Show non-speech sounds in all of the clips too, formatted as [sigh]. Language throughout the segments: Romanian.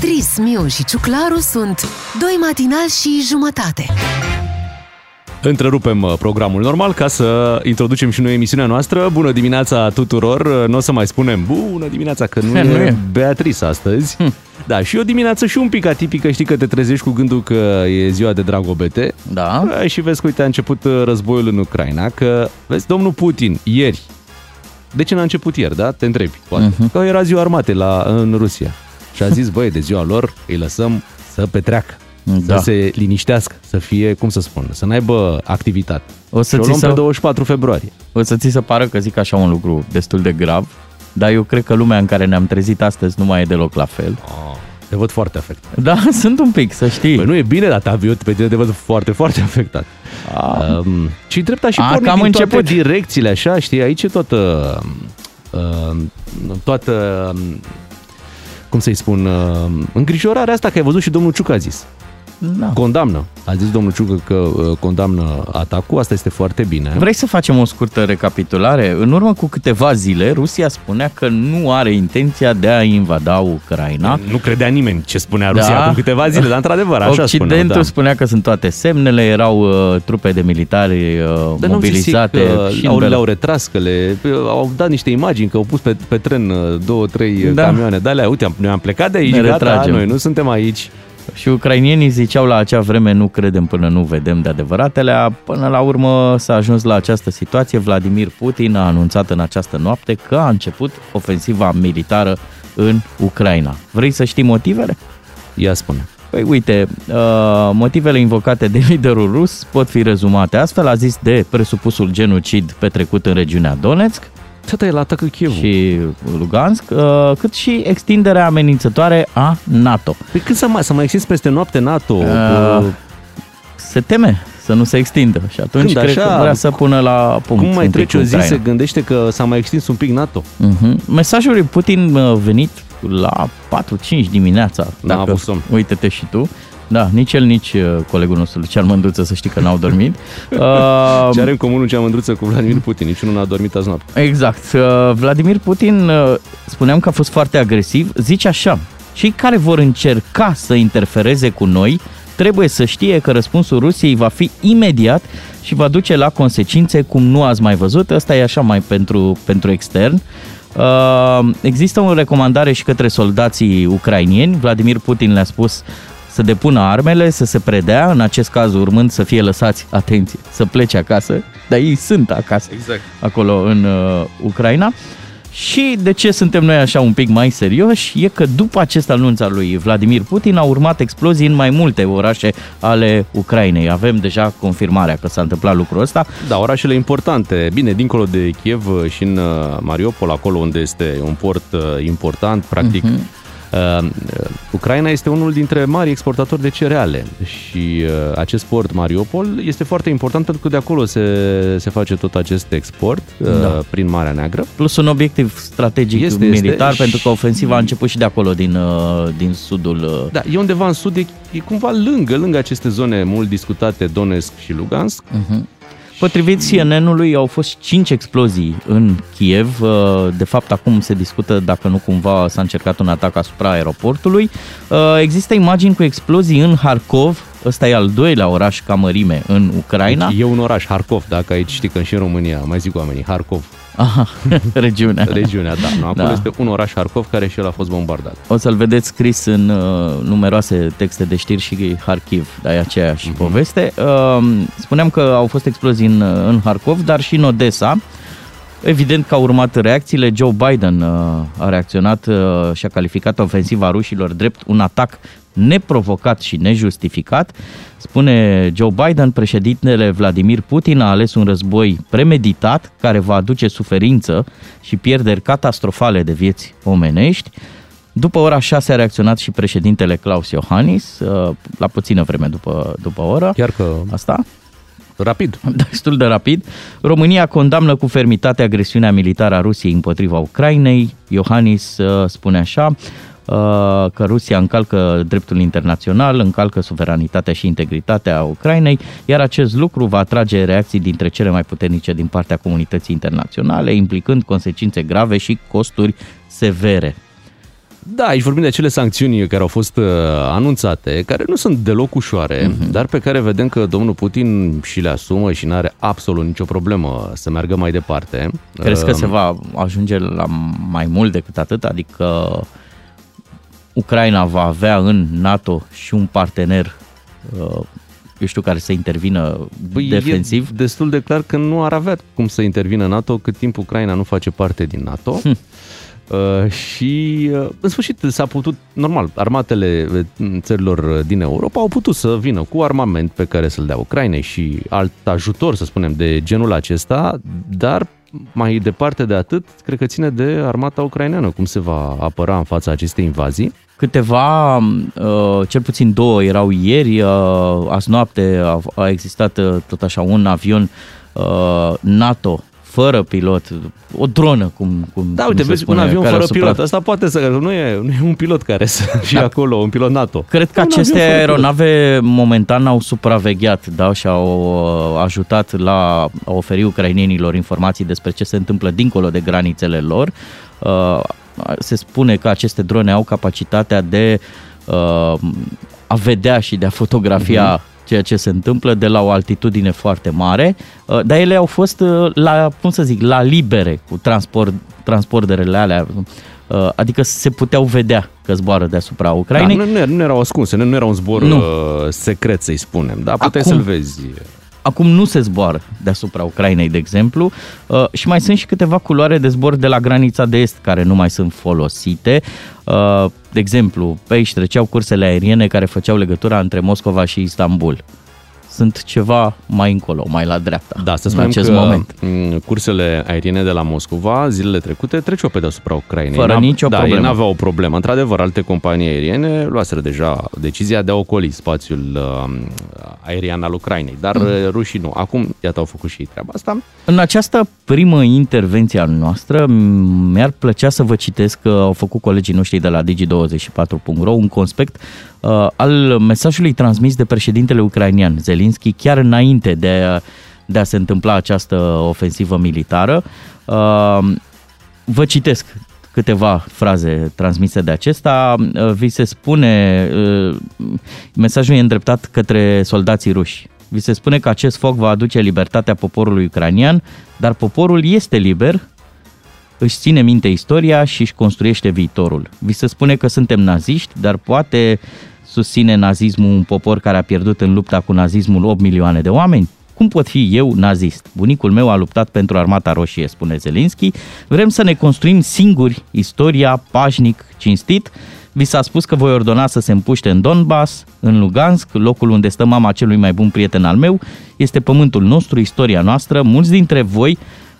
Beatrice, Miu și Ciuclaru sunt doi matinal și jumătate. Întrerupem uh, programul normal ca să introducem și noi emisiunea noastră. Bună dimineața tuturor! Nu o să mai spunem bună dimineața, că nu, [laughs] Nu e, e. Beatrice astăzi. Da, și o dimineață și un pic atipică, știi că te trezești cu gândul că e ziua de Dragobete. Da. Și vezi că, uite, a început uh, războiul în Ucraina, că, vezi, domnul Putin, ieri, de ce n-a început ieri, da? Te întrebi, poate. Uh-huh. Că era ziua armatei la, în Rusia. Și a zis, băi, de ziua lor îi lăsăm să petreacă. Da. Să se liniștească, să fie, cum să spun, să n-aibă activitate. O să și o ți luăm să- pe 24 februarie. O să ți se pară că zic așa un lucru destul de grav, dar eu cred că lumea în care ne-am trezit astăzi nu mai e deloc la fel. Oh, te văd foarte afectat. Da, [laughs] sunt un pic, să știi. Păi nu e bine, dar te, eu pe tine te văd foarte, foarte afectat. A, Um, și drept și A, pornit cam din început. toate direcțiile, așa, știi, aici e toată, uh, toată, um, cum să-i spun, uh, îngrijorarea asta, că ai văzut și domnul Ciuc a zis. Da. Condamnă. A zis domnul Ciucă că uh, condamnă atacul, asta este foarte bine. Vrei să facem o scurtă recapitulare? În urmă cu câteva zile, Rusia spunea că nu are intenția de a invada Ucraina. Nu credea nimeni ce spunea Rusia Da. acum câteva zile, dar într-adevăr, așa Occidentul spuneau, da. spunea că sunt toate semnele, erau uh, trupe de militari uh, Dar n-au zis mobilizate. că și în au, Bel- le-au retras, că le, au dat niște imagini, că au pus pe, pe tren uh, două, trei Da. da. camioane de alea. Uite, am- noi am plecat de aici, Ne gata, retragem. noi nu suntem aici. Și ucrainienii ziceau la acea vreme nu credem până nu vedem de adevăratele. Până la urmă s-a ajuns la această situație. Vladimir Putin a anunțat în această noapte că a început ofensiva militară în Ucraina. Vrei să știi motivele? Ia spune. Păi uite, uh, motivele invocate de liderul rus pot fi rezumate astfel. A zis de presupusul genocid petrecut în regiunea Donetsk Tata, el atacă Chievul. Și... și Lugansk, uh, cât și extinderea amenințătoare a NATO. Păi când să mai, să mai exist peste noapte NATO? Uh, Uh, se teme să nu se extindă și atunci Când cred așa, că vrea să pună la punct. cum mai un pic trece o zi, Ucraina. se gândește că s-a mai extins un pic NATO? Uh-huh. Mesajul lui Putin a venit la 4-5 dimineața. N-a avut somn. Uite-te și tu. Da, nici el, nici uh, colegul nostru, Lucian Mândruță, să știi că n-au dormit. [laughs] Uh, Ce are în comun cea mândruță cu Vladimir Putin? Niciunul n-a dormit azi noapte. Exact. Uh, Vladimir Putin, uh, spuneam că a fost foarte agresiv, zice așa, cei care vor încerca să interfereze cu noi trebuie să știe că răspunsul Rusiei va fi imediat și va duce la consecințe cum nu ați mai văzut. Asta e așa mai pentru, pentru extern. Uh, Există o recomandare și către soldații ucrainieni. Vladimir Putin le-a spus să depună armele, să se predea, în acest caz urmând să fie lăsați, atenție, să plece acasă, dar ei sunt acasă Exact. acolo în uh, Ucraina. Și de ce suntem noi așa un pic mai serioși e că după acest anunț al lui Vladimir Putin au urmat explozii în mai multe orașe ale Ucrainei. Avem deja confirmarea că s-a întâmplat lucrul ăsta. Da, orașele importante. Bine, dincolo de Kiev și în uh, Mariupol, acolo unde este un port uh, important, practic. Mhm. Uh-huh. Uh, Ucraina este unul dintre mari exportatori de cereale și uh, acest port Mariupol este foarte important pentru că de acolo se, se face tot acest export uh, Da. prin Marea Neagră. Plus un obiectiv strategic Este, este, este. militar, Și- pentru că ofensiva a început și de acolo, din, uh, din sudul. uh, Da, e undeva în sud, e, e cumva lângă, lângă aceste zone mult discutate, Donetsk și Lugansk. Potrivit CNN-ului au fost 5 explozii în Kiev. Uh, De fapt, acum se discută dacă nu cumva s-a încercat un atac asupra aeroportului. Uh, Există imagini cu explozii în Harkov. Ăsta e al doilea oraș ca mărime în Ucraina. Deci e un oraș, Harkov, dacă aici știi că și în România, mai zic oamenii, Harkov, Aha, [laughs] regiunea. regiunea, da. Nu, acolo Da. este un oraș, Harkov, care și el a fost bombardat. O să-l vedeți scris în uh, numeroase texte de știri și Harkiv, dar e aceeași uh-huh. poveste. Uh, spuneam că au fost explozii în, uh, în Harkov, dar și în Odessa. Evident că au urmat reacțiile. Joe Biden uh, a reacționat uh, și a calificat ofensiva rușilor drept un atac neprovocat și nejustificat. Spune Joe Biden, președintele Vladimir Putin a ales un război premeditat care va aduce suferință și pierderi catastrofale de vieți omenești. După ora 6 a reacționat și președintele Klaus Iohannis, uh, la puțină vreme după, după oră. Chiar că Asta? Rapid. destul de rapid. România condamnă cu fermitate agresiunea militară a Rusiei împotriva Ucrainei. Iohannis uh, spune așa uh, că Rusia încalcă dreptul internațional, încalcă suveranitatea și integritatea Ucrainei, iar acest lucru va atrage reacții dintre cele mai puternice din partea comunității internaționale, implicând consecințe grave și costuri severe. Da, aici vorbim de acele sancțiuni care au fost uh, anunțate, care nu sunt deloc ușoare, uh-huh. dar pe care vedem că domnul Putin și le asumă și nu are absolut nicio problemă să meargă mai departe. Crezi că uh, se va ajunge la mai mult decât atât? Adică Ucraina va avea în NATO și un partener uh, eu știu, care să intervină Băi, defensiv? E destul de clar că nu ar avea cum să intervină NATO cât timp Ucraina nu face parte din NATO. Hm. Uh, și uh, în sfârșit s-a putut, normal, armatele uh, țărilor din Europa au putut să vină cu armament pe care să-l dea Ucrainei și alt ajutor, să spunem, de genul acesta, dar mai departe de atât, cred că ține de armata ucraineană, cum se va apăra în fața acestei invazii. Câteva, uh, cel puțin două erau ieri, uh, azi noapte a existat uh, tot așa un avion NATO fără pilot, o dronă, cum, cum Da, uite, vezi, spune, un avion fără supra... pilot, asta poate să, nu e, nu e un pilot care să [laughs] fie da. acolo, un pilot NATO. Cred că aceste aeronave momentan au supravegheat, da, și au ajutat la a oferi ucrainienilor informații despre ce se întâmplă dincolo de granițele lor se spune că aceste drone au capacitatea de uh, a vedea și de a fotografia uh-huh. Ceea ce se întâmplă de la o altitudine foarte mare, uh, dar ele au fost uh, la, cum să zic, la libere cu transport, transporterele alea, uh, adică se puteau vedea că zboară deasupra Ucrainei. Da, nu, nu erau ascunse, nu, nu era un zbor nu. secret, să-i spunem, dar puteai Acum, să-l vezi. Acum nu se zboară deasupra Ucrainei, de exemplu, uh, și mai sunt și câteva culoare de zbor de la granița de est care nu mai sunt folosite. Uh, de exemplu, pe aici treceau cursele aeriene care făceau legătura între Moscova și Istanbul sunt ceva mai încolo, mai la dreapta. Da, să spunem acest că moment. cursele aeriene de la Moscova zilele trecute treceau pe deasupra Ucrainei. Fără nicio da, problemă. Da, ei n-aveau o problemă. Într-adevăr, alte companii aeriene luaseră deja decizia de a ocoli spațiul uh, aerian al Ucrainei, dar mm. Uh, rușii nu. Acum, iată, au făcut și ei treaba asta. În această primă intervenție a noastră, mi-ar plăcea să vă citesc că au făcut colegii noștri de la Digi24.ro un conspect uh, al mesajului transmis de președintele ucrainian Zelinski chiar înainte de a, de a se întâmpla această ofensivă militară. Uh, vă citesc câteva fraze transmise de acesta. Uh, vi se spune, uh, mesajul e îndreptat către soldații ruși. Vi se spune că acest foc va aduce libertatea poporului ucranian, dar poporul este liber, își ține minte istoria și își construiește viitorul. Vi se spune că suntem naziști, dar poate susține nazismul un popor care a pierdut în lupta cu nazismul 8 milioane de oameni? Cum pot fi eu nazist? Bunicul meu a luptat pentru Armata Roșie, spune Zelinski. Vrem să ne construim singuri istoria, pașnic, cinstit. Vi s-a spus că voi ordona să se împuște în Donbass, în Lugansk, locul unde stă mama celui mai bun prieten al meu. Este pământul nostru, istoria noastră. Mulți dintre voi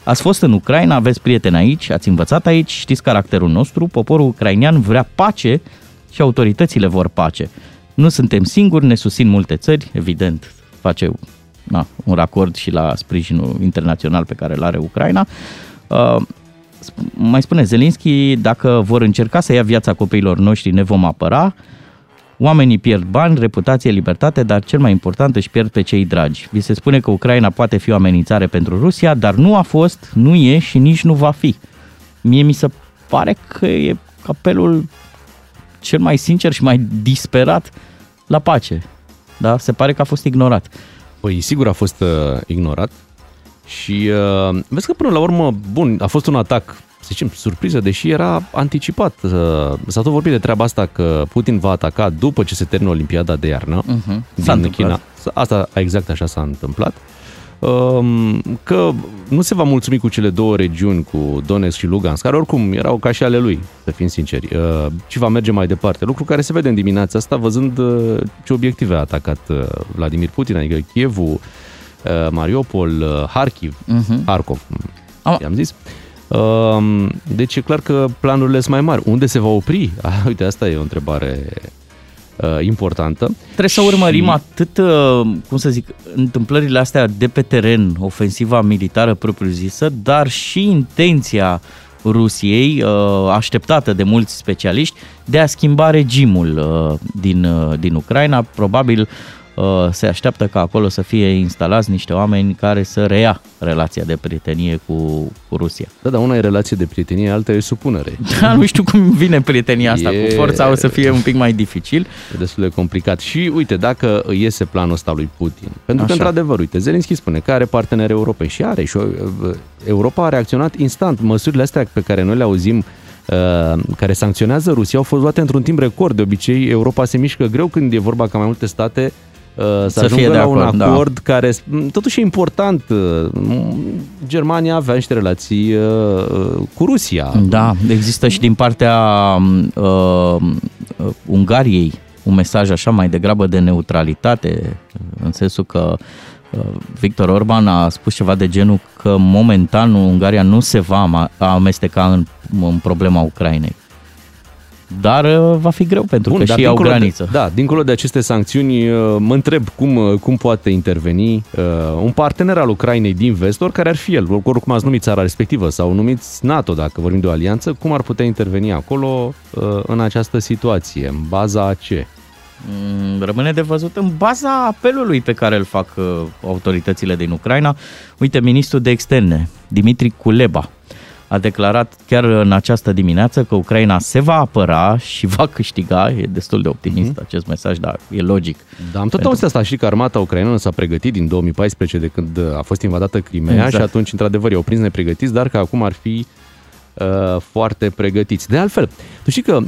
Ați fost în Ucraina, aveți prieteni aici, ați învățat aici, știți caracterul nostru, poporul ucrainean vrea pace și autoritățile vor pace. Nu suntem singuri, ne susțin multe țări, evident, face na, un racord și la sprijinul internațional pe care îl are Ucraina. Uh, mai spune Zelinski, dacă vor încerca să ia viața copiilor noștri, ne vom apăra. Oamenii pierd bani, reputație, libertate, dar cel mai important își pierd pe cei dragi. Vi se spune că Ucraina poate fi o amenințare pentru Rusia, dar nu a fost, nu e și nici nu va fi. Mie mi se pare că e apelul cel mai sincer și mai disperat la pace. Da? Se pare că a fost ignorat. Păi sigur a fost uh, ignorat și uh, vezi că până la urmă, bun, a fost un atac, să zicem, surpriză, deși era anticipat. Uh, s-a tot vorbit de treaba asta că Putin va ataca după ce se termină Olimpiada de iarnă uh-huh. din China. Asta exact așa s-a întâmplat. Uh, Um, că nu se va mulțumi cu cele două regiuni, cu Donetsk și Lugansk, care oricum erau ca și ale lui, să fim sinceri, uh, ci va merge mai departe. Lucru care se vede în dimineața asta, văzând uh, ce obiective a atacat uh, Vladimir Putin, adică Kievul, Mariupol, Harkiv, uh-huh. Harkov, i-am zis. Um, deci e clar că planurile sunt mai mari. Unde se va opri? Ah, uite, asta e o întrebare uh, importantă. Trebuie să urmărim și... atât, uh, cum să zic, întâmplările astea de pe teren, ofensiva militară propriu-zisă, dar și intenția Rusiei, uh, așteptată de mulți specialiști, de a schimba regimul uh, din, uh, din Ucraina, probabil uh, se așteaptă ca acolo să fie instalați niște oameni care să reia relația de prietenie cu, cu Rusia. Da, dar una e relație de prietenie, alta e supunere. [laughs] Da, nu știu cum vine prietenia asta, e... cu forța o să fie un pic mai dificil. E destul de complicat. Și uite, dacă iese planul ăsta lui Putin, pentru Așa. că într-adevăr, uite, Zelenski spune că are parteneri europeni și are și uh, Europa a reacționat instant. Măsurile astea pe care noi le auzim Uh, care sancționează Rusia au fost luate într-un timp record. De obicei, Europa se mișcă greu când e vorba ca mai multe state uh, să, să ajungă la acord, un acord da. care totuși e important. Uh, Germania avea niște relații cu Rusia. Da, există și din partea uh, Ungariei un mesaj așa mai degrabă de neutralitate, în sensul că Victor Orban a spus ceva de genul că momentan Ungaria nu se va amesteca în, în problema Ucrainei. Dar uh, va fi greu pentru Bun, că și au graniță. De, da, dincolo de aceste sancțiuni, uh, mă întreb cum, uh, cum poate interveni uh, un partener al Ucrainei din vest, oricare ar fi el, oricum ați numit țara respectivă sau numiți NATO, dacă vorbim de o alianță, cum ar putea interveni acolo uh, în această situație, în baza a ce? Mm, rămâne de văzut în baza apelului pe care îl fac uh, autoritățile din Ucraina. Uite, ministrul de externe, Dimitri Kuleba, a declarat chiar în această dimineață că Ucraina se va apăra și va câștiga. E destul de optimist mm-hmm. acest mesaj, dar e logic. Da, am tot auzit asta și că armata ucraineană s-a pregătit din 2014 de când a fost invadată Crimea exact. și atunci, într-adevăr, i-au prins nepregătiți, dar că acum ar fi Uh, foarte pregătiți. De altfel, tu știi că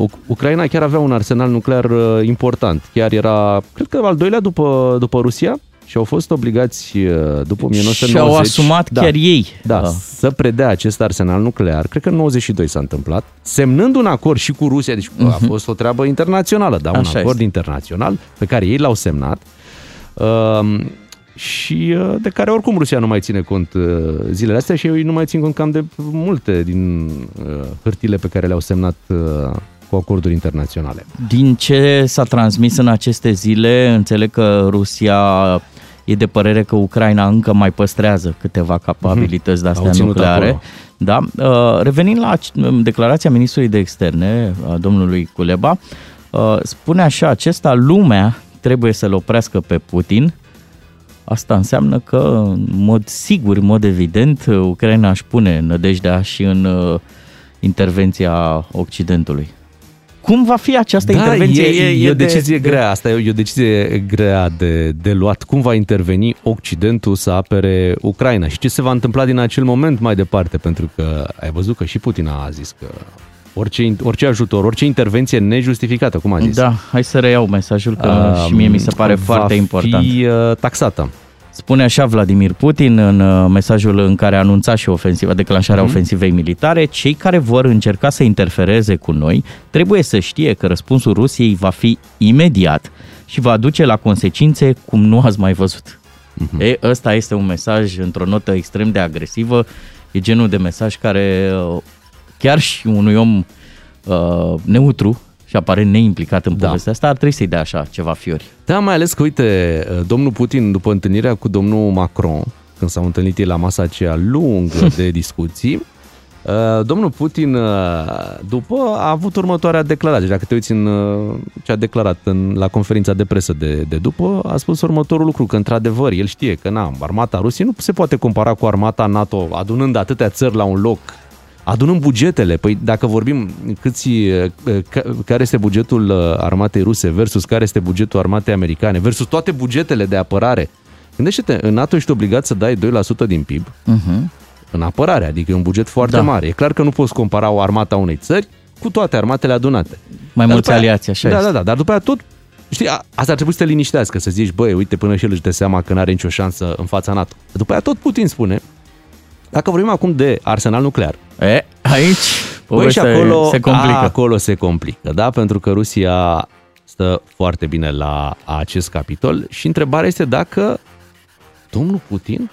uh, Ucraina chiar avea un arsenal nuclear uh, important. Chiar era, cred că al doilea după, după Rusia și au fost obligați uh, după 1990. Și au asumat da, chiar ei. Da, da, să predea acest arsenal nuclear. Cred că în 92 s-a întâmplat. Semnând un acord și cu Rusia, deci uh-huh. a mhm. fost o treabă internațională, da, un Așa acord este. internațional pe care ei l-au semnat. Uh, și uh, de care oricum Rusia nu mai ține cont uh, zilele astea și ei nu mai țin cont cam de multe din uh, hârtile pe care le-au semnat cu acorduri internaționale. Din ce s-a transmis în aceste zile, înțeleg că Rusia e de părere că Ucraina încă mai păstrează câteva capabilități mm-hmm. de-astea nucleare. Acolo. Da. Revenind la declarația ministrului de externe, a domnului Culeba, spune așa, acesta lumea trebuie să-l oprească pe Putin, Asta înseamnă că, în mod sigur, în mod evident, Ucraina își pune nădejdea și în uh, intervenția Occidentului. Cum va fi această da, intervenție? E, e, e o decizie de, grea, asta e o decizie grea de, de luat. Cum va interveni Occidentul să apere Ucraina și ce se va întâmpla din acel moment mai departe? Pentru că ai văzut că și Putin a zis că orice, orice ajutor, orice intervenție nejustificată, cum a zis. Da, hai să reiau mesajul, că uh, și mie mi se pare foarte important. fi uh, taxată. Spune așa Vladimir Putin în uh, mesajul în care a anunțat și ofensiva, declanșarea mm-hmm. ofensivei militare, cei care vor încerca să interfereze cu noi trebuie să știe că răspunsul Rusiei va fi imediat și va duce la consecințe cum nu ați mai văzut. Mm-hmm. E, ăsta este un mesaj într-o notă extrem de agresivă, e genul de mesaj care uh, chiar și unui om uh, neutru și aparent neimplicat în da. povestea asta, ar trebui să-i dea așa ceva fiori. Da, mai ales că, uite, uh, domnul Putin, după întâlnirea cu domnul Macron, când s-au întâlnit ei la masa aceea lungă [laughs] de discuții, uh, domnul Putin, uh, după, a avut următoarea declarație. Dacă te uiți în ce a declarat în, la conferința de presă de, de după, a spus următorul lucru, că într-adevăr el știe că na, armata Rusiei nu se poate compara cu armata NATO adunând atâtea țări la un loc adunăm bugetele. Păi dacă vorbim câți, care este bugetul armatei ruse versus care este bugetul armatei americane versus toate bugetele de apărare. Gândește-te, în NATO ești obligat să dai 2% din PIB uh-huh. în apărare, adică e un buget foarte da. mare. E clar că nu poți compara o armată a unei țări cu toate armatele adunate. Mai dar mulți aliați, așa Da, este. da, da, dar după aia tot Știi, asta ar trebui să te liniștească, să zici, băi, uite, până și el își dă seama că nu are nicio șansă în fața NATO. După aia tot Putin spune, dacă vorbim acum de arsenal nuclear. E, aici păi și acolo, se complică. A, acolo se complică, da? Pentru că Rusia stă foarte bine la acest capitol și întrebarea este dacă domnul Putin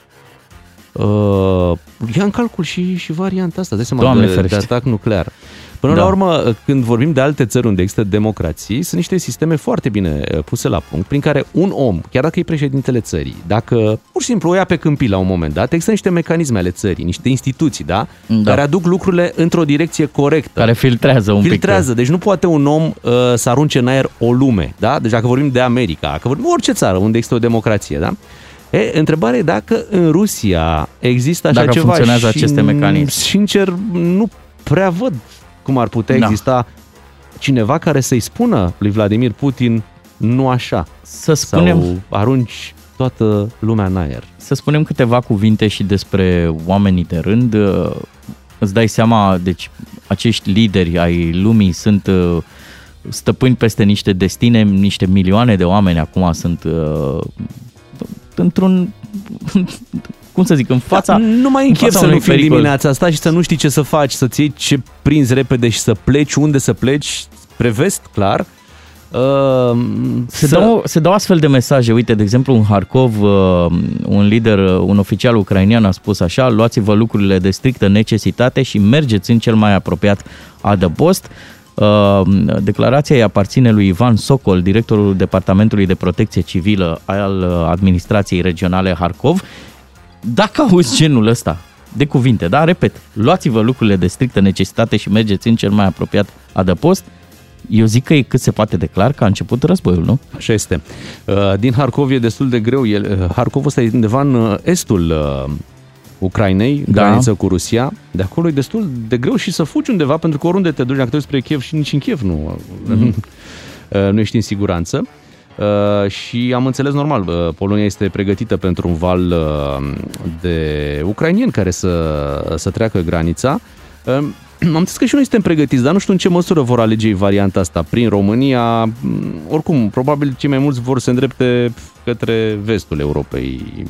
uh, ia în calcul și, și varianta asta, de seama, de, de atac nuclear. Până Da. la urmă, când vorbim de alte țări unde există democrații, sunt niște sisteme foarte bine uh, puse la punct, prin care un om, chiar dacă e președintele țării, dacă pur și simplu o ia pe câmpii la un moment dat, există niște mecanisme ale țării, niște instituții, da? Da. Care aduc lucrurile într-o direcție corectă. Care filtrează un Filtrează, deci nu poate un om uh, să arunce în aer o lume, da? Deci dacă vorbim de America, dacă vorbim orice țară unde există o democrație, da? E, întrebarea e dacă în Rusia există așa Dacă ceva funcționează și, aceste mecanisme. Sincer, nu prea văd cum ar putea Da. exista cineva care să-i spună lui Vladimir Putin nu așa, pic. Să spunem, sau arunci toată lumea în aer. să spunem câteva cuvinte și despre oamenii de rând. Uh, Îți dai seama, deci acești lideri ai lumii sunt uh, stăpâni peste niște destine, niște milioane de oameni acum sunt uh, într-un cum să zic, în fața da, nu mai în închep fața să nu unui fii pericol. dimineața asta și să nu știi ce să faci, să-ți iei ce prinzi repede și să pleci, unde să pleci, spre vest, clar. Uh, Se, dau, se dau astfel de mesaje. Uite, de exemplu, în Harkov, uh, un lider, uh, un oficial ucrainian a spus așa, luați-vă lucrurile de strictă necesitate și mergeți în cel mai apropiat adăpost. Uh, Declarația îi aparține lui Ivan Sokol, directorul Departamentului de Protecție Civilă al uh, Administrației Regionale Harkov. Dacă auzi genul ăsta de cuvinte, da, repet, luați-vă lucrurile de strictă necesitate și mergeți în cel mai apropiat adăpost, eu zic că e cât se poate de clar că a început războiul, nu? Așa este. Uh, Din Harkov e destul de greu. El, uh, Harkovul ăsta e undeva în uh, estul uh, Ucrainei, Da. graniță cu Rusia. De acolo e destul de greu și să fugi undeva, pentru că oriunde te duci, dacă te duci spre Kiev și nici în Kiev nu, Mhm. [laughs] uh, nu ești în siguranță. Uh, și am înțeles normal, uh, Polonia este pregătită pentru un val uh, de ucrainieni care să, să treacă granița. Uh, am înțeles că și noi suntem pregătiți, dar nu știu în ce măsură vor alege ei varianta asta. Prin România, m, oricum, probabil cei mai mulți vor să îndrepte către vestul Europei.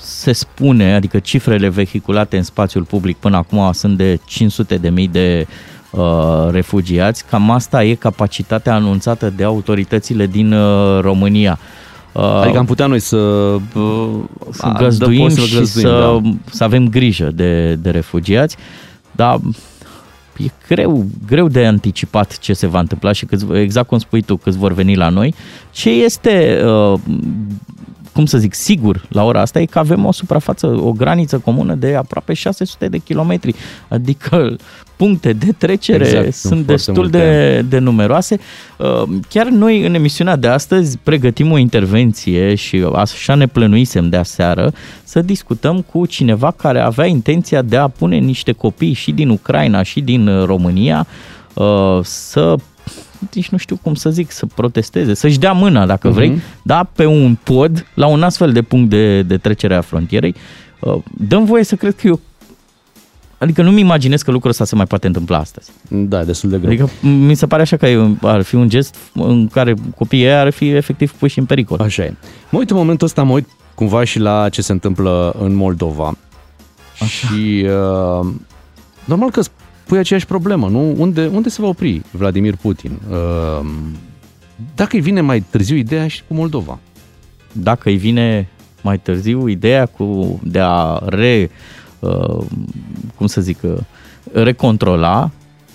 Se spune, adică cifrele vehiculate în spațiul public până acum sunt de 500 de mii de uh, refugiați. Cam asta e capacitatea anunțată de autoritățile din uh, România. Uh, Adică am putea noi să, uh, să a- găzduim să și găzduim, să, da. să avem grijă de, de refugiați, dar e greu, greu de anticipat ce se va întâmpla și câți, exact cum spui tu, câți vor veni la noi. Ce este, uh, cum să zic, sigur la ora asta e că avem o suprafață, o graniță comună de aproape 600 de kilometri, adică puncte de trecere Exact, sunt sunt foarte destul multe. de, de numeroase. Uh, Chiar noi în emisiunea de astăzi pregătim o intervenție și așa ne plănuisem de aseară să discutăm cu cineva care avea intenția de a pune niște copii și din Ucraina și din uh, România uh, să nici nu știu cum să zic, să protesteze, să-și dea mâna, dacă Mhm. vrei, da, pe un pod, la un astfel de punct de, de trecere a frontierei. Uh, Dăm voie să cred că eu Adică nu-mi imaginez că lucrul ăsta se mai poate întâmpla astăzi. Da, destul de greu. Adică mi se pare așa că e- ar fi un gest în care copiii ăia ar fi efectiv puși în pericol. Așa e. Mă uit în momentul ăsta, mă uit cumva și la ce se întâmplă în Moldova. Așa. Și uh, normal că pui aceeași problemă, nu? Unde, unde se va opri Vladimir Putin? Uh, dacă îi vine mai târziu ideea și cu Moldova. Dacă îi vine mai târziu ideea cu de a re, uh, cum să zic, uh, recontrola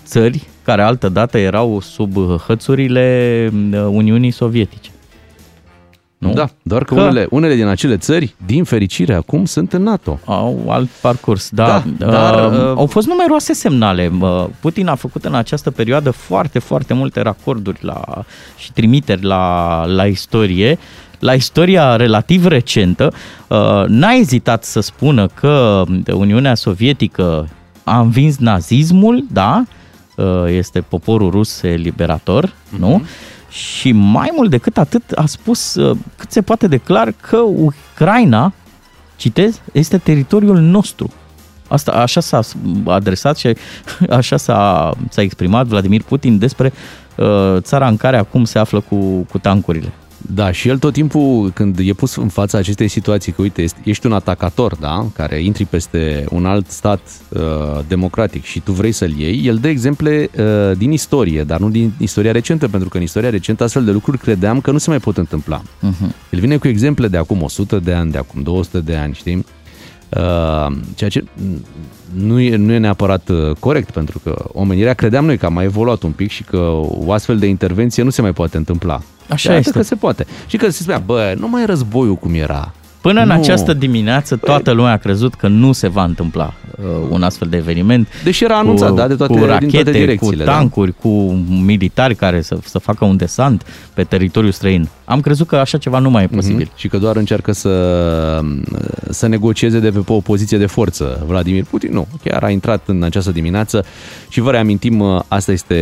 țări care altă dată erau sub hățurile uh, Uniunii Sovietice. Nu? Da, doar că, Că- Unele, unele din acele țări, din fericire, acum sunt în NATO. Au alt parcurs, da. Da, uh, dar, uh, au fost numeroase semnale. Uh, Putin a făcut în această perioadă foarte, foarte multe racorduri la, și trimiteri la, la istorie. La istoria relativ recentă, uh, n-a ezitat să spună că Uniunea Sovietică a învins nazismul, da, uh, este poporul rus liberator, nu? Și mai mult decât atât a spus uh, cât se poate de clar că Ucraina citez, este teritoriul nostru. Asta, așa s-a adresat și [laughs] așa s-a, s-a exprimat Vladimir Putin despre uh, țara în care acum se află cu, cu tancurile. Da, și el tot timpul când e pus în fața acestei situații, că uite, ești- ești un atacator, da, care intri peste un alt stat uh, democratic și tu vrei să-l iei, el dă exemple uh, din istorie, dar nu din istoria recentă, pentru că în istoria recentă astfel de lucruri credeam că nu se mai pot întâmpla. Uh-huh. El vine cu exemple de acum 100 de ani, de acum 200 de ani, știi? Uh, ceea ce nu e, nu e neapărat uh, corect, pentru că omenirea credeam noi că a mai evoluat un pic și că o astfel de intervenție nu se mai poate întâmpla. Așa Iată este. că se poate. Și că se spunea, bă, nu mai e războiul cum era. Până în Nu. această dimineață, toată lumea a crezut că nu se va întâmpla uh, un astfel de eveniment. Deși era anunțat, cu, da, de toate, cu din rachete, toate direcțiile. cu tancuri, cu militari care să, să facă un desant pe teritoriul străin. Am crezut că așa ceva nu mai e da? posibil. Mhm. Și că doar încearcă să, să negocieze de pe o poziție de forță Vladimir Putin. Nu, chiar a intrat în această dimineață și vă reamintim, uh, asta este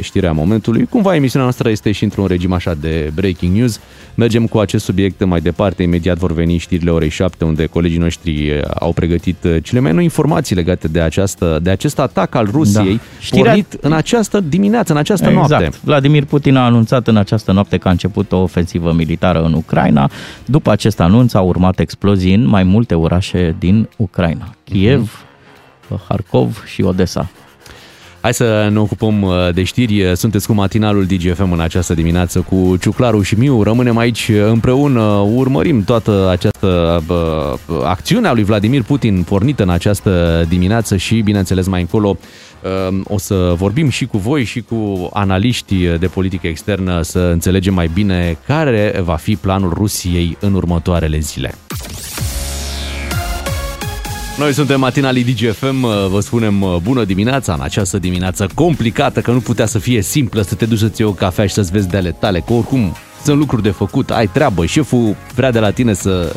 știrea momentului. Cumva emisiunea noastră este și într-un regim așa de breaking news. Mergem cu acest subiect mai departe. Imediat vor veni știrile orei 7, unde colegii noștri uh, au pregătit uh, cele mai noi informații legate de, această, de acest atac al Rusiei, Da. Știrea- pornit în această dimineață, în această noapte. Vladimir Putin a anunțat în această noapte că a început o ofensivă militară în Ucraina. După acest anunț au urmat explozii în mai multe orașe din Ucraina. Kiev, Harkov și Odessa. Hai să ne ocupăm uh, de știri. Sunteți cu matinalul DGFM în această dimineață cu Ciuclaru și Miu. Rămânem aici împreună, urmărim toată această bă, acțiune a lui Vladimir Putin pornită în această dimineață și, bineînțeles, mai încolo uh, o să vorbim și cu voi și cu analiști de politică externă să înțelegem mai bine care va fi planul Rusiei în următoarele zile. Noi suntem matinalii DGFM, vă spunem bună dimineața în această dimineață complicată, că nu putea să fie simplă să te duci să-ți iei o cafea și să-ți vezi de ale tale, că oricum sunt lucruri de făcut, ai treabă, șeful vrea de la tine să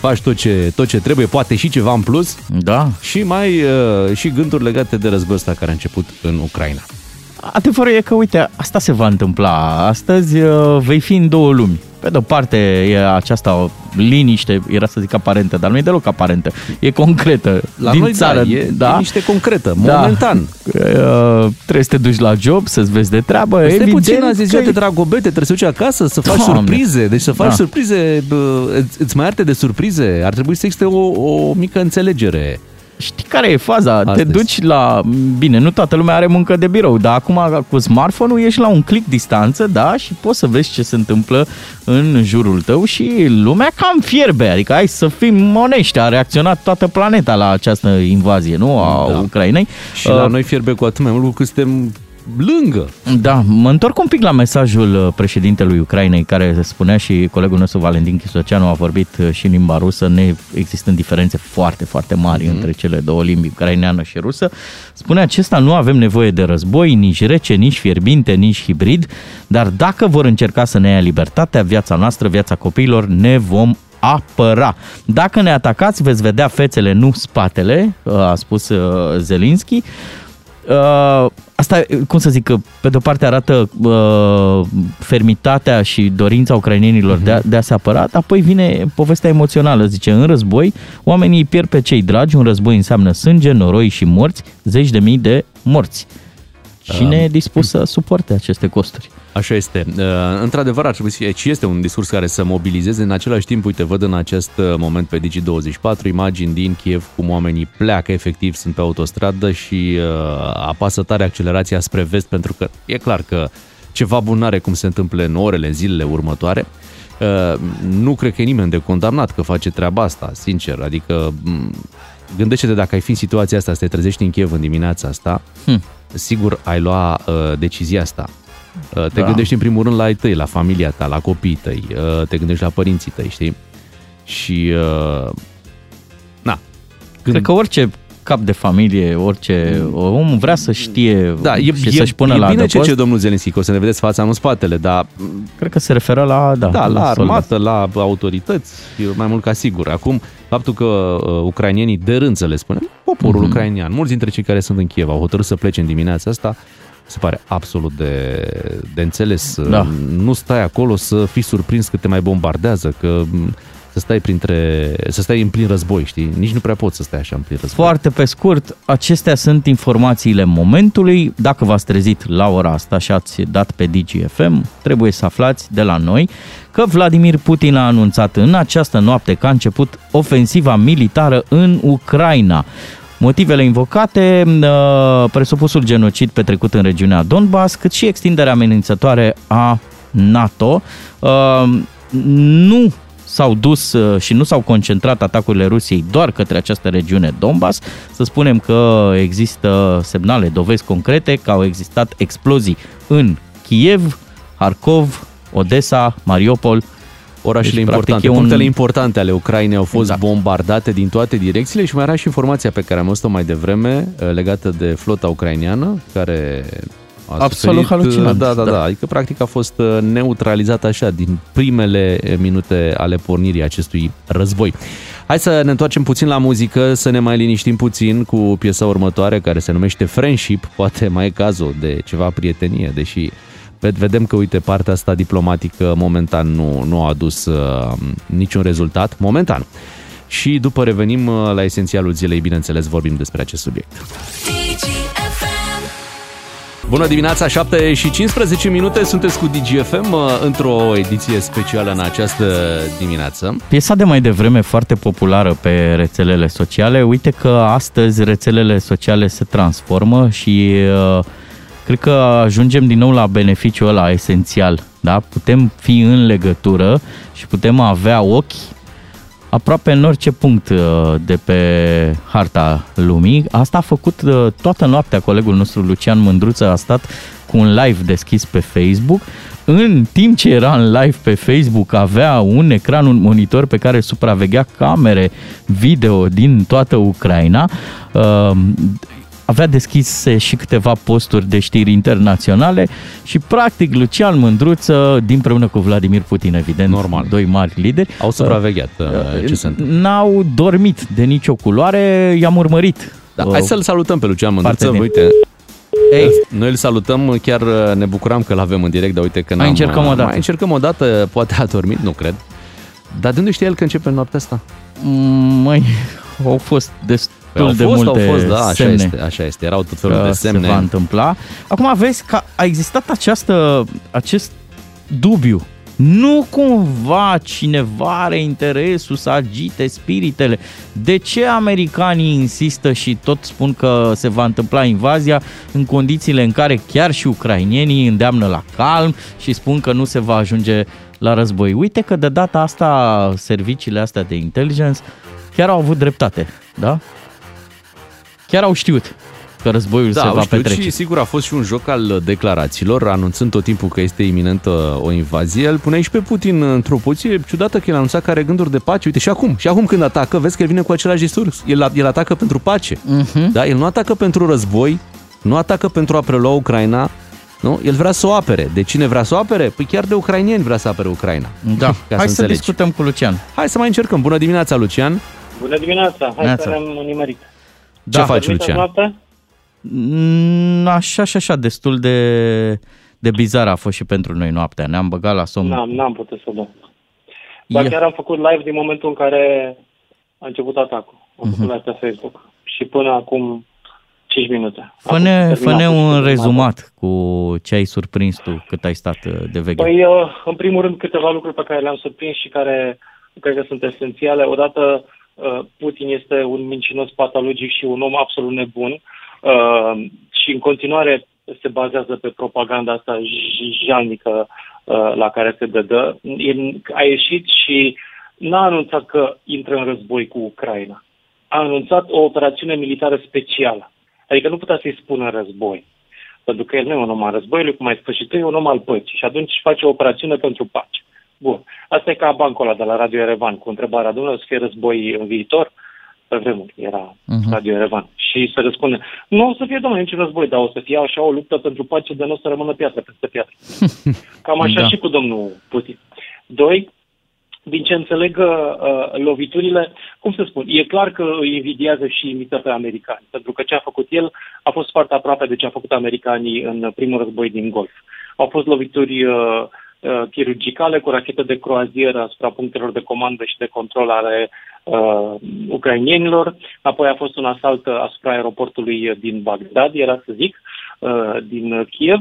faci tot ce, tot ce trebuie, poate și ceva în plus Da, și mai uh, și gânduri legate de războiul ăsta care a început în Ucraina. Adevărul e că, uite, asta se va întâmpla. Astăzi uh, vei fi în două lumi. Pe de-o parte e această liniște, era să zic aparentă, dar nu e deloc aparentă. E concretă. La din noi, țară, da, e da? liniște concretă, Da. momentan. Uh, trebuie să te duci la job, să-ți vezi de treabă. Stai Evident puțin, azi e ziua că- de dragobete, trebuie să duci acasă, să faci Doamne. surprize. Deci să faci Da. surprize, bă, îți- îți mai arte de surprize. Ar trebui să existe o, o mică înțelegere. Știi care e faza? Te Astăzi. duci la... Bine, nu toată lumea are muncă de birou, dar acum cu smartphone-ul ești la un click distanță, da, și poți să vezi ce se întâmplă în jurul tău și lumea cam fierbe, adică hai să fim onești, a reacționat toată planeta la această invazie, nu, a Da. Ucrainei. Și la Uh, noi fierbe cu atât mai mult că suntem lângă. Da, mă întorc un pic la mesajul uh, președintelui Ucrainei, care spunea și colegul nostru Valentin Chisoceanu a vorbit uh, și în limba rusă, ne existând diferențe foarte, foarte mari mm. între cele două limbi, ucraineană și rusă. Spune acesta, nu avem nevoie de război, nici rece, nici fierbinte, nici hibrid, dar dacă vor încerca să ne ia libertatea, viața noastră, viața copiilor, ne vom apăra. Dacă ne atacați, veți vedea fețele, nu spatele, uh, a spus uh, Zelinski. Uh, asta, cum să zic, că pe de-o parte arată uh, fermitatea și dorința ucrainienilor uh-huh. de, a, de a se apăra, apoi vine povestea emoțională, zice, în război oamenii îi pierd pe cei dragi, un război înseamnă sânge, noroi și morți, zeci de mii de morți. Cine e dispus să suporte aceste costuri? Așa este. Uh, Într-adevăr, ar trebui să fie, și este un discurs care să mobilizeze. În același timp, uite, văd în acest uh, moment pe Digi24 imagini din Kiev cum oamenii pleacă efectiv, sunt pe autostradă și uh, apasă tare accelerația spre vest pentru că e clar că ceva bun n-are cum se întâmple în orele, în zilele următoare. Uh, nu cred că e nimeni de condamnat că face treaba asta, sincer. Adică m, gândește-te dacă ai fi în situația asta, să te trezești în Kiev în dimineața asta, Hm. sigur ai lua uh, decizia asta. Uh, te Da. gândești în primul rând la ai tăi, la familia ta, la copiii tăi, uh, te gândești la părinții tăi, știi? Și, uh, na. Când, Cred că orice cap de familie, orice om vrea să știe da, e, și e, să-și pună e la bine ce adăpost. ce domnul Zelenski, că o să ne vedeți fața, nu spatele, dar Cred că se referă la, da, da, la soldat. armată, la autorități, e mai mult ca sigur. Acum, faptul că uh, ucrainienii de rând, să le spunem, poporul Mhm. uh-huh. ucrainian, mulți dintre cei care sunt în Kiev au hotărât să plece în dimineața asta, se pare absolut de, de înțeles. Da. Nu stai acolo să fii surprins că te mai bombardează, că m, să stai printre, să stai în plin război, știi? Nici nu prea poți să stai așa în plin război. Foarte pe scurt, acestea sunt informațiile momentului. Dacă v-ați trezit la ora asta și ați dat pe DGFM, trebuie să aflați de la noi că Vladimir Putin a anunțat în această noapte că a început ofensiva militară în Ucraina. Motivele invocate, uh, presupusul genocid petrecut în regiunea Donbass, cât și extinderea amenințătoare a NATO. Uh, Nu s-au dus uh, și nu s-au concentrat atacurile Rusiei doar către această regiune Donbass. Să spunem că există semnale, dovezi concrete că au existat explozii în Kiev, Harkov, Odessa, Mariupol, Orașele deci, importante, un... punctele importante ale Ucrainei au fost exact. bombardate din toate direcțiile și mai era și informația pe care am văzut-o mai devreme uh, legată de flota ucraineană care a Absolut suferit, halucinant. Da, da, da, da. Adică practic a fost uh, neutralizat așa din primele minute ale pornirii acestui război. Hai să ne întoarcem puțin la muzică, să ne mai liniștim puțin cu piesa următoare care se numește Friendship, poate mai e cazul de ceva prietenie, deși vedem că, uite, partea asta diplomatică momentan nu, nu a adus uh, niciun rezultat, momentan. Și după revenim uh, la esențialul zilei, bineînțeles, vorbim despre acest subiect. Bună dimineața, 7 și 15 minute, sunteți cu DGFM uh, într-o ediție specială în această dimineață. Piesa de mai devreme foarte populară pe rețelele sociale, uite că astăzi rețelele sociale se transformă și uh, cred că ajungem din nou la beneficiul ăla esențial. Da? Putem fi în legătură și putem avea ochi aproape în orice punct uh, de pe harta lumii. Asta a făcut uh, toată noaptea colegul nostru Lucian Mândruță, a stat cu un live deschis pe Facebook. În timp ce era în live pe Facebook, avea un ecran, un monitor pe care supraveghea camere video din toată Ucraina. Uh, avea deschise și câteva posturi de știri internaționale și practic Lucian Mândruță, împreună cu Vladimir Putin, evident, Normal. doi mari lideri, au supravegheat uh, uh ce se întâmplă. N-au dormit de nicio culoare, i-am urmărit. Da, uh, hai să-l salutăm pe Lucian Mândruță, din... uite, Ei. Noi îl salutăm, chiar uh, ne bucuram că l-avem în direct, dar uite că n-am... Mai încercăm o dată. Mai încercăm o dată, poate a dormit, nu cred. Dar de unde știe el că începe noaptea asta? Măi, au fost destul păi au de fost, multe au fost, da, așa semne este, așa este, erau tot felul de semne. se va întâmpla. Acum vezi că a existat această, acest dubiu nu cumva cineva are interesul să agite spiritele? De ce americanii insistă și tot spun că se va întâmpla invazia în condițiile în care chiar și ucrainienii îndeamnă la calm și spun că nu se va ajunge la război? Uite că de data asta serviciile astea de intelligence chiar au avut dreptate, da? Chiar au știut că războiul da, se va petrece. și sigur a fost și un joc al declarațiilor, anunțând tot timpul că este iminentă o invazie. Îl punea și pe Putin într-o poziție ciudată că el anunța că are gânduri de pace. Uite, și acum, și acum când atacă, vezi că el vine cu același discurs. El, el atacă pentru pace. Uh-huh. Da? El nu atacă pentru război, nu atacă pentru a prelua Ucraina, nu? El vrea să o apere. De cine vrea să o apere? Păi chiar de ucrainieni vrea să apere Ucraina. Da. Ca Hai să, să discutăm cu Lucian. Hai să mai încercăm. Bună dimineața, Lucian. Bună dimineața. Hai Neața. să ne-am nimerit. Da. Ce faci, Lucian? Noapte? Mm, așa și așa, destul de, de bizar a fost și pentru noi noaptea. Ne-am băgat la somn. N-am, n-am putut să dorm. Dar chiar am făcut live din momentul în care a început atacul. Am uh-huh. făcut live pe Facebook. Și până acum 5 minute. Fă-ne, fă-ne un rezumat cu ce ai surprins tu cât ai stat uh, de veche. Păi, uh, în primul rând, câteva lucruri pe care le-am surprins și care cred că sunt esențiale. Odată, uh, Putin este un mincinos patologic și un om absolut nebun Uh, și în continuare se bazează pe propaganda asta jalnică uh, la care se dădă. A ieșit și n-a anunțat că intră în război cu Ucraina. A anunțat o operațiune militară specială. Adică nu putea să-i spună război. Pentru că el nu e un om al războiului, cum ai spus și tu, e un om al păcii. Și atunci face o operațiune pentru pace. Bun. Asta e ca bancul ăla de la Radio Erevan, cu întrebarea, domnule, o să fie război în viitor? Uh, pe vremuri, era uh-huh. Radio Erevan. Și se răspunde, nu o să fie, domnule, niciun război, dar o să fie așa o luptă pentru pace de nu o să rămână piatră peste piatră. [laughs] Cam așa da. și cu domnul Putin. Doi, din ce înțeleg uh, loviturile, cum să spun, e clar că îi invidiază și imită pe americani, pentru că ce a făcut el a fost foarte aproape de ce a făcut americanii în primul război din Golf. Au fost lovituri uh, uh, chirurgicale cu rachete de croazieră asupra punctelor de comandă și de control ale uh, ucrainienilor. Apoi a fost un asalt asupra aeroportului din Bagdad, era să zic, uh, din Kiev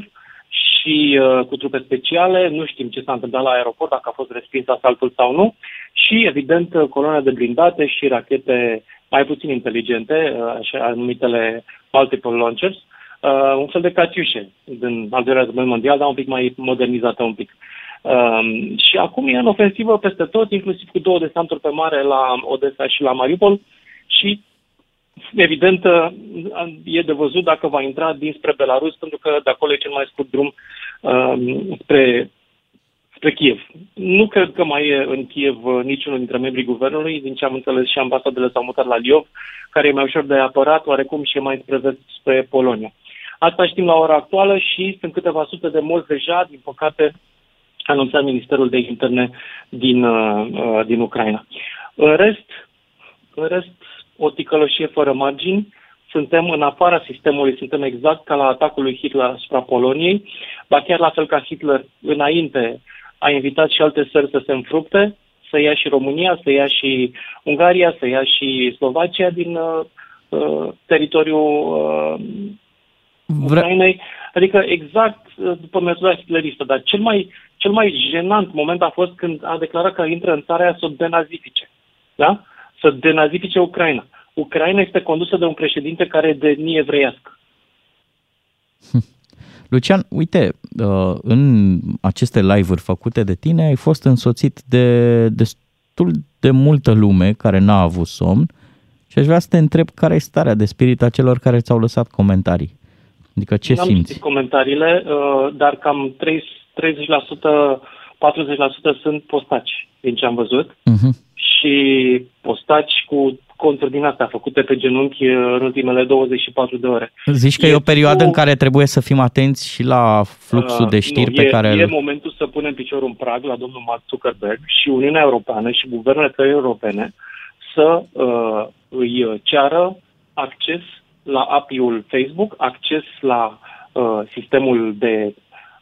și uh, cu trupe speciale. Nu știm ce s-a întâmplat la aeroport, dacă a fost respins asaltul sau nu. Și, evident, coloane de blindate și rachete mai puțin inteligente, uh, așa numitele multiple launchers, uh, un fel de catiușe din al doilea război mondial, dar un pic mai modernizată un pic. Um, și acum e în ofensivă peste tot, inclusiv cu două desanturi pe mare la Odessa și la Mariupol și evident e de văzut dacă va intra dinspre Belarus, pentru că de acolo e cel mai scurt drum um, spre spre Kiev. Nu cred că mai e în Kiev uh, niciunul dintre membrii guvernului, din ce am înțeles și ambasadele s-au mutat la Liov, care e mai ușor de apărat, oarecum și e mai spre, spre Polonia. Asta știm la ora actuală și sunt câteva sute de morți deja, din păcate, anunțat Ministerul de Interne din, uh, uh, din Ucraina. În rest, în rest, o ticăloșie fără margini, suntem în afara sistemului, suntem exact ca la atacul lui Hitler asupra Poloniei, ba chiar la fel ca Hitler înainte a invitat și alte țări să se înfrupte, să ia și România, să ia și Ungaria, să ia și Slovacia din uh, uh teritoriul uh, Vre- Ucrainei. Adică exact uh, după metoda hitleristă. Dar cel mai, cel mai jenant moment a fost când a declarat că intră în țara aia să o denazifice. Da? Să denazifice Ucraina. Ucraina este condusă de un președinte care e de nie evreiască. Hm. [laughs] Lucian, uite, uh, în aceste live-uri făcute de tine ai fost însoțit de destul de multă lume care n-a avut somn și aș vrea să te întreb care e starea de spirit a celor care ți-au lăsat comentarii. Adică ce N-am simți? comentariile, uh, dar cam 30%, 40% sunt postaci, din ce am văzut. Uh-huh. Și postaci cu conturi din astea făcute pe genunchi uh, în ultimele 24 de ore. Zici că e, e o perioadă cu... în care trebuie să fim atenți și la fluxul uh, de știri nu, pe e, care... E momentul să punem piciorul în prag la domnul Mark Zuckerberg și Uniunea Europeană și guvernele țării europene să uh, îi ceară acces la API-ul Facebook, acces la uh, sistemul de,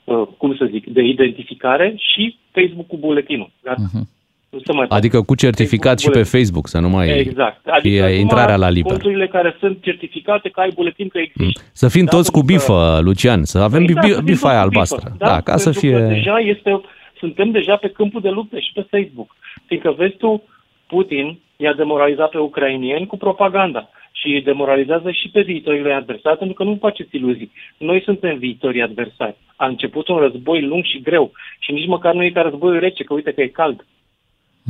uh, cum să zic, de identificare și Facebook cu buletinul. Uh-huh. Nu se mai adică cu certificat și pe Facebook, să nu mai exact. Adică fie intrarea la liber. Conturile care sunt certificate că ai buletin că există. Mm. Să fim da, toți cu bifă, că... Lucian, să avem exact, bifa aia albastră. Da, da, ca să fie... deja este, suntem deja pe câmpul de luptă și pe Facebook. Fiindcă vezi tu, Putin i-a demoralizat pe ucrainieni cu propaganda și îi demoralizează și pe viitorii adversari, pentru că nu faceți iluzii. Noi suntem viitorii adversari. A început un război lung și greu și nici măcar nu e ca războiul rece, că uite că e cald.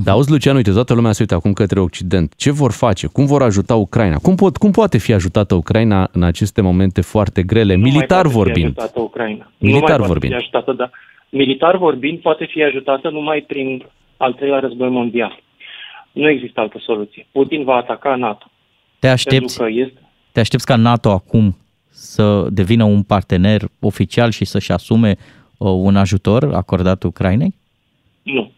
Da, auzi, Lucian, uite, toată lumea se uită acum către Occident. Ce vor face? Cum vor ajuta Ucraina? Cum, pot, cum poate fi ajutată Ucraina în aceste momente foarte grele, nu militar mai vorbind? Fi ajutată Ucraina. Militar nu mai vorbind. Fi ajutată, da. Militar vorbind, poate fi ajutată numai prin al treilea război mondial. Nu există altă soluție. Putin va ataca NATO. Te aștepți, este... te aștepți ca NATO acum să devină un partener oficial și să-și asume uh, un ajutor acordat Ucrainei? Nu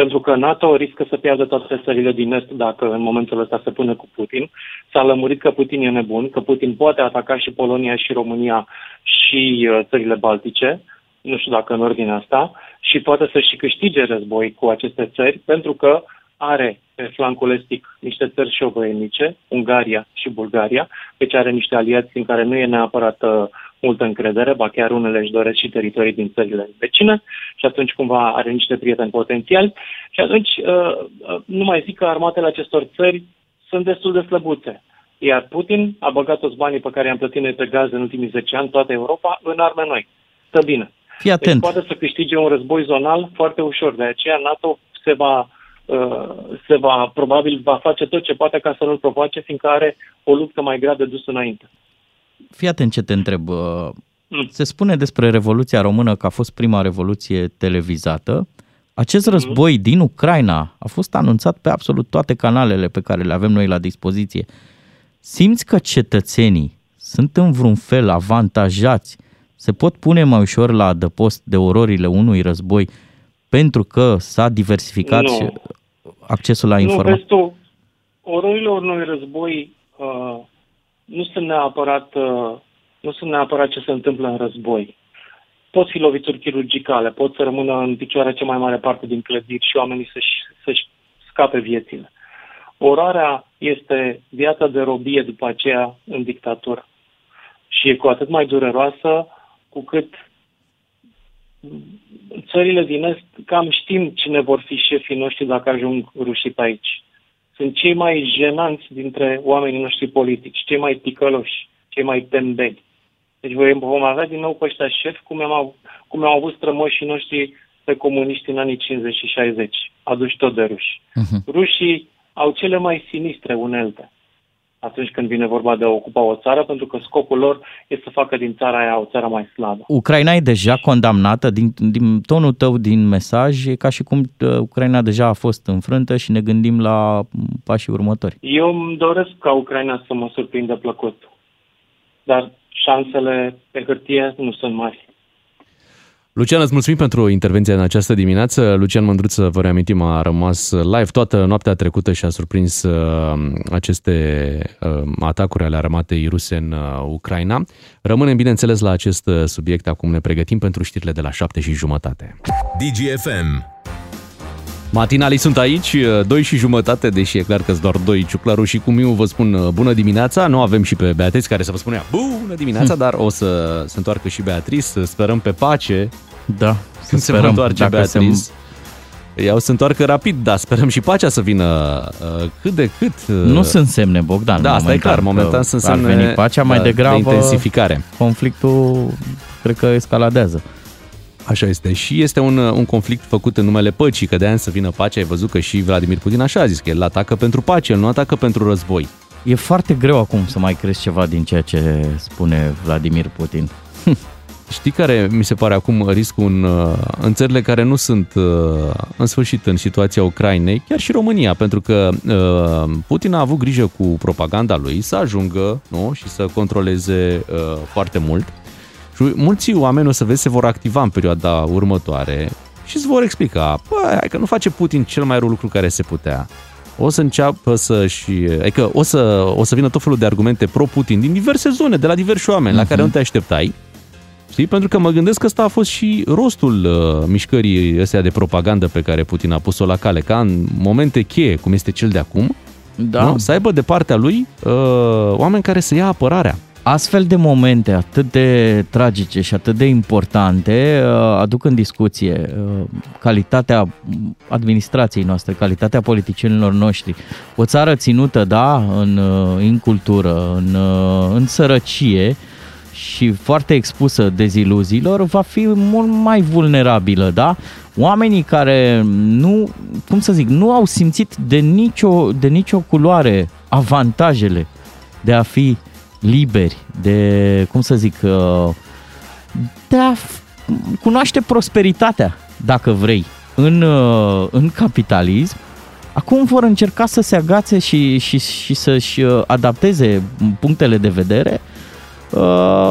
pentru că NATO riscă să piardă toate țările din Est dacă în momentul ăsta se pune cu Putin. S-a lămurit că Putin e nebun, că Putin poate ataca și Polonia și România și uh, țările Baltice, nu știu dacă în ordine asta, și poate să și câștige război cu aceste țări, pentru că are pe flancul estic niște țări șovăienice, Ungaria și Bulgaria, deci are niște aliați în care nu e neapărat uh, multă încredere, ba chiar unele își doresc și teritorii din țările vecine și atunci cumva are niște prieteni potențiali și atunci uh, uh, nu mai zic că armatele acestor țări sunt destul de slăbuțe. Iar Putin a băgat toți banii pe care i-am plătit noi pe gaz în ultimii 10 ani, toată Europa, în arme noi. Stă bine. Fii atent. Deci poate să câștige un război zonal foarte ușor. De aceea NATO se va, uh, se va, probabil va face tot ce poate ca să nu-l provoace, fiindcă are o luptă mai grea de dus înainte. Fii atent ce te întreb. Uh, mm. Se spune despre Revoluția Română că a fost prima revoluție televizată. Acest mm. război din Ucraina a fost anunțat pe absolut toate canalele pe care le avem noi la dispoziție. Simți că cetățenii sunt în vreun fel avantajați, se pot pune mai ușor la adăpost de ororile unui război pentru că s-a diversificat nu. Accesul la informații? Nu, vezi tu, ororile unui război uh, nu sunt neapărat, uh, nu sunt neapărat ce se întâmplă în război. Pot fi lovituri chirurgicale, pot să rămână în picioare cea mai mare parte din clădiri și oamenii să-și, să-și scape viețile. Orarea este viața de robie după aceea în dictatură. Și e cu atât mai dureroasă cu cât țările din Est cam știm cine vor fi șefii noștri dacă ajung rușii pe aici sunt cei mai jenanți dintre oamenii noștri politici, cei mai ticăloși, cei mai tembeli. Deci vom avea din nou pe ăștia șef, cum am, cum am avut strămoșii noștri pe comuniști în anii 50 și 60, aduși tot de ruși. Uh-huh. Rușii au cele mai sinistre unelte atunci când vine vorba de a ocupa o țară, pentru că scopul lor este să facă din țara aia o țară mai slabă. Ucraina e deja condamnată, din, din tonul tău din mesaj, e ca și cum uh, Ucraina deja a fost înfrântă și ne gândim la pașii următori. Eu îmi doresc ca Ucraina să mă surprindă plăcut, dar șansele pe hârtie nu sunt mari. Lucian, îți mulțumim pentru intervenția în această dimineață. Lucian Mândruță, vă reamintim, a rămas live toată noaptea trecută și a surprins uh, aceste uh, atacuri ale armatei ruse în uh, Ucraina. Rămânem, bineînțeles, la acest subiect. Acum ne pregătim pentru știrile de la șapte și jumătate. DGFM. Matinalii sunt aici, doi și jumătate, deși e clar că doar doi. Ciuclaru și cu Miu vă spun bună dimineața. Nu avem și pe Beatrice care să vă spunea bună dimineața, hm. dar o să se întoarcă și Beatrice. Sperăm pe pace da, când se va întoarce Beatrice. Se... Ea o să întoarcă rapid, dar sperăm și pacea să vină uh, cât de cât. Uh... Nu sunt semne, Bogdan. Da, asta e clar, momentan sunt semne veni pacea, mai da, degrabă de intensificare. Conflictul cred că escaladează. Așa este. Și este un, un conflict făcut în numele păcii, că de ani să vină pacea. Ai văzut că și Vladimir Putin așa a zis, că el atacă pentru pace, el nu atacă pentru război. E foarte greu acum să mai crezi ceva din ceea ce spune Vladimir Putin. [laughs] Știi care mi se pare acum riscul în, uh, în țările care nu sunt uh, în sfârșit în situația Ucrainei, chiar și România, pentru că uh, Putin a avut grijă cu propaganda lui să ajungă nu? și să controleze foarte mult. Și mulți oameni o să vezi se vor activa în perioada următoare și îți vor explica, băi, hai că nu face Putin cel mai rău lucru care se putea. O să înceapă să-și... Adică o să, o să vină tot felul de argumente pro-Putin din diverse zone, de la diversi oameni uh-huh. la care mhm. nu te așteptai Știi? Pentru că mă gândesc că ăsta a fost și rostul uh, mișcării astea de propagandă pe care Putin a pus-o la cale, ca în momente cheie, cum este cel de acum, da. nu? să aibă de partea lui uh, oameni care să ia apărarea. Astfel de momente atât de tragice și atât de importante uh, aduc în discuție uh, calitatea administrației noastre, calitatea politicienilor noștri. O țară ținută, da, în incultură, în, în sărăcie, și foarte expusă deziluziilor, va fi mult mai vulnerabilă, da? Oamenii care nu, cum să zic, nu au simțit de nicio, de nicio culoare avantajele de a fi liberi, de, cum să zic, uh, de a cunoaște prosperitatea, dacă vrei, în, uh, în capitalism, acum vor încerca să se agațe și, și, și să-și uh, adapteze punctele de vedere uh,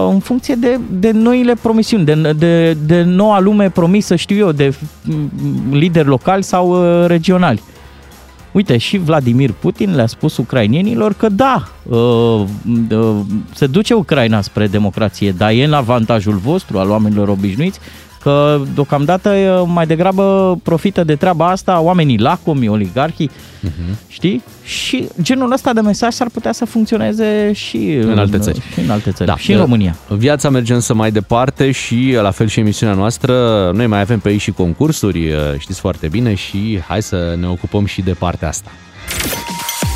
în funcție de, de noile promisiuni, de, de, de noua lume promisă, știu eu, de lideri locali sau uh, regionali. Uite, și Vladimir Putin le-a spus ucrainienilor că da, uh, uh, se duce Ucraina spre democrație, dar e în avantajul vostru, al oamenilor obișnuiți, că deocamdată mai degrabă profită de treaba asta oamenii lacomi, oligarhii, uh-huh. știi? Și genul ăsta de mesaj s-ar putea să funcționeze și în, în alte țări. Și în alte țări, da. și în România. Viața merge însă mai departe și la fel și emisiunea noastră, noi mai avem pe aici și concursuri, știți foarte bine și hai să ne ocupăm și de partea asta.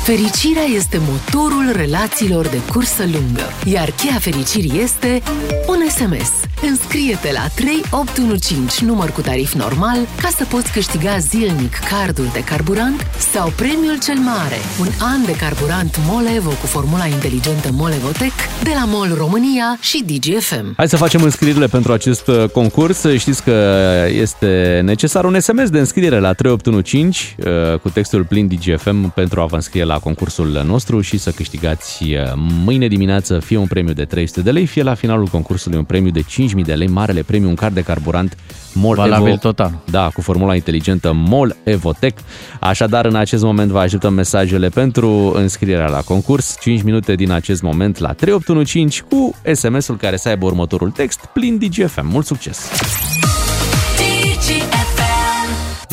Fericirea este motorul relațiilor de cursă lungă, iar cheia fericirii este un SMS. Înscrie-te la 3815 număr cu tarif normal ca să poți câștiga zilnic cardul de carburant sau premiul cel mare, un an de carburant Molevo cu formula inteligentă Molevotec de la MOL România și DGFM. Hai să facem înscrierile pentru acest uh, concurs. Știți că este necesar un SMS de înscriere la 3815 uh, cu textul plin DGFM pentru a vă înscrie la concursul nostru și să câștigați uh, mâine dimineață fie un premiu de 300 de lei, fie la finalul concursului un premiu de 5 5.000 de lei, marele premiu, un card de carburant MOL Valabil Evo, total. Da, cu formula inteligentă MOL Evotec. Așadar, în acest moment vă ajutăm mesajele pentru înscrierea la concurs. 5 minute din acest moment la 3815 cu SMS-ul care să aibă următorul text plin DGFM. Mult succes!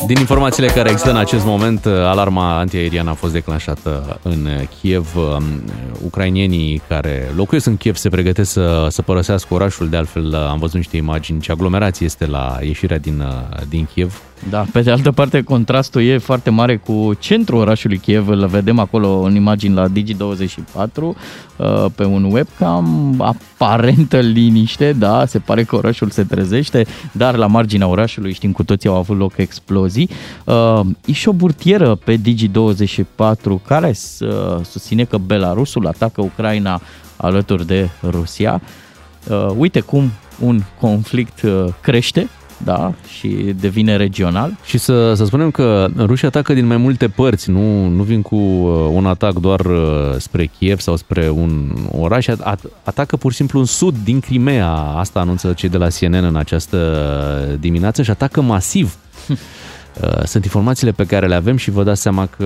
Din informațiile care există în acest moment, alarma antiaeriană a fost declanșată în Kiev. Um, ucrainienii care locuiesc în Kiev se pregătesc să, să părăsească orașul. De altfel, am văzut niște imagini ce aglomerație este la ieșirea din, din Kiev. Da, pe de altă parte, contrastul e foarte mare cu centrul orașului Kiev. Îl vedem acolo în imagini la Digi24 uh, pe un webcam. Aparentă liniște, da, se pare că orașul se trezește, dar la marginea orașului știm cu toții au avut loc explozii. Uh, e și o burtieră pe Digi24 care susține că Belarusul atacă Ucraina alături de Rusia. Uite cum un conflict crește da, și devine regional. Și să, să spunem că rușii atacă din mai multe părți, nu, nu vin cu uh, un atac doar uh, spre Kiev sau spre un oraș, atacă pur și simplu în sud din Crimea, asta anunță cei de la CNN în această dimineață și atacă masiv. Uh, [laughs] sunt informațiile pe care le avem și vă dați seama că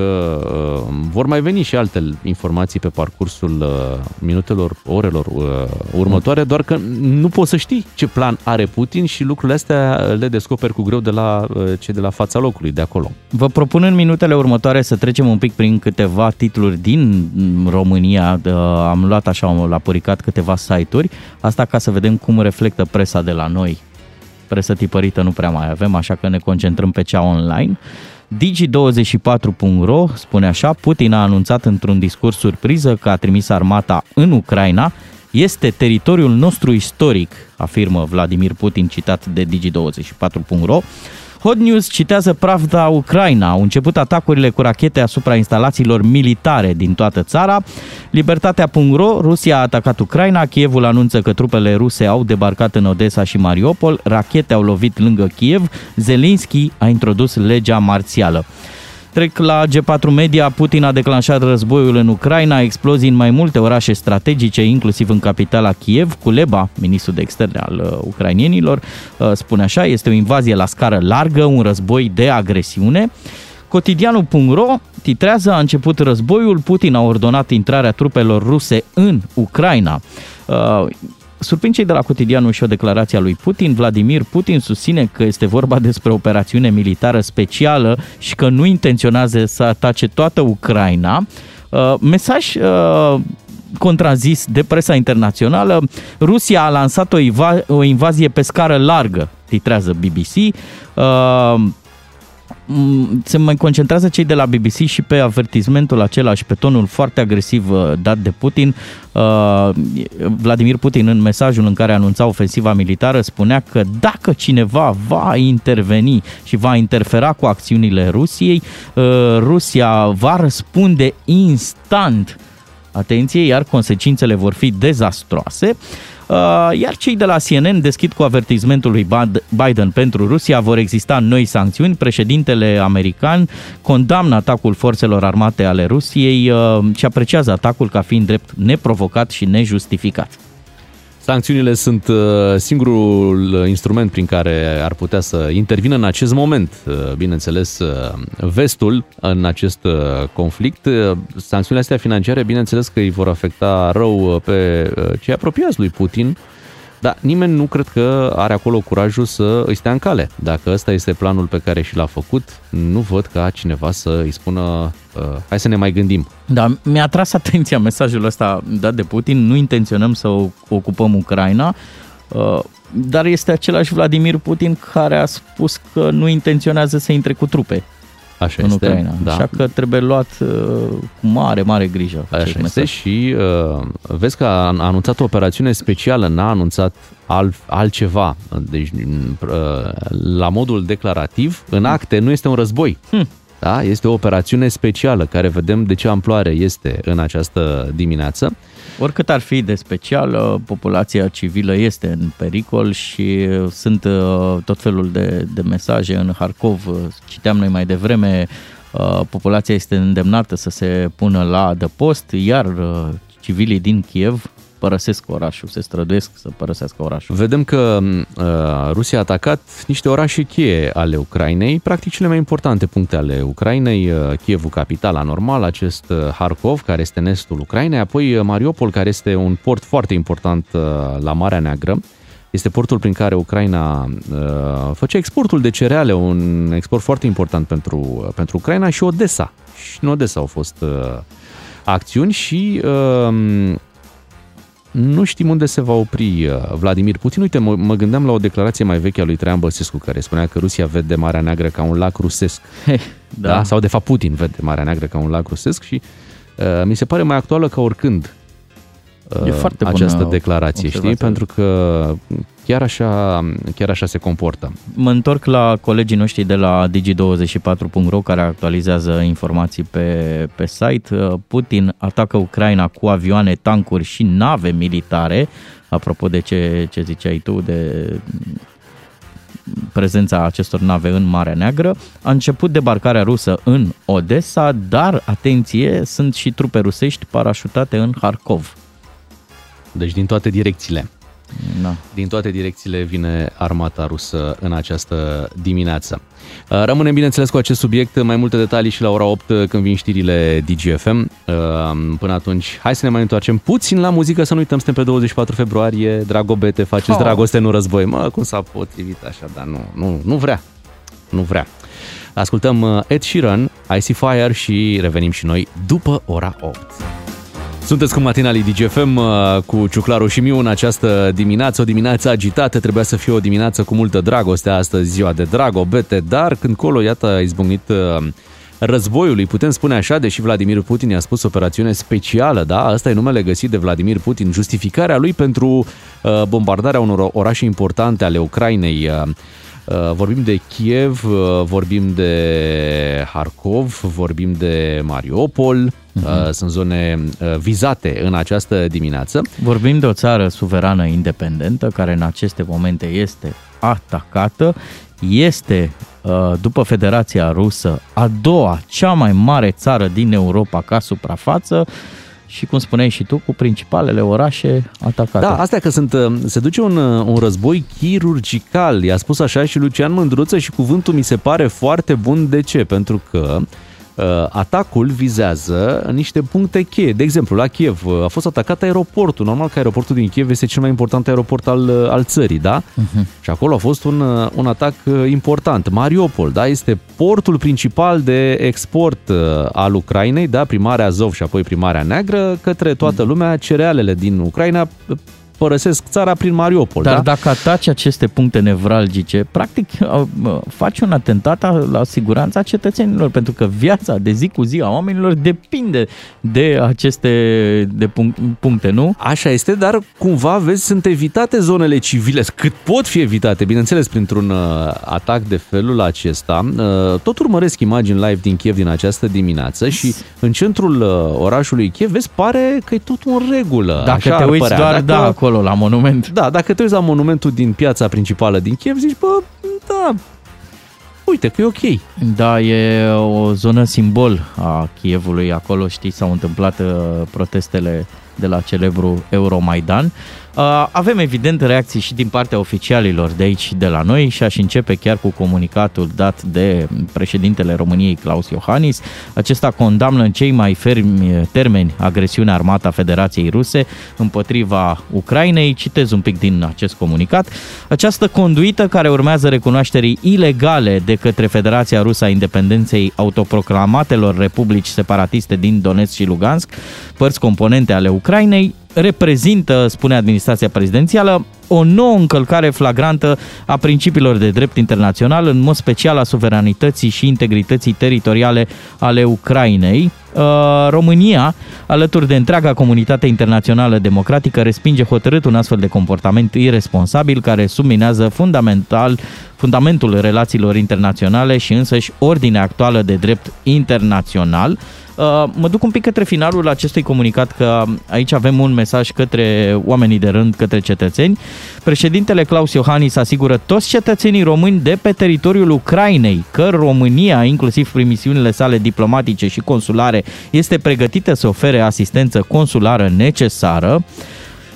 uh, vor mai veni și alte informații pe parcursul uh, minutelor, orelor următoare, doar că nu poți să știi ce plan are Putin și lucrurile astea le descoperi cu greu de la cei de la fața locului, de acolo. Vă propun în minutele următoare să trecem un pic prin câteva titluri din România. Am luat așa la păricat câteva site-uri, asta ca să vedem cum reflectă presa de la noi presă tipărită nu prea mai avem, așa că ne concentrăm pe cea online. Digi24.ro spune așa, Putin a anunțat într-un discurs surpriză că a trimis armata în Ucraina, este teritoriul nostru istoric, afirmă Vladimir Putin, citat de Digi24.ro. Hot News citează Pravda Ucraina. Au început atacurile cu rachete asupra instalațiilor militare din toată țara. Libertatea.ro, Rusia a atacat Ucraina, Kievul anunță că trupele ruse au debarcat în Odessa și Mariupol, rachete au lovit lângă Kiev, Zelensky a introdus legea marțială. Trec la G4 Media, Putin a declanșat războiul în Ucraina, explozii în mai multe orașe strategice, inclusiv în capitala Kiev. Kuleba, ministrul de externe al uh, ucrainienilor, uh, spune așa, este o invazie la scară largă, un război de agresiune. Cotidianul.ro titrează a început războiul, Putin a ordonat intrarea trupelor ruse în Ucraina. Uh, Surprind cei de la cotidianul și o declarație a lui Putin. Vladimir Putin susține că este vorba despre o operațiune militară specială și că nu intenționează să atace toată Ucraina. Uh, mesaj uh, contrazis de presa internațională, Rusia a lansat o, inva- o invazie pe scară largă, titrează BBC. Uh, Mm, se mai concentrează cei de la BBC și pe avertismentul acela și pe tonul foarte agresiv uh, dat de Putin. Uh, Vladimir Putin în mesajul în care anunța ofensiva militară spunea că dacă cineva va interveni și va interfera cu acțiunile Rusiei, uh, Rusia va răspunde instant atenție, iar consecințele vor fi dezastroase. Uh, iar cei de la CNN deschid cu avertizmentul lui Biden pentru Rusia. Vor exista noi sancțiuni. Președintele american condamnă atacul forțelor armate ale Rusiei uh, și apreciază atacul ca fiind drept neprovocat și nejustificat. Sancțiunile sunt uh, singurul instrument prin care ar putea să intervină în acest moment, uh, bineînțeles, uh, vestul în acest conflict. Sancțiunile astea financiare, bineînțeles că îi vor afecta rău pe cei apropiați lui Putin, dar nimeni nu cred că are acolo curajul să îi stea în cale. Dacă ăsta este planul pe care și l-a făcut, nu văd ca cineva să îi spună uh, hai să ne mai gândim. Da, mi-a tras [laughs] atenția mesajul ăsta dat de Putin, nu intenționăm să ocupăm Ucraina, uh, dar este același Vladimir Putin care a spus că nu intenționează să intre cu trupe Așa în este, Ucraina. Da. Așa că trebuie luat uh, cu mare, mare grijă. Așa este mesaj. și uh, vezi că a anunțat o operațiune specială, n-a anunțat alt, altceva. Deci, uh, la modul declarativ, în acte nu este un război. Hm. Da? Este o operațiune specială care vedem de ce amploare este în această dimineață. Oricât ar fi de special, populația civilă este în pericol și sunt uh, tot felul de, de mesaje în Harkov. Citeam noi mai devreme, uh, populația este îndemnată să se pună la adăpost, iar uh, civilii din Kiev părăsesc orașul, se străduiesc să părăsească orașul. Vedem că uh, Rusia a atacat niște orașe cheie ale Ucrainei, practic cele mai importante puncte ale Ucrainei, uh, Kievul, capitala normal, acest uh, Harkov, care este în estul Ucrainei, apoi uh, Mariupol, care este un port foarte important uh, la Marea Neagră. Este portul prin care Ucraina uh, făcea exportul de cereale, un export foarte important pentru, uh, pentru Ucraina și Odessa. Și în Odessa au fost uh, acțiuni și uh, nu știm unde se va opri uh, Vladimir Putin. Uite, mă, mă gândeam la o declarație mai veche a lui Traian Băsescu, care spunea că Rusia vede Marea Neagră ca un lac rusesc. Hey, da. da. Sau, de fapt, Putin vede Marea Neagră ca un lac rusesc și uh, mi se pare mai actuală ca oricând E foarte bună această declarație, știi? observație. Pentru că chiar așa, chiar așa se comportă. Mă întorc la colegii noștri de la digi24.ro care actualizează informații pe, pe site. Uh, Putin atacă Ucraina cu avioane, tancuri și nave militare. Apropo de ce, ce ziceai tu, de prezența acestor nave în Marea Neagră. A început debarcarea rusă în Odessa, dar, atenție, sunt și trupe rusești parașutate în Harkov. Deci din toate direcțiile. Na. Din toate direcțiile vine armata rusă în această dimineață. Uh, Rămânem, bineînțeles, cu acest subiect. Mai multe detalii și la ora 8 când vin știrile DGFM. Uh, Până atunci, hai să ne mai întoarcem puțin la muzică, să nu uităm, suntem pe 24 februarie. Dragobete, faceți Oh. dragoste, nu război. Mă, cum s-a potrivit așa, dar nu, nu, nu vrea. Nu vrea. Ascultăm uh, Ed Sheeran, I See Fire și revenim și noi după ora 8. Sunteți cu matinalii DGFM uh, cu Ciuclaru și Miu în această dimineață, o dimineață agitată, trebuia să fie o dimineață cu multă dragoste, astăzi ziua de dragobete, dar când colo, iată, a izbucnit uh, războiului, putem spune așa, deși Vladimir Putin i-a spus operațiune specială, da? Asta e numele găsit de Vladimir Putin, justificarea lui pentru uh, bombardarea unor orașe importante ale Ucrainei. Uh, Uh, Vorbim de Kiev, uh, vorbim de Harkov, vorbim de Mariupol, uh-huh. sunt zone uh, vizate în această dimineață. Vorbim de o țară suverană independentă care în aceste momente este atacată, este, uh, după Federația Rusă, a doua cea mai mare țară din Europa ca suprafață și, cum spuneai și tu, cu principalele orașe atacate. Da, astea că sunt, uh, se duce un, uh, un război chirurgical, i-a spus așa și Lucian Mândruță și cuvântul mi se pare foarte bun. De ce? Pentru că uh, atacul vizează niște puncte cheie. De exemplu, la Kiev uh, a fost atacat aeroportul. Normal că aeroportul din Kiev este cel mai important aeroport al, uh, al țării, da? Uh-huh. Și acolo a fost un, uh, un atac uh, important. Mariupol, da? Este portul principal de export uh, al Ucrainei, da? Primarea Azov și apoi primarea Neagră către toată lumea. Cerealele din Ucraina uh, părăsesc țara prin Mariupol, Dar da? dacă ataci aceste puncte nevralgice, practic uh, uh, faci un atentat la siguranța cetățenilor, pentru că viața de zi cu zi a oamenilor depinde de aceste de punct, puncte, nu? Așa este, dar cumva, vezi, sunt evitate zonele civile, cât pot fi evitate, bineînțeles, printr-un uh, atac de felul acesta. Uh, tot urmăresc imagini live din Kiev din această dimineață și în centrul uh, orașului Kiev, vezi, pare că e tot în regulă. Dacă Așa te ar uiți părea. doar, Dacă- da, acolo, la monument. Da, dacă te uiți la monumentul din piața principală din Kiev, zici, bă, da, uite că e ok. Da, e o zonă simbol a Kievului. Acolo, știi, s-au întâmplat uh, protestele de la celebru Euromaidan. Uh, Avem evident reacții și din partea oficialilor de aici și de la noi și aș începe chiar cu comunicatul dat de președintele României Claus Iohannis. Acesta condamnă în cei mai fermi termeni agresiunea armată a Federației Ruse împotriva Ucrainei. Citez un pic din acest comunicat. Această conduită care urmează recunoașterii ilegale de către Federația Rusă a Independenței autoproclamatelor republici separatiste din Donetsk și Lugansk, părți componente ale Ucrainei, reprezintă, spune administrația prezidențială, o nouă încălcare flagrantă a principiilor de drept internațional, în mod special a suveranității și integrității teritoriale ale Ucrainei. Uh, România, alături de întreaga comunitate internațională democratică, respinge hotărât un astfel de comportament irresponsabil care subminează fundamental fundamentul relațiilor internaționale și însăși ordinea actuală de drept internațional. Uh, Mă duc un pic către finalul acestui comunicat că aici avem un mesaj către oamenii de rând, către cetățeni. Președintele Claus Iohannis asigură toți cetățenii români de pe teritoriul Ucrainei că România, inclusiv prin misiunile sale diplomatice și consulare, este pregătită să ofere asistență consulară necesară.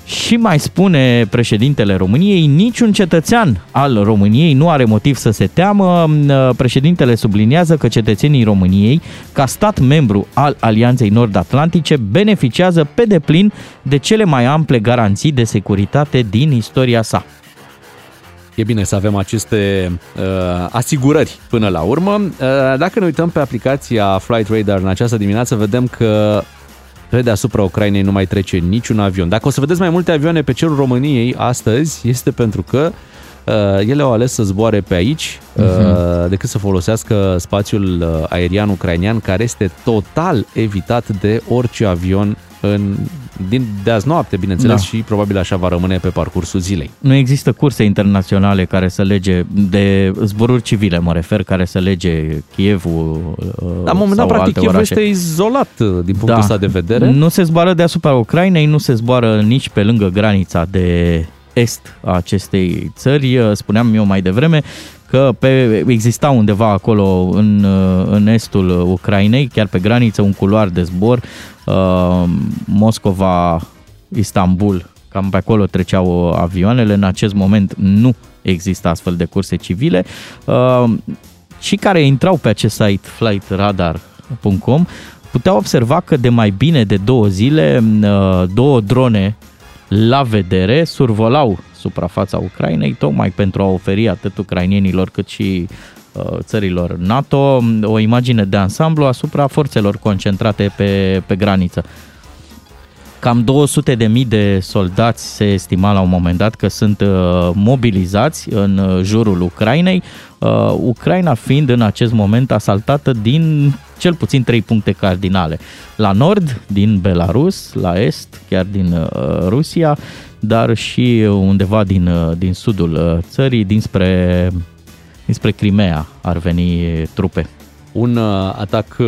Și mai spune președintele României, niciun cetățean al României nu are motiv să se teamă. Președintele subliniază că cetățenii României, ca stat membru al Alianței Nord-Atlantice, beneficiază pe deplin de cele mai ample garanții de securitate din istoria sa. E bine să avem aceste uh, asigurări până la urmă. Uh, dacă ne uităm pe aplicația Flight Radar în această dimineață, vedem că Pe deasupra Ucrainei nu mai trece niciun avion. Dacă o să vedeți mai multe avioane pe cerul României astăzi, este pentru că uh, ele au ales să zboare pe aici uh, uh-huh. decât să folosească spațiul uh, aerian ucrainean care este total evitat de orice avion în, din, de azi noapte, bineînțeles, da. și probabil așa va rămâne pe parcursul zilei. Nu există curse internaționale care să lege, de zboruri civile mă refer, care să lege Kievul Da, în moment dat, practic, Kiev este izolat uh, din punctul da. ăsta de vedere. Nu se zboară deasupra Ucrainei, nu se zboară nici pe lângă granița de est a acestei țări. Uh, spuneam eu mai devreme că pe, exista undeva acolo în, uh, în estul Ucrainei, chiar pe graniță, un culoar de zbor uh, Moscova, Istanbul, cam pe acolo treceau avioanele. În acest moment nu există astfel de curse civile. Uh, și care intrau pe acest site flightradar.com puteau observa că de mai bine de două zile uh, două drone la vedere survolau suprafața Ucrainei tocmai pentru a oferi atât ucrainienilor cât și uh, țărilor NATO o imagine de ansamblu asupra forțelor concentrate pe, pe graniță. Cam 200 de mii de soldați se estima la un moment dat că sunt uh, mobilizați în jurul Ucrainei, uh, Ucraina fiind în acest moment asaltată din cel puțin trei puncte cardinale. La nord, din Belarus, la est, chiar din Rusia, dar și undeva din, din sudul țării, dinspre, dinspre Crimea ar veni trupe un uh, atac uh,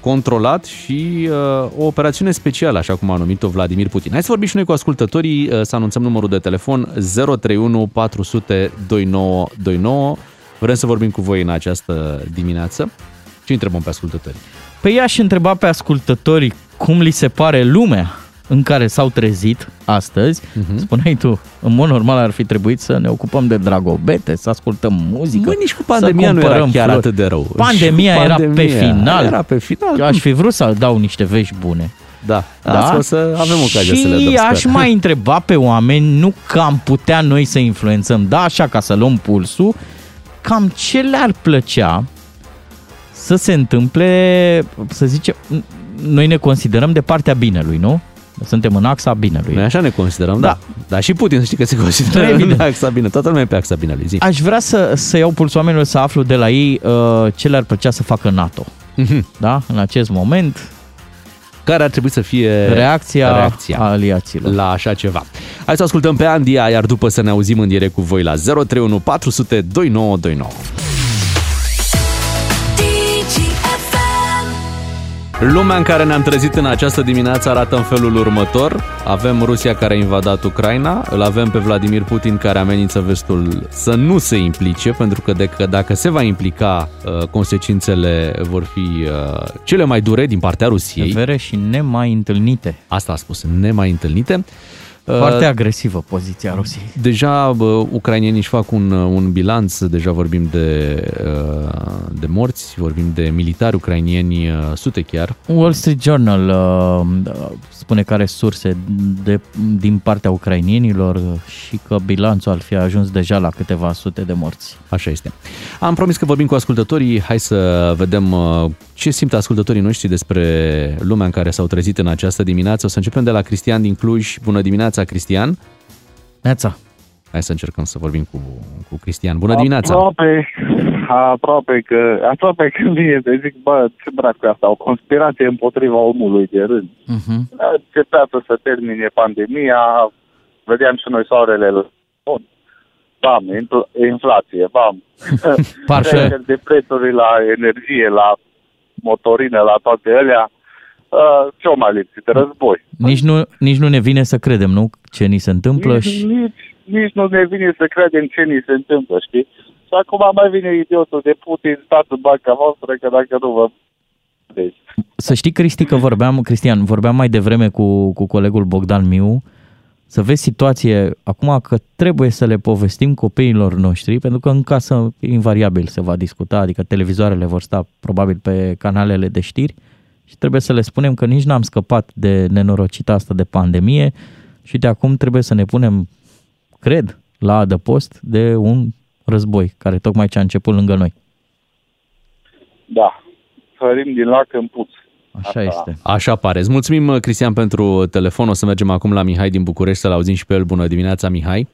controlat și uh, o operațiune specială, așa cum a numit-o Vladimir Putin. Hai să vorbim și noi cu ascultătorii, să anunțăm numărul de telefon 031 400 2929. Vrem să vorbim cu voi în această dimineață. Ce întrebăm pe ascultătorii? Pe ea și întreba pe ascultătorii cum li se pare lumea în care s-au trezit astăzi, uh-huh. spuneai tu, în mod normal ar fi trebuit să ne ocupăm de dragobete, să ascultăm muzică. Mă, nici cu pandemia nu era chiar flori. atât de rău. Pandemia, pandemia era pe final. Era pe final. Eu aș fi vrut să dau niște vești bune. Da, da? Asta o să avem ocazia și să le dăm, Și aș mai [laughs] întreba pe oameni, nu că am putea noi să influențăm, da, așa ca să luăm pulsul, cam ce le-ar plăcea să se întâmple, să zicem, noi ne considerăm de partea binelui, nu? Suntem în axa binelui. Noi așa ne considerăm, da. da. Dar și Putin să știi că se consideră în axa bine. Toată lumea e pe axa binelui. Zi. Aș vrea să, să iau pulsul oamenilor să aflu de la ei uh, ce le-ar plăcea să facă NATO. Mm-hmm. Da? În acest moment, care ar trebui să fie reacția, reacția aliaților la așa ceva. Hai să ascultăm pe Andia, iar după să ne auzim în direct cu voi la 031 400 2929. Lumea în care ne-am trezit în această dimineață arată în felul următor. Avem Rusia care a invadat Ucraina, îl avem pe Vladimir Putin care amenință vestul să nu se implice, pentru că de, dacă se va implica, uh, consecințele vor fi uh, cele mai dure din partea Rusiei. Severe și nemai întâlnite. Asta a spus, nemai întâlnite. Foarte uh, agresivă poziția Rusiei. Deja uh, ucrainienii își fac un, uh, un bilanț, deja vorbim de, uh, de morți, vorbim de militari ucrainieni, uh, sute chiar. Wall Street Journal uh, spune care surse de, din partea ucrainienilor și că bilanțul ar fi ajuns deja la câteva sute de morți. Așa este. Am promis că vorbim cu ascultătorii, hai să vedem uh, ce simt ascultătorii noștri despre lumea în care s-au trezit în această dimineață. O să începem de la Cristian din Cluj. Bună dimineața, Cristian! Neața! Hai să încercăm să vorbim cu, cu Cristian. Bună dimineața! Aproape, aproape că, aproape că vine să zic, bă, ce dracu asta, o conspirație împotriva omului de rând. Uh-huh. Începeată să termine pandemia, vedeam și noi soarele la bam, inflație, bam. Parcă... [laughs] de prețuri la energie, la motorină, la toate alea, uh, ce o mai lipsit? Război. Nici nu, nici nu ne vine să credem, nu? Ce ni se întâmplă nici, și... Nici, nici nu ne vine să credem ce ni se întâmplă, știi? Și acum mai vine idiotul de Putin, statul banca voastră, că dacă nu vă deci. Să știi, Cristi, că vorbeam, Cristian, vorbeam mai devreme cu, cu colegul Bogdan Miu, să vezi situație acum că trebuie să le povestim copiilor noștri, pentru că în casă invariabil se va discuta, adică televizoarele vor sta probabil pe canalele de știri și trebuie să le spunem că nici n-am scăpat de nenorocita asta de pandemie și de acum trebuie să ne punem, cred, la adăpost de un război care tocmai ce a început lângă noi. Da, sărim din lac în puț. Așa Asta. este. Așa pare. Îți mulțumim, Cristian, pentru telefon. O să mergem acum la Mihai din București să-l auzim și pe el. Bună dimineața, Mihai.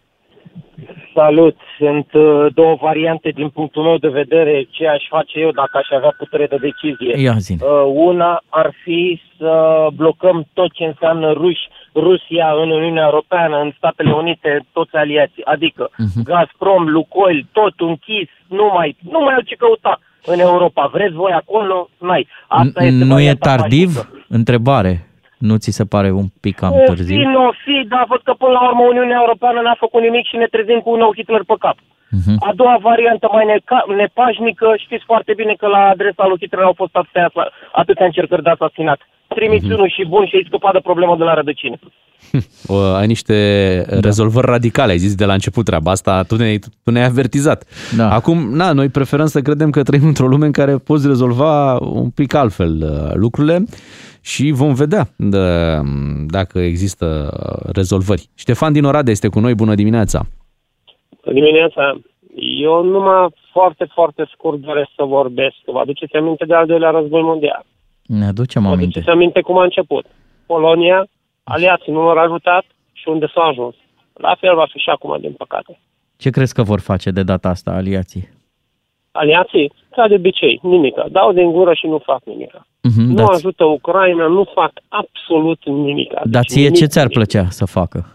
Salut! Sunt uh, două variante din punctul meu de vedere ce aș face eu dacă aș avea putere de decizie. Ia zi. Uh, una ar fi să blocăm tot ce înseamnă ruși, Rusia în Uniunea Europeană, în Statele Unite, toți aliații. Adică uh-huh. Gazprom, Lukoil, tot închis, nu mai, nu mai au ce căuta în Europa. Vreți voi acolo? N-ai. Asta este Nu e varianta tardiv? pașnică. Întrebare. Nu ți se pare un pic cam O fi, târziu? nu o fi, dar văd că până la urmă Uniunea Europeană n-a făcut nimic și ne trezim cu un nou Hitler pe cap. Mhm. A doua variantă mai neca- nepașnică, știți foarte bine că la adresa lui Hitler au fost atâtea, atâtea încercări de asasinat. Trimiți Mhm. unul și bun și ai scăpat de problemă de la rădăcină. [laughs] O, ai niște rezolvări radicale, ai zis de la început treaba asta, tu ne-ai, tu ne-ai avertizat. Da. Acum, na, noi preferăm să credem că trăim într-o lume în care poți rezolva un pic altfel uh, lucrurile și vom vedea de, dacă există uh, rezolvări. Ștefan din Oradea este cu noi, bună dimineața! dimineața. Eu numai foarte, foarte scurt doresc să vorbesc. Vă aduceți aminte de al doilea război mondial? Ne aducem Vă aminte. aduceți aminte cum a început? Polonia, aliații nu l-au ajutat și unde s-a ajuns. La fel va fi și acum, din păcate. Ce crezi că vor face de data asta aliații? Aliații, ca de obicei, nimica. Dau din gură și nu fac nimica. Mhm, Nu da, ajută Ucraina, nu fac absolut nimica. dar Deci ție ce nimic, ți-ar nimic. plăcea să facă?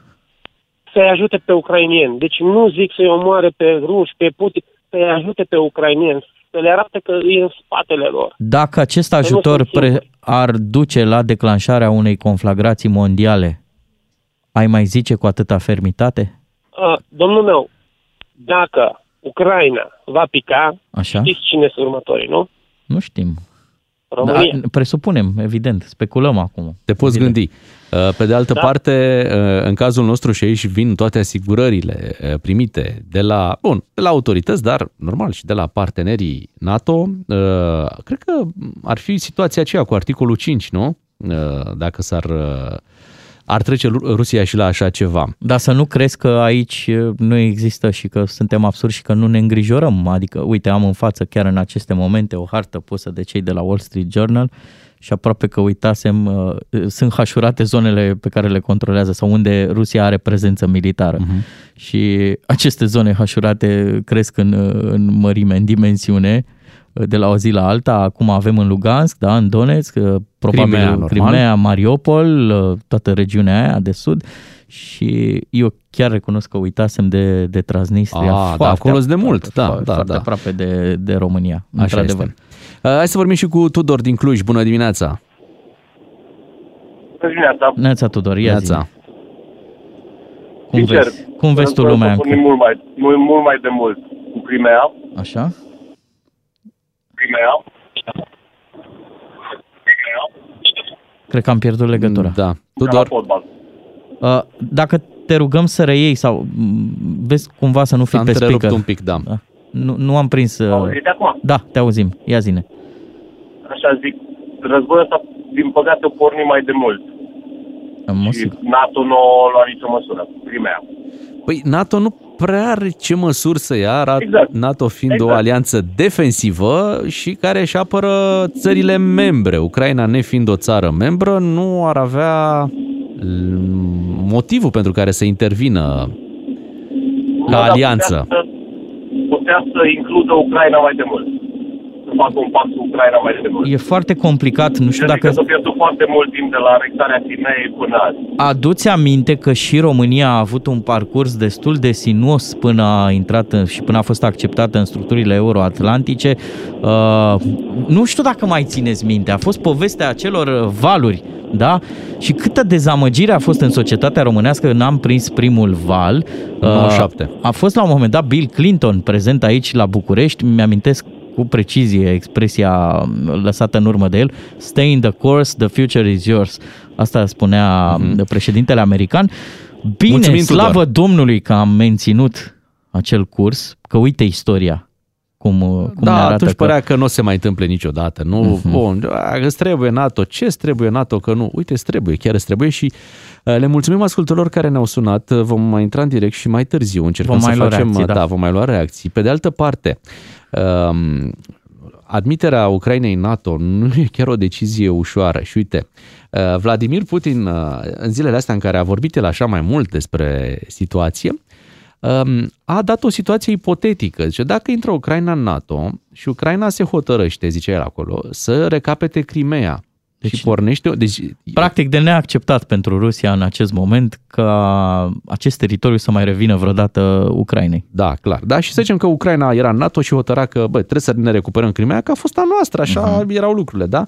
Să-i ajute pe ucrainieni. Deci nu zic să-i omoare pe ruși, pe Putin, să-i ajute pe ucrainieni, să le arate că e în spatele lor. Dacă acest nu ajutor sunt pre- singuri. ar duce la declanșarea unei conflagrații mondiale, ai mai zice cu atâta fermitate? Uh, domnul meu, dacă Ucraina va pica, Așa? știți cine sunt următorii, nu? Nu știm. România. Da, presupunem, evident, speculăm acum. Te poți Evident. gândi. Uh, Pe de altă Da. parte, uh, în cazul nostru și aici vin toate asigurările uh, primite de la, bun, de la autorități, dar normal și de la partenerii NATO. Uh, Cred că ar fi situația aceea cu articolul 5, nu? Uh, Dacă s-ar uh, ar trece Ru- Rusia și la așa ceva. Dar să nu crezi că aici uh, nu există și că suntem absurdi și că nu ne îngrijorăm. Adică, uite, am în față chiar în aceste momente o hartă pusă de cei de la Wall Street Journal și aproape că uitasem, uh, sunt hașurate zonele pe care le controlează sau unde Rusia are prezență militară. Uh-huh. Și aceste zone hașurate cresc în, uh, în mărime, în dimensiune, uh, de la o zi la alta. Acum avem în Lugansk, da, în Donetsk, uh, probabil Crimea, Crimea, normal. Crimea Mariupol, uh, toată regiunea aia de sud și eu chiar recunosc că uitasem de, de Transnistria. Ah, da, foarte acolo-s de aproape, mult, da, foarte, da, foarte da. aproape de, de România, Așa într-adevăr. este. Uh, Hai să vorbim și cu Tudor din Cluj. Bună dimineața! Bună dimineața. Neața Tudor, ia zi. Neața. Cum Sincer, vezi, cum vezi tu să- lumea să încă? pornim mult mai, mult, mult mai de mult cu Crimea. Așa? Crimea. Cred că am pierdut legătura. Da. Ca la Tudor, fotbal. Uh, dacă te rugăm să reiei sau m, vezi cumva să nu fii s-a pe întrerupt speaker. un pic, da. Da. Nu, nu am prins... Uh... Auziți acum? Da, te auzim. Ia zine. Așa zic, războiul ăsta, din păcate, o porni mai de mult. Am mă Și sigur. NATO nu a luat nicio măsură. Crimea. Păi NATO nu prea are ce măsuri să ia, Ra- Exact. NATO fiind Exact. o alianță defensivă și care își apără țările membre. Ucraina nefiind o țară membră, nu ar avea mm, motivul pentru care să intervină Nu, ca dar alianță. Putea să, putea să includă Ucraina mai de mult. Să facă un pas cu Ucraina mai de mult. E foarte complicat, nu știu Adică dacă... să pierdut foarte mult timp de la anexarea Crimeei până azi. Aduți aminte că și România a avut un parcurs destul de sinuos până a intrat în, și până a fost acceptată în structurile euroatlantice. Uh, nu știu dacă mai țineți minte, a fost povestea acelor valuri, da? Și câtă dezamăgire a fost în societatea românească, n-am prins primul val. Uh, 97. a fost la un moment dat Bill Clinton prezent aici la București, mi-amintesc cu precizie expresia lăsată în urmă de el, stay in the course, the future is yours. Asta spunea uh-huh. președintele american. Bine, Mulțumim, slavă Tudor. Domnului că am menținut acel curs, că uite istoria cum, cum ne Da, arată atunci că... părea că nu o se mai întâmple niciodată. Nu, uh-huh. bun, a, îți trebuie NATO. Ce îți trebuie NATO că nu? Uite, îți trebuie, chiar îți trebuie și uh, le mulțumim ascultătorilor care ne-au sunat. Uh, Vom mai intra în direct și mai târziu. Încercăm Vom mai să lua facem, reacții, da. da, vom mai lua reacții. Pe de altă parte, um, admiterea Ucrainei în NATO nu [laughs] e chiar o decizie ușoară. Și uite, uh, Vladimir Putin, uh, în zilele astea în care a vorbit el așa mai mult despre situație, um, a dat o situație ipotetică. Zice, dacă intră Ucraina în NATO și Ucraina se hotărăște, zice el acolo, să recapete Crimea, deci, și pornește... Deci, practic de neacceptat pentru Rusia în acest moment ca acest teritoriu să mai revină vreodată Ucrainei. Da, clar. Da, și să zicem că Ucraina era în NATO și hotăra că bă, trebuie să ne recuperăm Crimea, că a fost a noastră, așa uh-huh. erau lucrurile, da?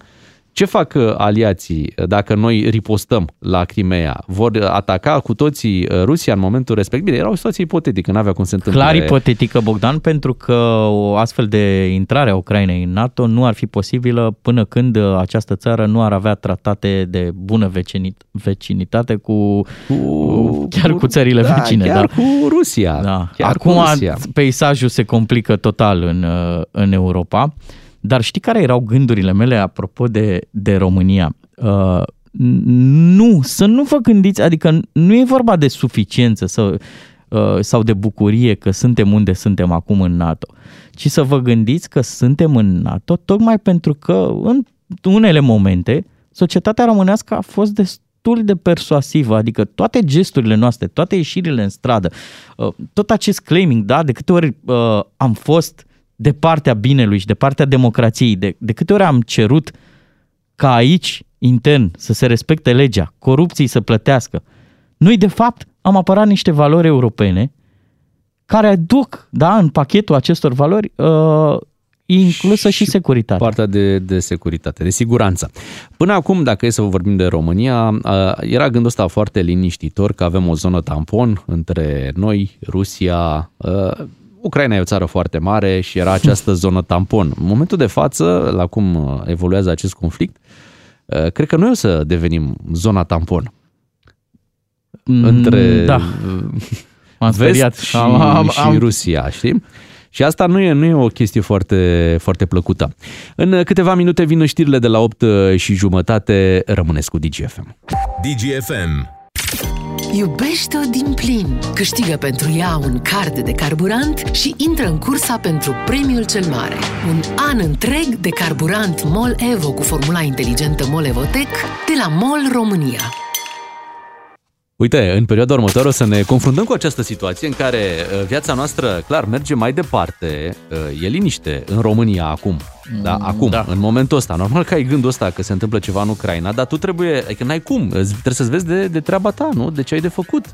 Ce fac uh, aliații uh, dacă noi ripostăm la Crimea? Vor ataca cu toții uh, Rusia în momentul respectiv? Bine, era o situație ipotetică, n-avea cum se întâmple. Clar ipotetică, Bogdan, pentru că o astfel de intrare a Ucrainei în NATO nu ar fi posibilă până când această țară nu ar avea tratate de bună vecinitate cu, cu chiar cu, cu țările da, vecine. Chiar da. cu Rusia. Da. Chiar Acum cu Rusia. peisajul se complică total în, în Europa. Dar știi care erau gândurile mele apropo de, de România? Uh, nu, să nu vă gândiți, adică nu e vorba de suficiență să, uh, sau de bucurie că suntem unde suntem acum în NATO, ci să vă gândiți că suntem în NATO tocmai pentru că în unele momente societatea românească a fost destul de persuasivă, adică toate gesturile noastre, toate ieșirile în stradă, uh, tot acest claiming, da, de câte ori uh, am fost de partea binelui și de partea democrației, de, de câte ori am cerut ca aici, intern, să se respecte legea, corupții să plătească, noi de fapt am apărat niște valori europene care duc da, în pachetul acestor valori uh, inclusă și, și securitate. Partea de, de securitate, de siguranță. Până acum, dacă e să vorbim de România, uh, era gândul ăsta foarte liniștitor că avem o zonă tampon între noi, Rusia, uh, Ucraina e o țară foarte mare și era această [laughs] zonă tampon. În momentul de față, la cum uh, evoluează acest conflict, uh, cred că noi o să devenim zona tampon. Mm, între da. M-am vest și, am, am, și Rusia, știi? Și asta nu e, nu e o chestie foarte, foarte plăcută. În câteva minute vin știrile de la 8 și jumătate. Rămâneți cu DGFM. DGFM Iubește-o din plin! Câștigă pentru ea un card de carburant și intră în cursa pentru premiul cel mare. Un an întreg de carburant MOL EVO cu formula inteligentă MOL Evotec de la MOL România. Uite, în perioada următoare o să ne confruntăm cu această situație în care uh, viața noastră, clar, merge mai departe, uh, e liniște în România acum. Da, mm, acum, da. în momentul ăsta. Normal că ai gândul ăsta că se întâmplă ceva în Ucraina, dar tu trebuie, adică n-ai cum, trebuie să-ți vezi de, de treaba ta, nu? De ce ai de făcut.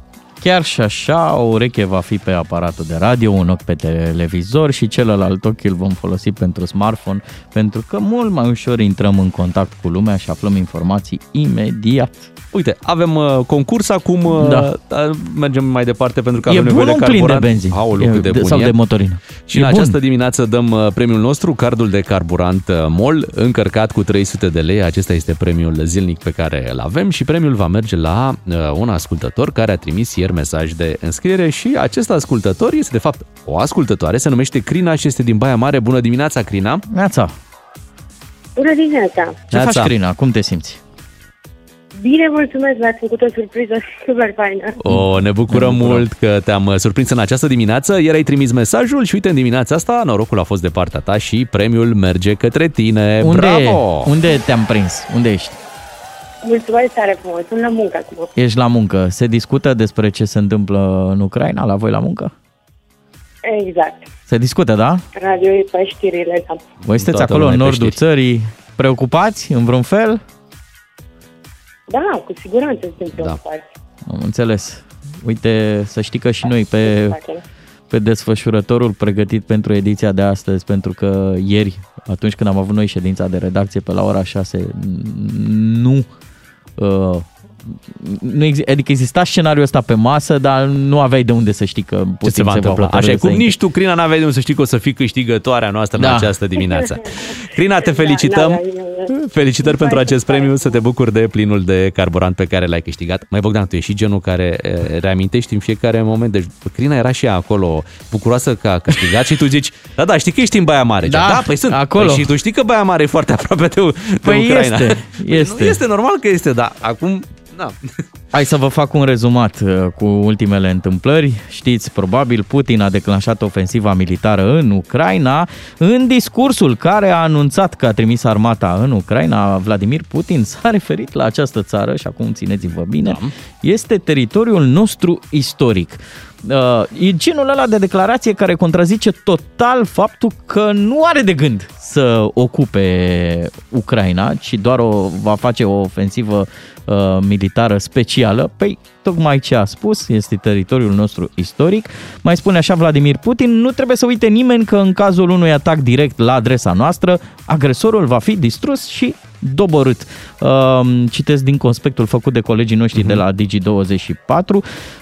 Chiar și așa, o ureche va fi pe aparatul de radio, un ochi pe televizor și celălalt ochi îl vom folosi pentru smartphone, pentru că mult mai ușor intrăm în contact cu lumea și aflăm informații imediat. Uite, avem uh, concurs acum, uh, da. mergem mai departe pentru că e avem nevoie de carburant. plin de benzin. Aoleu, de, de bun sau e. de motorină. Și e în bun. această dimineață dăm uh, premiul nostru, cardul de carburant uh, MOL, încărcat cu 300 de lei. Acesta este premiul zilnic pe care îl avem și premiul va merge la uh, un ascultător care a trimis ieri mesaj de înscriere și acest ascultător este de fapt o ascultătoare, se numește Crina și este din Baia Mare. Bună dimineața, Crina! Neața! Bună dimineața! Ce Neața. faci, Crina? Cum te simți? Bine, mulțumesc, mi-ați făcut o surpriză [laughs] super faină. O, ne bucurăm ne mult că te-am uh, surprins în această dimineață. Iar ai trimis mesajul și uite, în dimineața asta norocul a fost de partea ta și premiul merge către tine. Unde, Bravo! Unde te-am prins? Unde ești? Mulțumesc tare frumos, sunt la muncă acum. Ești la muncă. Se discută despre ce se întâmplă în Ucraina la voi la muncă? Exact. Se discută, da? Radio e pe știrile, da. Voi sunteți acolo în nordul țării, preocupați în vreun fel? Da, cu siguranță suntem preocupați. Da. Am înțeles. Uite, să știi că și noi pe, pe desfășurătorul pregătit pentru ediția de astăzi, pentru că ieri, atunci când am avut noi ședința de redacție pe la ora 6, nu uh, nu exi- adică exista scenariul ăsta pe masă, dar nu aveai de unde să știi că ce se va întâmpla. Așa e cum nici tu, Crina, n-aveai de unde să știi că o să fii câștigătoarea noastră da. în această dimineață. Crina, te felicităm. Da, da, Felicitări pentru acest premiu, să te bucuri de plinul de carburant pe care l-ai câștigat. Mai Bogdan, tu ești și genul care reamintești în fiecare moment. Deci Crina era și acolo bucuroasă că a câștigat și tu zici, da, da, știi că ești în Baia Mare. Da, da păi sunt. Acolo. Păi și tu știi că Baia Mare e foarte aproape de, de păi Ucraina. Este, este. Nu este normal că este, dar acum Da. Hai să vă fac un rezumat uh, cu ultimele întâmplări. Știți, probabil Putin a declanșat ofensiva militară în Ucraina. În discursul care a anunțat că a trimis armata în Ucraina, Vladimir Putin s-a [laughs] referit la această țară și acum țineți-vă bine, da. este teritoriul nostru istoric. Uh, e genul ăla de declarație care contrazice total faptul că nu are de gând să ocupe Ucraina, ci doar o, va face o ofensivă uh, militară specială. Păi, tocmai ce a spus, este teritoriul nostru istoric. Mai spune așa Vladimir Putin, nu trebuie să uite nimeni că în cazul unui atac direct la adresa noastră, agresorul va fi distrus și doborât. Um, citesc din conspectul făcut de colegii noștri uh-huh. de la Digi24.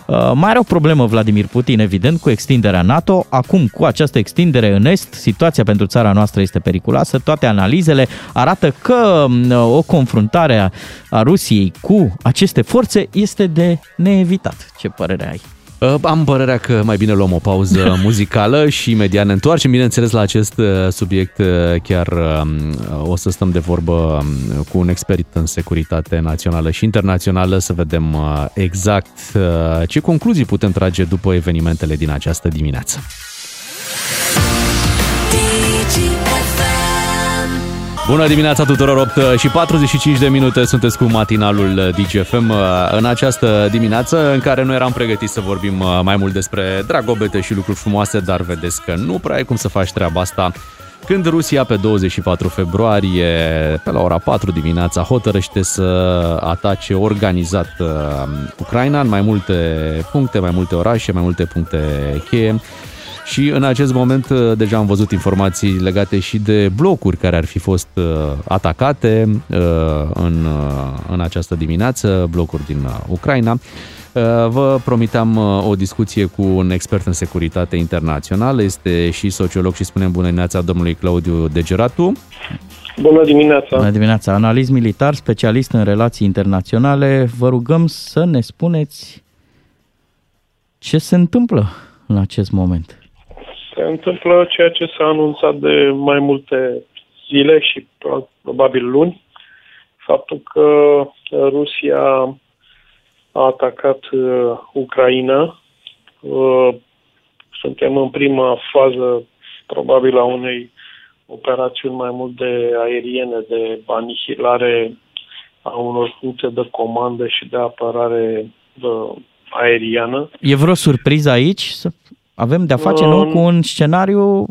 Uh, mai are o problemă Vladimir Putin, evident, cu extinderea NATO. Acum, cu această extindere în Est, situația pentru țara noastră este periculoasă. Toate analizele arată că um, o confruntare a Rusiei cu aceste forțe este de neevitat. Ce părere ai? Uh, am părerea că mai bine luăm o pauză [laughs] muzicală și imediat ne întoarcem. Bineînțeles, la acest uh, subiect uh, chiar um, o să stăm de vorbă um, cu un expert în securitate națională și internațională să vedem exact ce concluzii putem trage după evenimentele din această dimineață. Bună dimineața tuturor, 8 și 45 de minute sunteți cu matinalul DGFM uh, în această dimineață în care nu eram pregătiți să vorbim uh, mai mult despre dragobete și lucruri frumoase, dar vedeți că nu prea ai cum să faci treaba asta. Când Rusia pe 24 februarie, pe la ora 4 dimineața, hotărăște să atace organizat uh, Ucraina în mai multe puncte, mai multe orașe, mai multe puncte cheie și în acest moment uh, deja am văzut informații legate și de blocuri care ar fi fost uh, atacate uh, în, în această dimineață, blocuri din Ucraina. Vă promiteam o discuție cu un expert în securitate internațională, este și sociolog și spunem bună dimineața domnului Claudiu Degeratu. Bună dimineața! Bună dimineața! Analist militar, specialist în relații internaționale. Vă rugăm să ne spuneți ce se întâmplă în acest moment se întâmplă ceea ce s-a anunțat de mai multe zile și probabil luni, faptul că Rusia a atacat uh, Ucraina. Uh, suntem în prima fază, probabil, a unei operațiuni mai mult de aeriene, de anihilare a unor puncte de comandă și de apărare uh, aeriană. E vreo surpriză aici? Avem de-a face, uh, nu, cu un scenariu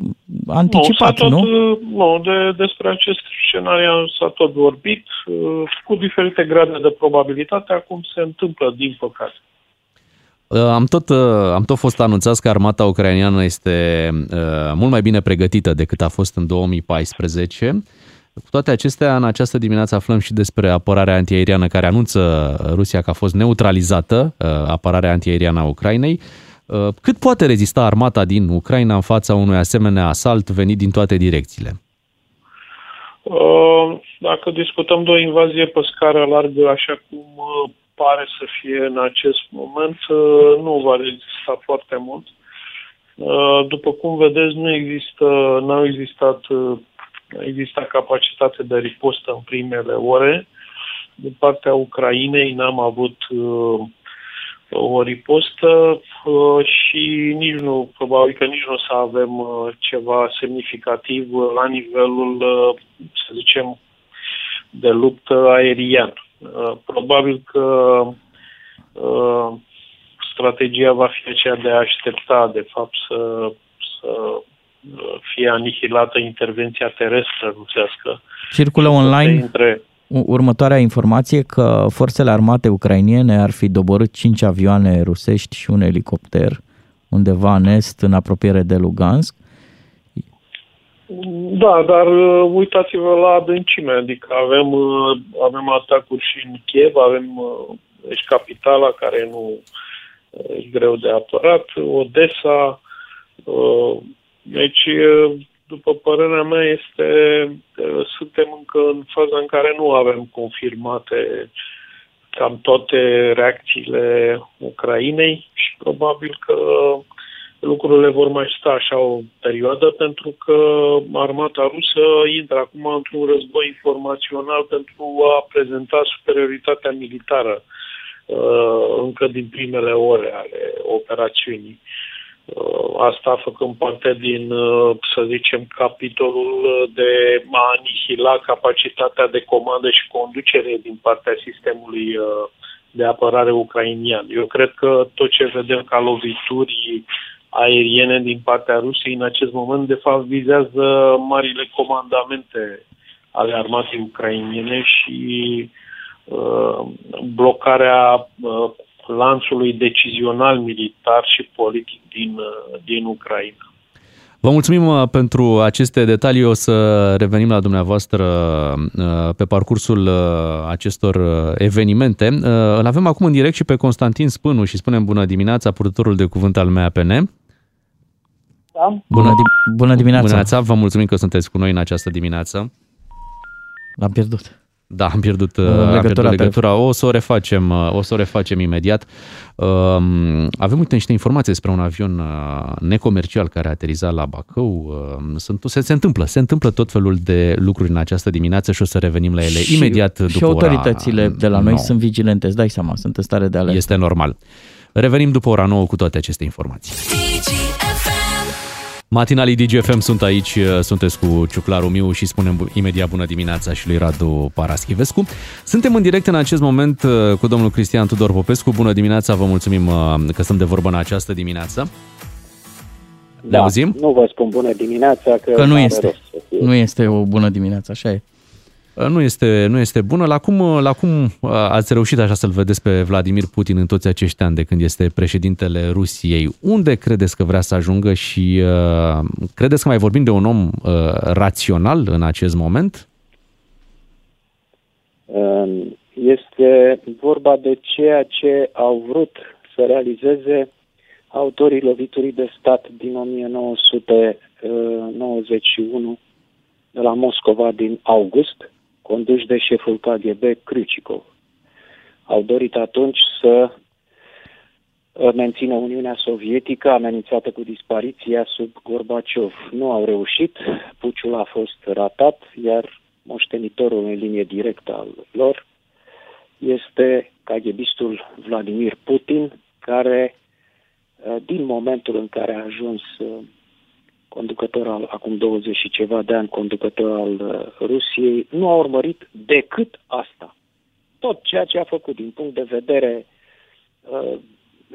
anticipat, nu? Tot, nu? Nu, de, despre acest scenariu s-a tot vorbit, uh, cu diferite grade de probabilitate, acum se întâmplă, din păcate. Uh, am tot, uh, am tot fost anunțat că armata ucraineană este mult mai bine pregătită decât a fost în 2014. Cu toate acestea, în această dimineață aflăm și despre apărarea antiaeriană care anunță Rusia că a fost neutralizată, apărarea antiaeriană a Ucrainei. Uh, cât poate rezista armata din Ucraina în fața unui asemenea asalt venit din toate direcțiile? Uh, dacă discutăm de o invazie pe scară largă, așa cum uh, pare să fie în acest moment, nu va rezista foarte mult. După cum vedeți, nu există, n-au existat, existat capacitate de ripostă în primele ore. Din partea Ucrainei n-am avut o ripostă uh, și nici nu, probabil că nici nu o să avem uh, ceva semnificativ la nivelul, uh, să zicem, de luptă aerian. Probabil că strategia va fi aceea de a aștepta, de fapt, să, să fie anihilată intervenția terestră rusească. Circulă online între următoarea informație că forțele armate ucrainiene ar fi doborât 5 avioane rusești și un elicopter undeva în est, în apropiere de Lugansk. Da, dar uh, uitați-vă la adâncime, adică avem, uh, avem atacuri și în Kiev, avem uh, deci capitala care nu e greu de apărat, Odessa, deci după părerea mea, este, suntem încă în faza în care nu avem confirmate cam toate reacțiile Ucrainei și probabil că lucrurile vor mai sta așa o perioadă pentru că armata rusă intră acum într-un război informațional pentru a prezenta superioritatea militară încă din primele ore ale operațiunii. Asta făcând parte din, să zicem, capitolul de a anihila capacitatea de comandă și conducere din partea sistemului de apărare ucrainian. Eu cred că tot ce vedem ca lovituri aeriene din partea Rusiei în acest moment, de fapt, vizează marile comandamente ale armatei ucrainiene și uh, blocarea uh, lanțului decizional militar și politic din, uh, din Ucraina. Vă mulțumim uh, pentru aceste detalii. O să revenim la dumneavoastră uh, pe parcursul uh, acestor evenimente. Îl avem acum în direct și pe Constantin Spânu și spunem bună dimineața, purtătorul de cuvânt al MAPN. Da? Bună, di- bună dimineața! Bună dimineața, vă mulțumim că sunteți cu noi în această dimineață. L-am pierdut. Da, am pierdut, uh, legătura, am pierdut legătura. O să o refacem, uh, o să o refacem imediat. Um, avem uite niște informații despre un avion uh, necomercial care a aterizat la Bacău. Sunt, se, se întâmplă, se întâmplă tot felul de lucruri în această dimineață și o să revenim la ele și, imediat după Și autoritățile ora de la noi 9. sunt vigilente, îți dai seama, sunt în stare de alertă. Este normal. Revenim după ora 9 cu toate aceste informații. Matinalii DGFM sunt aici, uh, sunteți cu Ciuclaru Miu și spunem imediat bună dimineața și lui Radu Paraschivescu. Suntem în direct în acest moment uh, cu domnul Cristian Tudor Popescu. Bună dimineața, vă mulțumim uh, că stăm de vorbă în această dimineață. Da, ne auzim? Nu vă spun bună dimineața, că, că nu este. Nu este o bună dimineață, așa e. Uh, nu este, nu este bună. La cum, uh, la cum uh, ați reușit așa să-l vedeți pe Vladimir Putin în toți acești ani de când este președintele Rusiei? Unde credeți că vrea să ajungă și uh, credeți că mai vorbim de un om uh, rațional în acest moment? Este vorba de ceea ce au vrut să realizeze autorii loviturii de stat din 1991 de la Moscova din august, conduși de șeful KGB Krychikov. Au dorit atunci să uh, mențină Uniunea Sovietică amenințată cu dispariția sub Gorbaciov. Nu au reușit, puciul a fost ratat, iar moștenitorul în linie directă al lor este KGBistul Vladimir Putin, care uh, din momentul în care a ajuns uh, conducător al, acum 20 și ceva de ani, conducător al uh, Rusiei, nu a urmărit decât asta. Tot ceea ce a făcut din punct de vedere uh,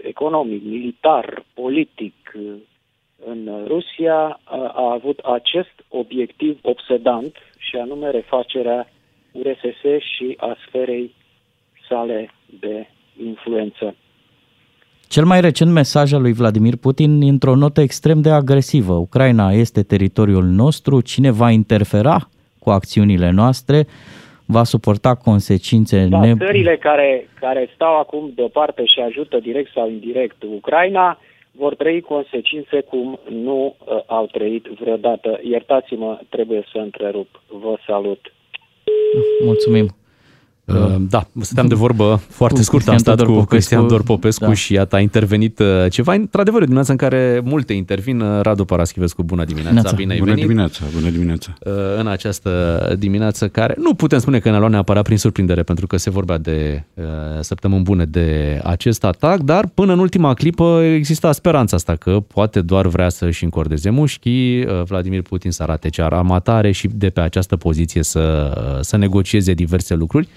economic, militar, politic uh, în Rusia, uh, a avut acest obiectiv obsedant și anume refacerea URSS și a sferei sale de influență. Cel mai recent mesaj al lui Vladimir Putin într-o notă extrem de agresivă. Ucraina este teritoriul nostru, cine va interfera cu acțiunile noastre va suporta consecințe da, ne... țările care, care stau acum deoparte și ajută direct sau indirect Ucraina vor trăi consecințe cum nu uh, au trăit vreodată. Iertați-mă, trebuie să întrerup. Vă salut. Mulțumim. Uh, da, stăteam de vorbă foarte scurt, am stat cu Cristian Dor Popescu da. și iată a intervenit uh, ceva. Într-adevăr, dimineața în care multe intervin. Uh, Radu Paraschivescu, bună dimineața, Neața. bine ai bună venit. Dimineața, bună dimineața, În această dimineață care nu putem spune că ne-a luat neapărat prin surprindere, pentru că se vorbea de săptămâni bune de acest atac, dar până în ultima clipă exista speranța asta că poate doar vrea să-și încordeze mușchii, Vladimir Putin să arate ce armatare și de pe această poziție să, să negocieze diverse lucruri.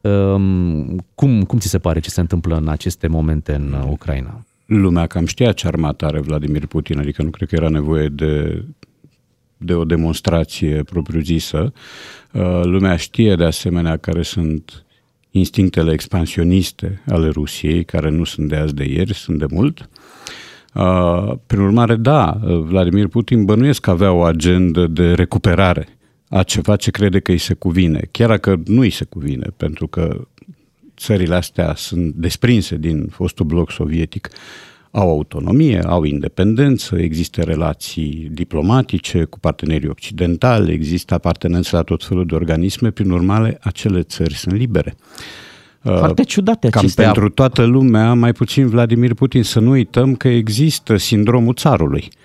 Ehm, cum, cum ți se pare ce se întâmplă în aceste momente în Ucraina? Lumea cam știa ce armată are Vladimir Putin, adică nu cred că era nevoie de, de o demonstrație propriu-zisă. Uh, lumea știe de asemenea care sunt instinctele expansioniste ale Rusiei, care nu sunt de azi de ieri, sunt de mult. Uh, prin urmare, da, Vladimir Putin bănuiesc că avea o agendă de recuperare a ceva ce crede că îi se cuvine, chiar dacă nu îi se cuvine, pentru că țările astea sunt desprinse din fostul bloc sovietic, au autonomie, au independență, există relații diplomatice cu partenerii occidentali, există apartenență la tot felul de organisme, prin urmare, acele țări sunt libere. Foarte ciudate Cam acestea. pentru toată lumea, mai puțin Vladimir Putin, să nu uităm că există sindromul țarului. uh,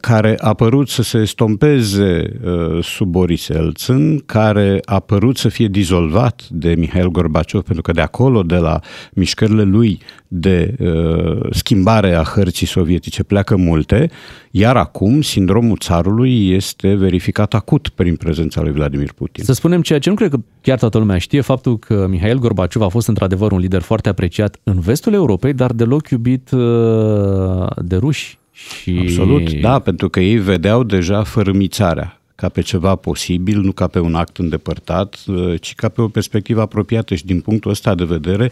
care a părut să se stompeze uh, sub Boris Elțân, care a părut să fie dizolvat de Mihail Gorbaciov, pentru că de acolo, de la mișcările lui de uh, schimbare a hărții sovietice, pleacă multe, iar acum sindromul țarului este verificat acut prin prezența lui Vladimir Putin. Să spunem ceea ce nu cred că chiar toată lumea știe, faptul că Mihail Gorbaciov a fost într-adevăr un lider foarte apreciat în vestul Europei, dar deloc iubit uh, de ruși. Și... Absolut, da, pentru că ei vedeau deja fărâmițarea ca pe ceva posibil, nu ca pe un act îndepărtat, uh, ci ca pe o perspectivă apropiată și din punctul ăsta de vedere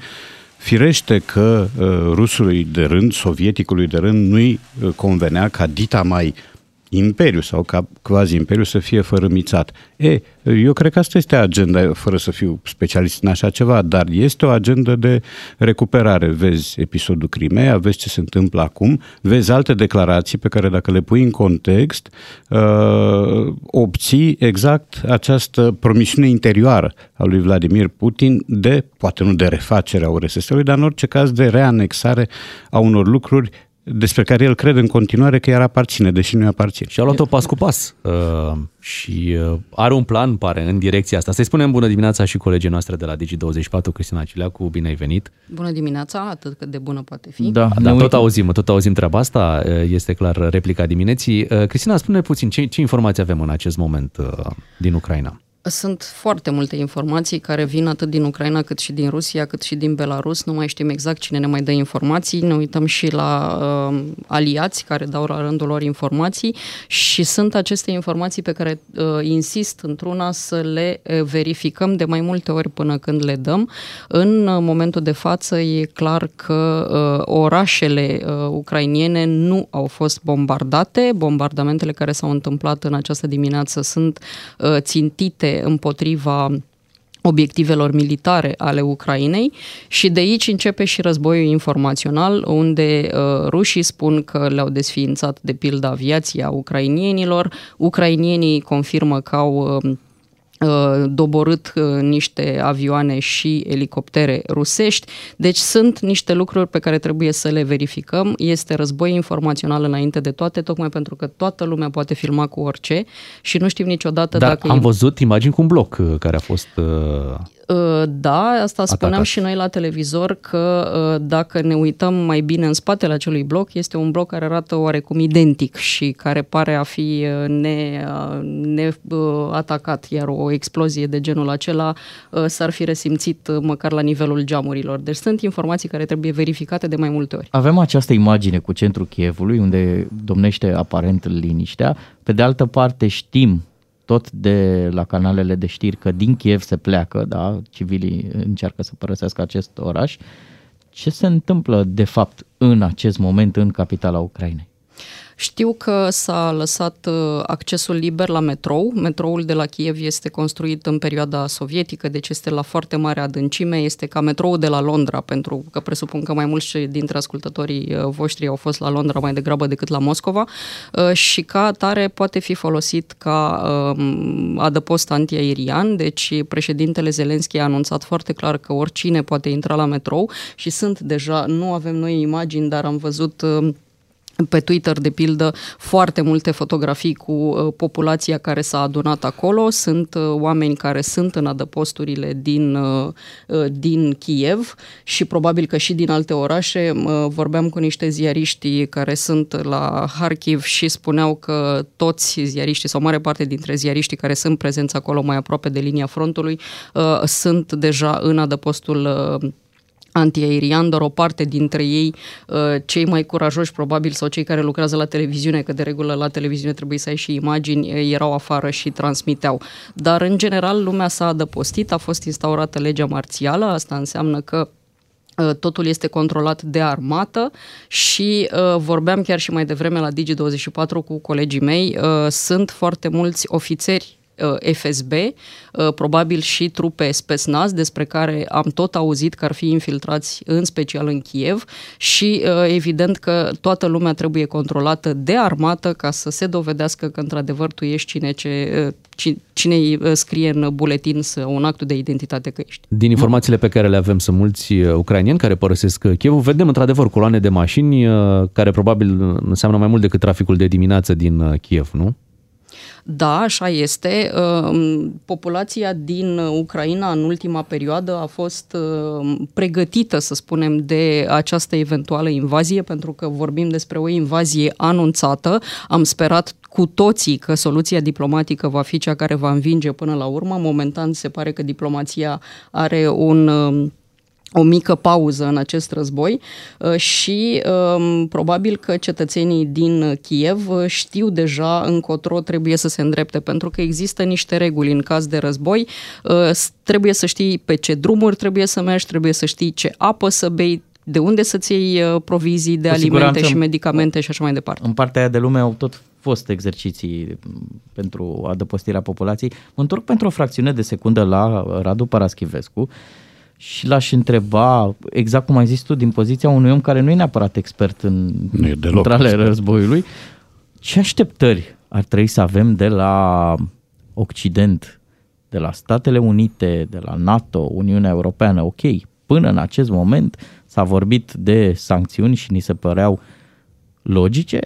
Firește că uh, rusului de rând, sovieticului de rând, nu-i uh, convenea ca dita mai imperiu sau ca quasi-imperiu să fie fărâmițat. E, eu cred că asta este agenda, fără să fiu specialist în așa ceva, dar este o agendă de recuperare. Vezi episodul Crimea, vezi ce se întâmplă acum, vezi alte declarații pe care dacă le pui în context, uh, obții exact această promisiune interioară a lui Vladimir Putin de, poate nu de refacere a URSS-ului, dar în orice caz de reanexare a unor lucruri despre care el crede în continuare că iar aparține, deși nu-i aparține. Și a luat-o pas cu pas uh, și uh, are un plan, pare, în direcția asta. Să-i spunem bună dimineața și colegii noastre de la Digi24, Cristina Cileacu, bine ai venit. Bună dimineața, atât cât de bună poate fi. Da, da tot auzim, tot auzim treaba asta, uh, este clar replica dimineții. Uh, Cristina, spune puțin, ce, ce informații avem în acest moment uh, din Ucraina? Sunt foarte multe informații care vin atât din Ucraina cât și din Rusia, cât și din Belarus. Nu mai știm exact cine ne mai dă informații. Ne uităm și la uh, aliați care dau la rândul lor informații și sunt aceste informații pe care uh, insist într-una să le uh, verificăm de mai multe ori până când le dăm. În uh, momentul de față e clar că uh, orașele uh, ucrainiene nu au fost bombardate. Bombardamentele care s-au întâmplat în această dimineață sunt uh, țintite împotriva obiectivelor militare ale Ucrainei și de aici începe și războiul informațional, unde uh, rușii spun că le-au desființat de pildă aviația ucrainienilor, ucrainienii confirmă că au uh, Uh, doborât uh, niște avioane și elicoptere rusești. Deci sunt niște lucruri pe care trebuie să le verificăm. Este război informațional înainte de toate, tocmai pentru că toată lumea poate filma cu orice și nu știm niciodată Dar dacă... am văzut imagini cu un bloc uh, care a fost... Uh, da, asta spuneam Atacat. și noi la televizor că uh, dacă ne uităm mai bine în spatele acelui bloc, este un bloc care arată oarecum identic și care pare a fi uh, ne, neatacat, iar o explozie de genul acela s-ar fi resimțit măcar la nivelul geamurilor. Deci sunt informații care trebuie verificate de mai multe ori. Avem această imagine cu centrul Chievului, unde domnește aparent liniștea. Pe de altă parte știm tot de la canalele de știri că din Kiev se pleacă, da, civilii încearcă să părăsească acest oraș. Ce se întâmplă de fapt în acest moment în capitala Ucrainei? Știu că s-a lăsat uh, accesul liber la metrou. Metroul de la Kiev este construit în perioada sovietică, deci este la foarte mare adâncime. Este ca metroul de la Londra, pentru că presupun că mai mulți dintre ascultătorii uh, voștri au fost la Londra mai degrabă decât la Moscova uh, și ca atare poate fi folosit ca um, adăpost antiaerian. Deci președintele Zelenski a anunțat foarte clar că oricine poate intra la metrou și sunt deja, nu avem noi imagini, dar am văzut pe Twitter, de pildă, foarte multe fotografii cu uh, populația care s-a adunat acolo. Sunt uh, oameni care sunt în adăposturile din, uh, uh, din Kiev și probabil că și din alte orașe. Uh, vorbeam cu niște ziariști care sunt la Harkiv și spuneau că toți ziariștii sau mare parte dintre ziariștii care sunt prezenți acolo mai aproape de linia frontului uh, sunt deja în adăpostul uh, antiaerian, doar o parte dintre ei, uh, cei mai curajoși probabil sau cei care lucrează la televiziune, că de regulă la televiziune trebuie să ai și imagini, uh, erau afară și transmiteau. Dar în general lumea s-a adăpostit, a fost instaurată legea marțială, asta înseamnă că uh, totul este controlat de armată și uh, vorbeam chiar și mai devreme la Digi24 cu colegii mei, uh, sunt foarte mulți ofițeri uh, FSB, uh, probabil și trupe Spesnaz, despre care am tot auzit că ar fi infiltrați în special în Kiev și evident că toată lumea trebuie controlată de armată ca să se dovedească că într-adevăr tu ești cine, ce, cine scrie în buletin un act de identitate că ești. Din informațiile pe care le avem sunt mulți ucrainieni care părăsesc Kiev. Vedem într-adevăr coloane de mașini care probabil înseamnă mai mult decât traficul de dimineață din Kiev, nu? Da, așa este. Ehm, populația din Ucraina în ultima perioadă a fost ehm, pregătită, să spunem, de această eventuală invazie, pentru că vorbim despre o invazie anunțată. Am sperat cu toții că soluția diplomatică va fi cea care va învinge până la urmă. Momentan se pare că diplomația are un ehm, o mică pauză în acest război uh, și um, probabil că cetățenii din Kiev uh, știu deja încotro trebuie să se îndrepte, pentru că există niște reguli în caz de război. Uh, trebuie să știi pe ce drumuri trebuie să mergi, trebuie să știi ce apă să bei, de unde să-ți iei provizii de Cu alimente și medicamente și așa mai departe. În partea aia de lume au tot fost exerciții pentru adăpostirea populației. Mă întorc pentru o fracțiune de secundă la Radu Paraschivescu și l-aș întreba, exact cum ai zis tu, din poziția unui om care nu e neapărat expert în centrale războiului, ce așteptări ar trebui să avem de la Occident, de la Statele Unite, de la NATO, Uniunea Europeană? Ok, până în acest moment s-a vorbit de sancțiuni și ni se păreau logice.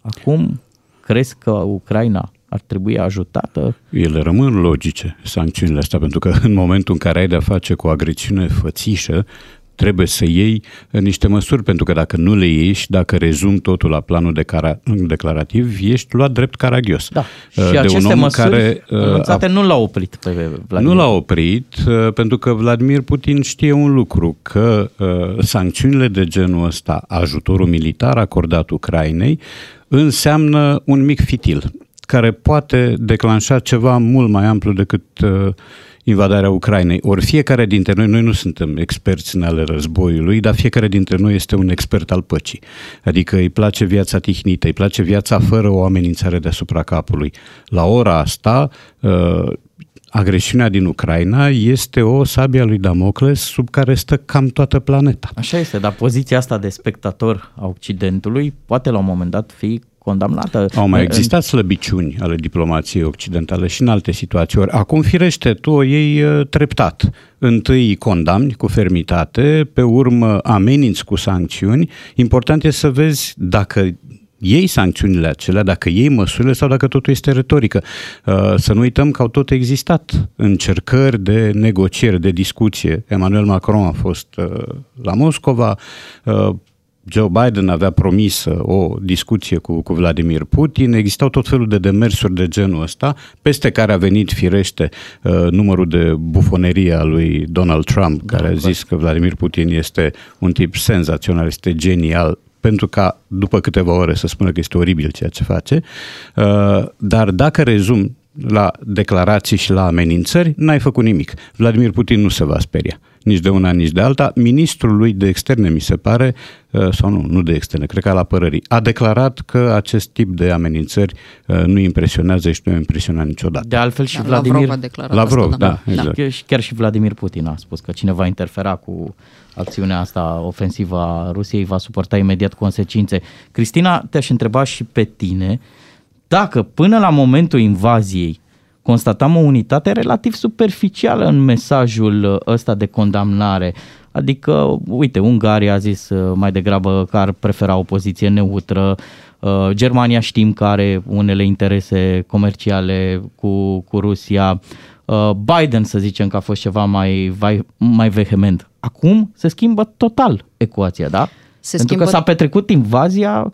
Acum crezi că Ucraina ar trebui ajutată? Ele rămân logice, sancțiunile astea, pentru că în momentul în care ai de-a face cu o agresiune fățișă, trebuie să iei niște măsuri, pentru că dacă nu le iei și dacă rezum totul la planul de cara- declarativ, ești luat drept caragios. Da. Uh, și de aceste un om măsuri care, uh, nu l-a oprit pe Vladimir. Nu l-a oprit, uh, pentru că Vladimir Putin știe un lucru, că uh, sancțiunile de genul ăsta, ajutorul militar acordat Ucrainei, înseamnă un mic fitil care poate declanșa ceva mult mai amplu decât uh, invadarea Ucrainei. Ori fiecare dintre noi, noi nu suntem experți în ale războiului, dar fiecare dintre noi este un expert al păcii. Adică îi place viața tihnită, îi place viața fără o amenințare deasupra capului. La ora asta, uh, agresiunea din Ucraina este o sabie a lui Damocles sub care stă cam toată planeta. Așa este, dar poziția asta de spectator a Occidentului poate la un moment dat fi condamnată. Au mai existat slăbiciuni ale diplomației occidentale și în alte situații. Ori acum, firește, tu o iei uh, treptat. Întâi condamni cu fermitate, pe urmă ameninți cu sancțiuni. Important este să vezi dacă iei sancțiunile acelea, dacă iei măsurile sau dacă totul este retorică. Uh, să nu uităm că au tot existat încercări de negociere, de discuție. Emmanuel Macron a fost uh, la Moscova, Joe Biden avea promis o discuție cu, cu Vladimir Putin, existau tot felul de demersuri de genul ăsta, peste care a venit firește uh, numărul de bufonerie a lui Donald Trump, da, care a zis că Vladimir Putin este un tip senzațional, este genial, pentru ca după câteva ore să spună că este oribil ceea ce face. Uh, dar dacă rezum la declarații și la amenințări, n-ai făcut nimic. Vladimir Putin nu se va speria nici de una, nici de alta. Ministrul lui de externe, mi se pare, uh, sau nu, nu de externe, cred că al apărării, a declarat că acest tip de amenințări uh, nu impresionează și nu a impresionat niciodată. De altfel și da, Vladimir... Lavrov a declarat Lavrov, asta, da. da, da exact. Da. Chiar și Vladimir Putin a spus că cine va interfera cu acțiunea asta ofensivă a Rusiei va suporta imediat consecințe. Cristina, te-aș întreba și pe tine dacă până la momentul invaziei constatam o unitate relativ superficială în mesajul uh, ăsta de condamnare. Adică, uite, Ungaria a zis uh, mai degrabă că ar prefera o poziție neutră, uh, Germania știm că are unele interese comerciale cu, cu Rusia, Biden să zicem că a fost ceva mai, mai, mai vehement. Acum se schimbă total ecuația, da? Se Pentru schimbă... că s-a petrecut invazia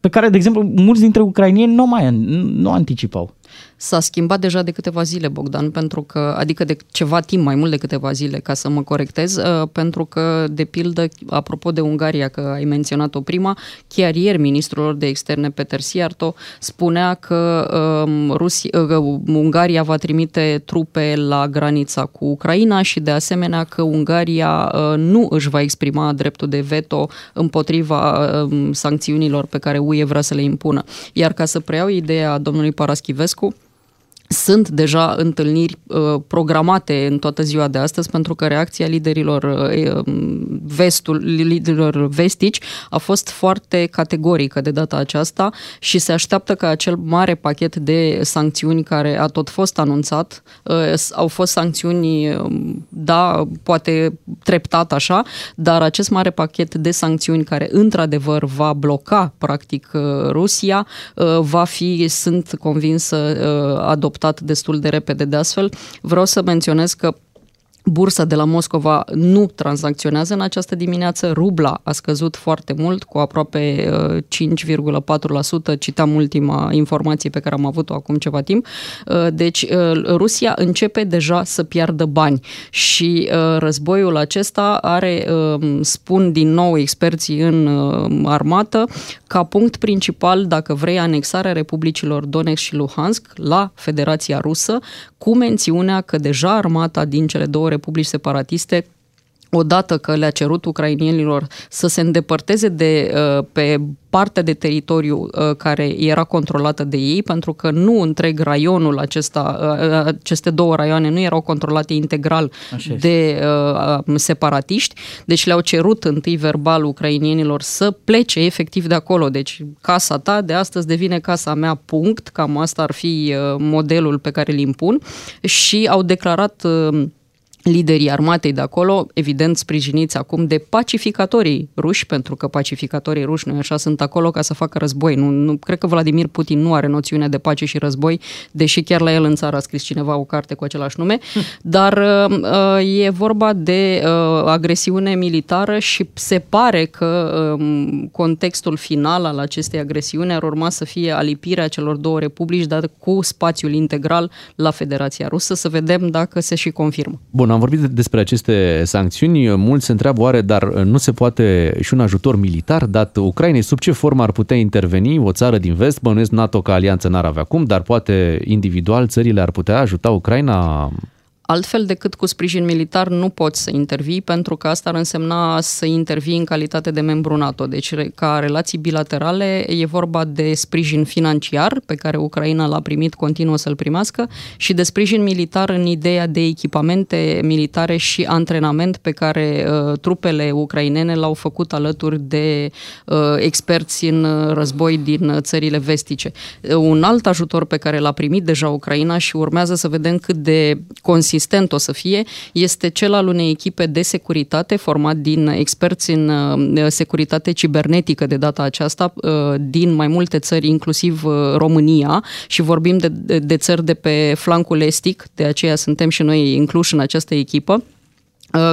pe care, de exemplu, mulți dintre ucrainieni nu mai nu anticipau s-a schimbat deja de câteva zile, Bogdan, pentru că, adică de ceva timp, mai mult de câteva zile, ca să mă corectez, uh, pentru că, de pildă, apropo de Ungaria, că ai menționat-o prima, chiar ieri ministrul de externe Peter Siarto spunea că um, Rusia, uh, Ungaria va trimite trupe la granița cu Ucraina și, de asemenea, că Ungaria uh, nu își va exprima dreptul de veto împotriva um, sancțiunilor pe care UE vrea să le impună. Iar ca să preiau ideea domnului Paraschivescu, Francesco. Sunt deja întâlniri uh, programate în toată ziua de astăzi pentru că reacția liderilor uh, um, vestul, liderilor vestici a fost foarte categorică de data aceasta și se așteaptă ca acel mare pachet de sancțiuni care a tot fost anunțat, uh, au fost sancțiuni, um, da, poate treptat așa, dar acest mare pachet de sancțiuni care într-adevăr va bloca practic uh, Rusia uh, va fi, sunt convinsă, uh, adoptat adoptat destul de repede de astfel. Vreau să menționez că Bursa de la Moscova nu tranzacționează în această dimineață, rubla a scăzut foarte mult, cu aproape 5,4%, citeam ultima informație pe care am avut-o acum ceva timp. Deci Rusia începe deja să piardă bani și războiul acesta are, spun din nou experții în armată, ca punct principal, dacă vrei, anexarea republicilor Donetsk și Luhansk la Federația Rusă, cu mențiunea că deja armata din cele două republici separatiste odată că le-a cerut ucrainienilor să se îndepărteze de, uh, pe partea de teritoriu uh, care era controlată de ei, pentru că nu întreg raionul acesta, uh, aceste două raioane nu erau controlate integral Așa de separatiști, deci le-au cerut întâi verbal ucrainienilor să plece efectiv de acolo. Deci casa ta de astăzi devine casa mea, punct, cam asta ar fi modelul pe care îl impun. Și au declarat liderii armatei de acolo, evident sprijiniți acum de pacificatorii ruși, pentru că pacificatorii ruși, nu așa, sunt acolo ca să facă război. Nu, nu, cred că Vladimir Putin nu are noțiune de pace și război, deși chiar la el în țară a scris cineva o carte cu același nume, dar uh, e vorba de uh, agresiune militară și se pare că uh, contextul final al acestei agresiuni ar urma să fie alipirea celor două republici, dar cu spațiul integral la Federația Rusă, să vedem dacă se și confirmă. Bun, am vorbit despre aceste sancțiuni. Mulți se întreabă oare, dar nu se poate și un ajutor militar dat Ucrainei? Sub ce formă ar putea interveni o țară din vest? Bănuiesc NATO ca alianță n-ar avea cum, dar poate individual țările ar putea ajuta Ucraina Altfel decât cu sprijin militar nu poți să intervii pentru că asta ar însemna să intervii în calitate de membru NATO. Deci ca relații bilaterale e vorba de sprijin financiar pe care Ucraina l-a primit, continuă să-l primească și de sprijin militar în ideea de echipamente militare și antrenament pe care uh, trupele ucrainene l-au făcut alături de uh, experți în război din țările vestice. Un alt ajutor pe care l-a primit deja Ucraina și urmează să vedem cât de consistent consistent o să fie, este cel al unei echipe de securitate format din experți în uh, securitate cibernetică de data aceasta uh, din mai multe țări, inclusiv uh, România. Și vorbim de, de, de țări de pe flancul estic, de aceea suntem și noi incluși în această echipă. Uh,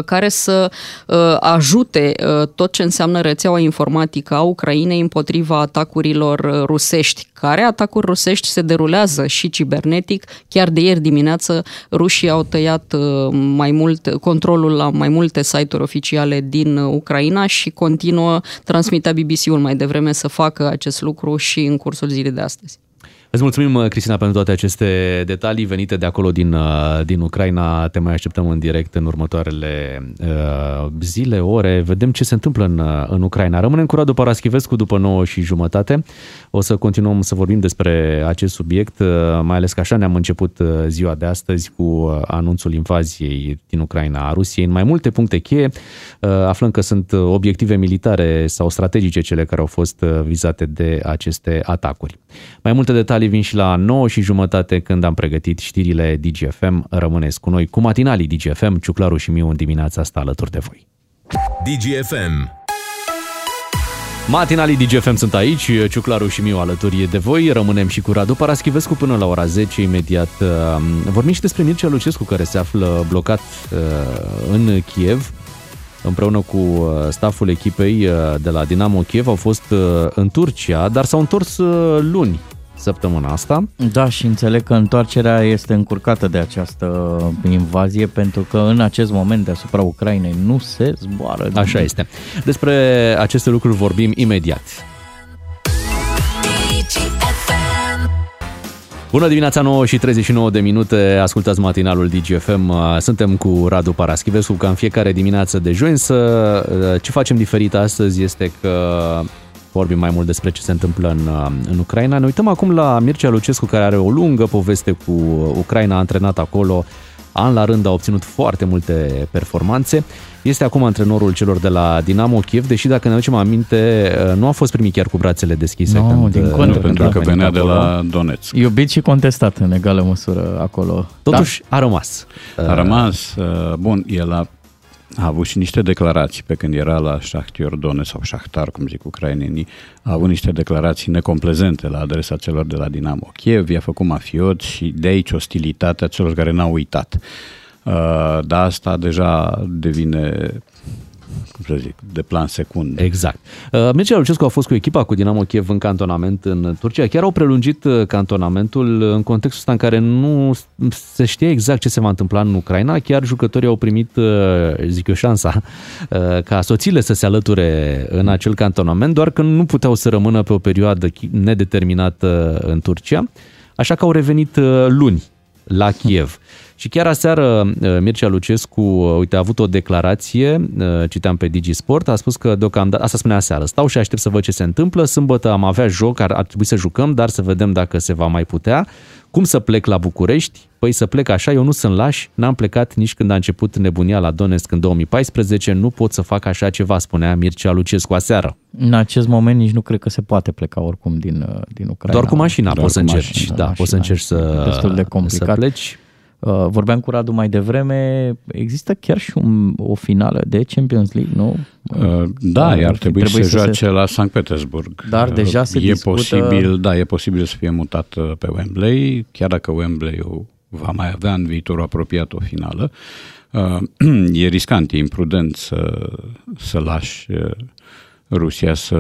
care să uh, ajute uh, tot ce înseamnă rețeaua informatică a Ucrainei împotriva atacurilor rusești, care atacuri rusești se derulează și cibernetic. Chiar de ieri dimineață rușii au tăiat mai mult controlul la mai multe site-uri oficiale din Ucraina și continuă, transmitea BBC-ul mai devreme să facă acest lucru și în cursul zilei de astăzi. Îți mulțumim, Cristina, pentru toate aceste detalii venite de acolo din, uh, din Ucraina. Te mai așteptăm în direct în următoarele uh, zile, ore. Vedem ce se întâmplă în, uh, în Ucraina. Rămânem cu Radu Paraschivescu după 9 și jumătate. O să continuăm să vorbim despre acest subiect, uh, mai ales că așa ne-am început uh, ziua de astăzi cu anunțul invaziei din Ucraina a Rusiei. În mai multe puncte cheie uh, aflăm că sunt obiective militare sau strategice cele care au fost vizate de aceste atacuri. Mai multe detalii detalii vin și la 9 și jumătate când am pregătit știrile DGFM. Rămâneți cu noi cu matinalii DGFM, Ciuclaru și Miu în dimineața asta alături de voi. DGFM Matinalii DGFM sunt aici, Ciuclaru și Miu alături de voi. Rămânem și cu Radu Paraschivescu până la ora 10 imediat. Uh, vorbim și despre Mircea Lucescu care se află blocat uh, în Kiev împreună cu uh, staful echipei de la Dinamo Kiev au fost în Turcia, dar s-au întors luni săptămâna asta. Da, și înțeleg că întoarcerea este încurcată de această invazie pentru că în acest moment deasupra Ucrainei nu se zboară. Așa este. Despre aceste lucruri vorbim imediat. Bună dimineața, 9 și 39 de minute, ascultați matinalul DGFM. Suntem cu Radu Paraschivescu, ca în fiecare dimineață de joi, însă ce facem diferit astăzi este că vorbim mai mult despre ce se întâmplă în, uh, în Ucraina. Ne uităm acum la Mircea Lucescu, care are o lungă poveste cu Ucraina, a antrenat acolo, an la rând a obținut foarte multe performanțe. Este acum antrenorul celor de la Dinamo Kiev, deși dacă ne aducem aminte, uh, nu a fost primit chiar cu brațele deschise. No, când, din uh, contră, când pentru a că venit venea de acolo. la Donetsk. Iubit și contestat în egală măsură acolo. Totuși a rămas. A rămas, uh, bun, el a, a avut și niște declarații pe când era la Shahtior Donetsk sau Shahtar, cum zic ucrainenii, a avut niște declarații necomplezente la adresa celor de la Dinamo Kiev, i-a făcut mafiot și de aici ostilitatea celor care n-au uitat. Uh, dar asta deja devine cum să zic, de plan secund. Exact. Uh, Mircea Lucescu a fost cu echipa cu Dinamo Kiev în cantonament în Turcia. Chiar au prelungit uh, cantonamentul în contextul ăsta în care nu se știe exact ce se va întâmpla în Ucraina. Chiar jucătorii au primit, uh, zic eu, șansa uh, ca soțiile să se alăture în acel cantonament, doar că nu puteau să rămână pe o perioadă chi- nedeterminată în Turcia. Așa că au revenit uh, luni la Kiev. Și chiar aseară uh, Mircea Lucescu, uh, uite, a avut o declarație, uh, citeam pe Digisport, a spus că deocamdată, asta spunea aseară, stau și aștept să văd ce se întâmplă, sâmbătă am avea joc, ar, ar trebui să jucăm, dar să vedem dacă se va mai putea. Cum să plec la București? Păi să plec așa, eu nu sunt laș, n-am plecat nici când a început nebunia la Donetsk în 2014, nu pot să fac așa ceva, spunea Mircea Lucescu aseară. În acest moment nici nu cred că se poate pleca oricum din, uh, din Ucraina. Doar cu mașina Doar poți să cu încerci, mașina, da, poți să încerci să, Destul de să complicat. pleci. Uh, Vorbeam cu Radu mai devreme, există chiar și un, o finală de Champions League, nu? Uh, Da, Uh, ar trebui să trebuie se să joace la Sankt Petersburg. Dar Uh, deja se e discută- posibil, da, e posibil să fie mutat uh, pe Wembley, chiar dacă Wembley va mai avea în viitorul apropiat o finală. Uh, [clears throat] E riscant, e imprudent să, să lași uh, Rusia să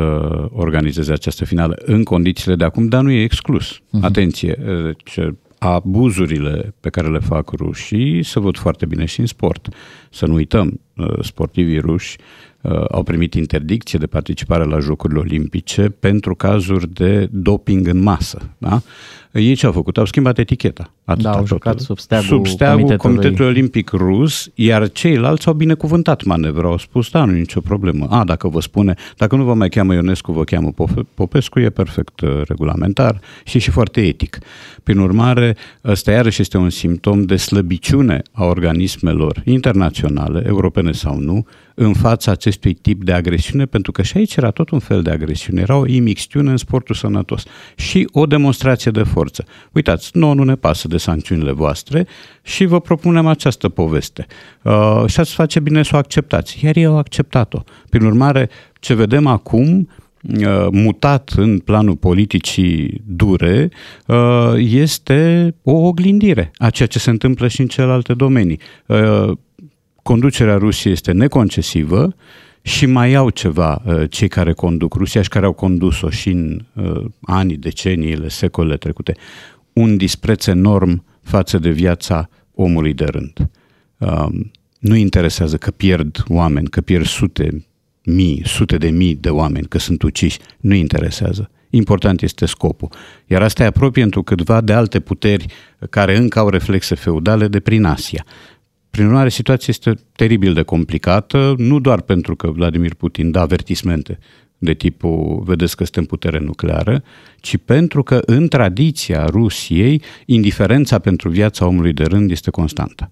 organizeze această finală în condițiile de acum, dar nu e exclus. Mhm. Atenție, uh, deci, abuzurile pe care le fac rușii se văd foarte bine și în sport. Să nu uităm, uh, sportivii ruși uh, au primit interdicție de participare la Jocurile Olimpice pentru cazuri de doping în masă. Da? Ei ce au făcut? Au schimbat eticheta. Atâta Da, au tot. jucat sub steagul sub steagul Comitetului. Comitetului Olimpic Rus, iar ceilalți au binecuvântat manevra. Au spus, da, nu e nicio problemă. A, dacă vă spune, dacă nu vă mai cheamă Ionescu, vă cheamă Pope- Popescu, e perfect uh, regulamentar și e și foarte etic. Prin urmare, ăsta iarăși este un simptom de slăbiciune a organismelor internaționale, europene sau nu, în fața acestui tip de agresiune, pentru că și aici era tot un fel de agresiune, era o imixtiune în sportul sănătos și o demonstrație de forță. Uitați, nouă nu ne pasă de sancțiunile voastre și vă propunem această poveste. Uh, și ați face bine să o acceptați. Iar ei au acceptat-o. Prin urmare, ce vedem acum, uh, mutat în planul politicii dure, uh, este o oglindire a ceea ce se întâmplă și în celelalte domenii. Uh, Conducerea Rusiei este neconcesivă și mai au ceva uh, cei care conduc Rusia și care au condus-o și în uh, anii, deceniile, secolele trecute. Un dispreț enorm față de viața omului de rând. Um, nu interesează că pierd oameni, că pierd sute, mii, sute de mii de oameni, că sunt uciși. Nu interesează. Important este scopul. Iar asta e apropie întrucâtva de alte puteri care încă au reflexe feudale de prin Asia. Prin urmare, situația este teribil de complicată, nu doar pentru că Vladimir Putin dă avertismente de tipul vedeți că suntem putere nucleară, ci pentru că în tradiția Rusiei, indiferența pentru viața omului de rând este constantă.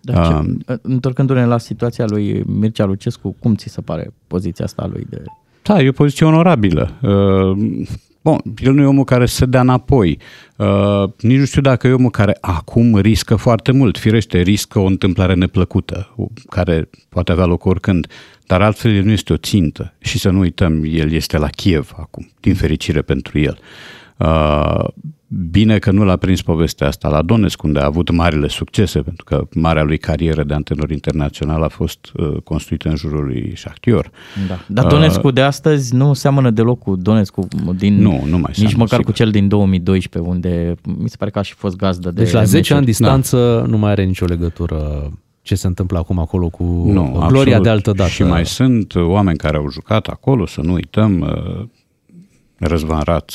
Dar ce, Um, întorcându-ne la situația lui Mircea Lucescu, cum ți se pare poziția asta lui de... Da, e o poziție onorabilă. Uh, Bun, el nu e omul care să dea înapoi. Uh, nici nu știu dacă e omul care acum riscă foarte mult. Firește, riscă o întâmplare neplăcută, o- care poate avea loc oricând. Dar altfel el nu este o țintă. Și să nu uităm, el este la Kiev acum, din fericire pentru el. Uh, bine că nu l-a prins povestea asta la Donetsk, unde a avut marile succese, pentru că marea lui carieră de antenor internațional a fost uh, construită în jurul lui Shakhtyor. Da. Dar Donetskul de astăzi nu seamănă deloc cu Donetskul din... Nu, nu mai Nici seamănă, măcar sigur. cu cel din 2012, unde mi se pare că a și fost gazdă de Deci la 10 meciuri. ani distanță nu mai are nicio legătură ce se întâmplă acum acolo cu Nu, gloria absolut. de altă dată. Și mai sunt oameni care au jucat acolo, să nu uităm, uh, Răzvan Raț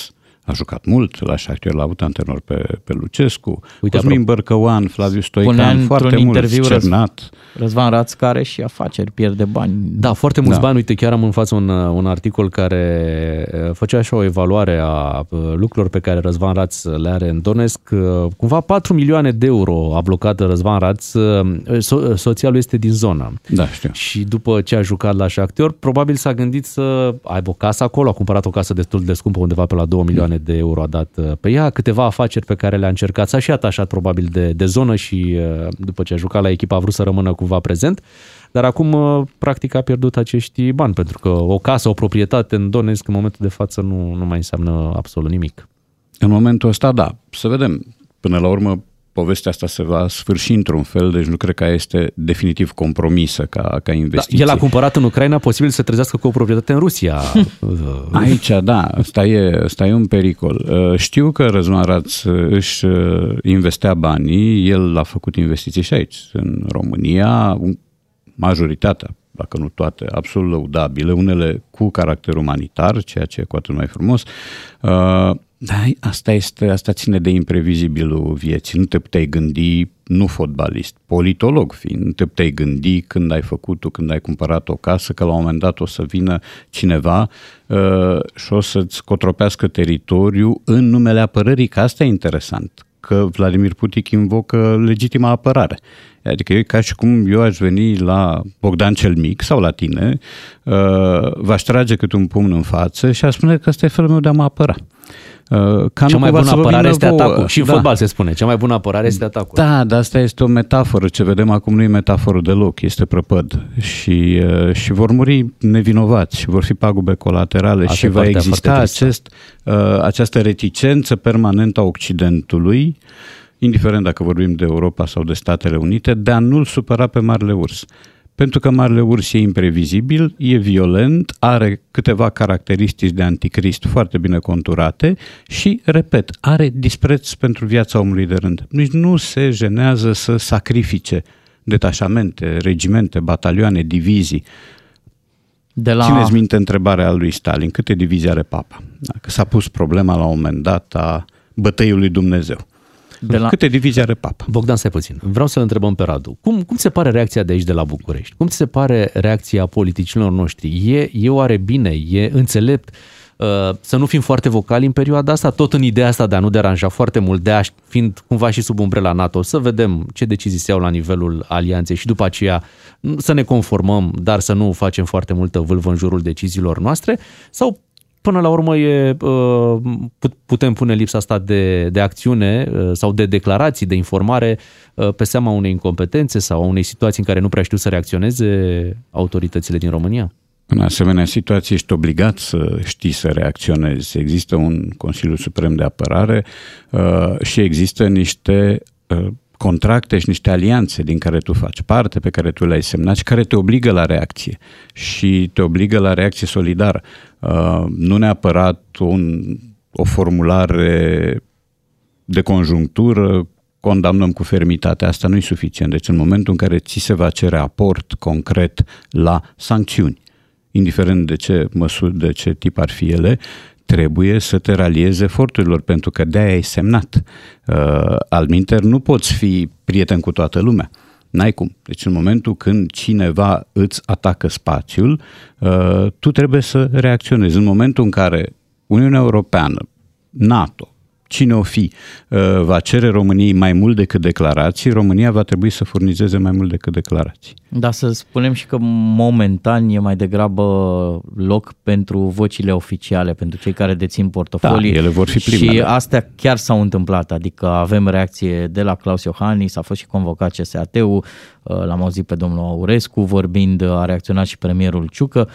a jucat mult la Shakhtar, l-a avut antenor pe, pe Lucescu, Uite, Cosmin apropo. Bărcăuan, Flaviu Spunea Stoican, foarte într-un mult, interviu Răz- Cernat. Răzvan Raț care și afaceri, pierde bani. Da, foarte mulți Da. da. bani. Uite, chiar am în față un, un articol care uh, făcea așa o evaluare a uh, lucrurilor pe care Răzvan Raț le are în Donetsk. Uh, Cumva 4 milioane de euro a blocat Răzvan Raț. Uh, So, soția lui este din zonă. Da, știu. Și după ce a jucat la Shakhtar, probabil s-a gândit să aibă o casă acolo. A cumpărat o casă destul de scumpă, undeva pe la 2 milioane de euro a dat uh, pe ea. Câteva afaceri pe care le-a încercat. S-a și atașat probabil de, de zonă și uh, după ce a jucat la echipă a vrut să rămână cumva prezent. Dar acum, uh, practic, a pierdut acești bani, pentru că o casă, o proprietate în Donetsk, în momentul de față, nu, nu mai înseamnă absolut nimic. În momentul ăsta, da, să vedem. Până la urmă, povestea asta se va sfârși într-un fel, deci nu cred că este definitiv compromisă ca, ca Da, investiție. el a cumpărat în Ucraina, posibil să trezească cu o proprietate în Rusia. [laughs] Aici, da, asta e, asta e un pericol. Uh, Știu că Răzvan Raț își uh, investea banii, el a făcut investiții și aici, în România, un- majoritatea, dacă nu toate, absolut lăudabile, unele cu caracter umanitar, ceea ce e cu atât mai frumos. Uh, Dar asta, este, asta ține de imprevizibilul vieții. Nu te puteai gândi, nu fotbalist, politolog fiind, nu te puteai gândi când ai făcut-o, când ai cumpărat o casă, că la un moment dat o să vină cineva uh, și o să-ți cotropească teritoriu în numele apărării, că asta e interesant că Vladimir Putin invocă legitima apărare. Adică e ca și cum eu aș veni la Bogdan cel Mic sau la tine, uh, v-aș trage câte un pumn în față și aș spune că ăsta e felul meu de a mă apăra. Uh, Ca Cea nu mai cumva bună să vă apărare vină este vouă. atacul. Și în fotbal se spune. Cea mai bună apărare este atacul. Da, dar asta este o metaforă. Ce vedem acum nu e metaforă deloc, este prăpăd. Și, uh, și vor muri nevinovați și vor fi pagube colaterale Asta și e va partea exista foarte tristă. acest, uh, această reticență permanentă a Occidentului, indiferent dacă vorbim de Europa sau de Statele Unite, de a nu-l supăra pe Marele Urs. Pentru că Marele Urs e imprevizibil, e violent, are câteva caracteristici de anticrist foarte bine conturate și, repet, are dispreț pentru viața omului de rând. Nici nu se jenează să sacrifice detașamente, regimente, batalioane, divizii. De la... Țineți minte întrebarea lui Stalin, câte divizii are papa? Dacă s-a pus problema la un moment dat a bătăiului Dumnezeu. De la- Câte divizii are papa? Bogdan, stai puțin. Vreau să-l întrebăm pe Radu. Cum, cum ți se pare reacția de aici, de la București? Cum ți se pare reacția politicienilor noștri? E, e oare bine? E înțelept uh, să nu fim foarte vocali în perioada asta? Tot în ideea asta de a nu deranja foarte mult, de a fiind cumva și sub umbrela NATO, să vedem ce decizii se iau la nivelul alianței și după aceea să ne conformăm, dar să nu facem foarte multă vâlvă în jurul deciziilor noastre? Sau Până la urmă e, uh, put- putem pune lipsa asta de, de acțiune uh, sau de declarații, de informare uh, pe seama unei incompetențe sau a unei situații în care nu prea știu să reacționeze autoritățile din România? În asemenea situație ești obligat să știi să reacționezi. Există un Consiliu Suprem de Apărare uh, și există niște uh, contracte și niște alianțe din care tu faci parte, pe care tu le-ai semnat și care te obligă la reacție și te obligă la reacție solidară. Uh, nu neapărat un, o formulare de conjunctură, condamnăm cu fermitate. Asta nu e suficient. Deci în momentul în care ți se va cere aport concret la sancțiuni, indiferent de ce măsuri, de ce tip ar fi ele, trebuie să te raliezi eforturilor, pentru că de-aia ai semnat. Uh, alminter, nu poți fi prieten cu toată lumea. N-ai cum. Deci în momentul când cineva îți atacă spațiul, uh, tu trebuie să reacționezi. În momentul în care Uniunea Europeană, NATO, cine o fi, uh, va cere României mai mult decât declarații, România va trebui să furnizeze mai mult decât declarații. Da, să spunem și că momentan e mai degrabă loc pentru vocile oficiale, pentru cei care dețin portofolii. Da, ele vor fi Și primele. astea chiar s-au întâmplat, adică avem reacție de la Claus Iohannis, a fost și convocat CSAT-ul, uh, l-am auzit pe domnul Aurescu vorbind, a reacționat și premierul Ciucă.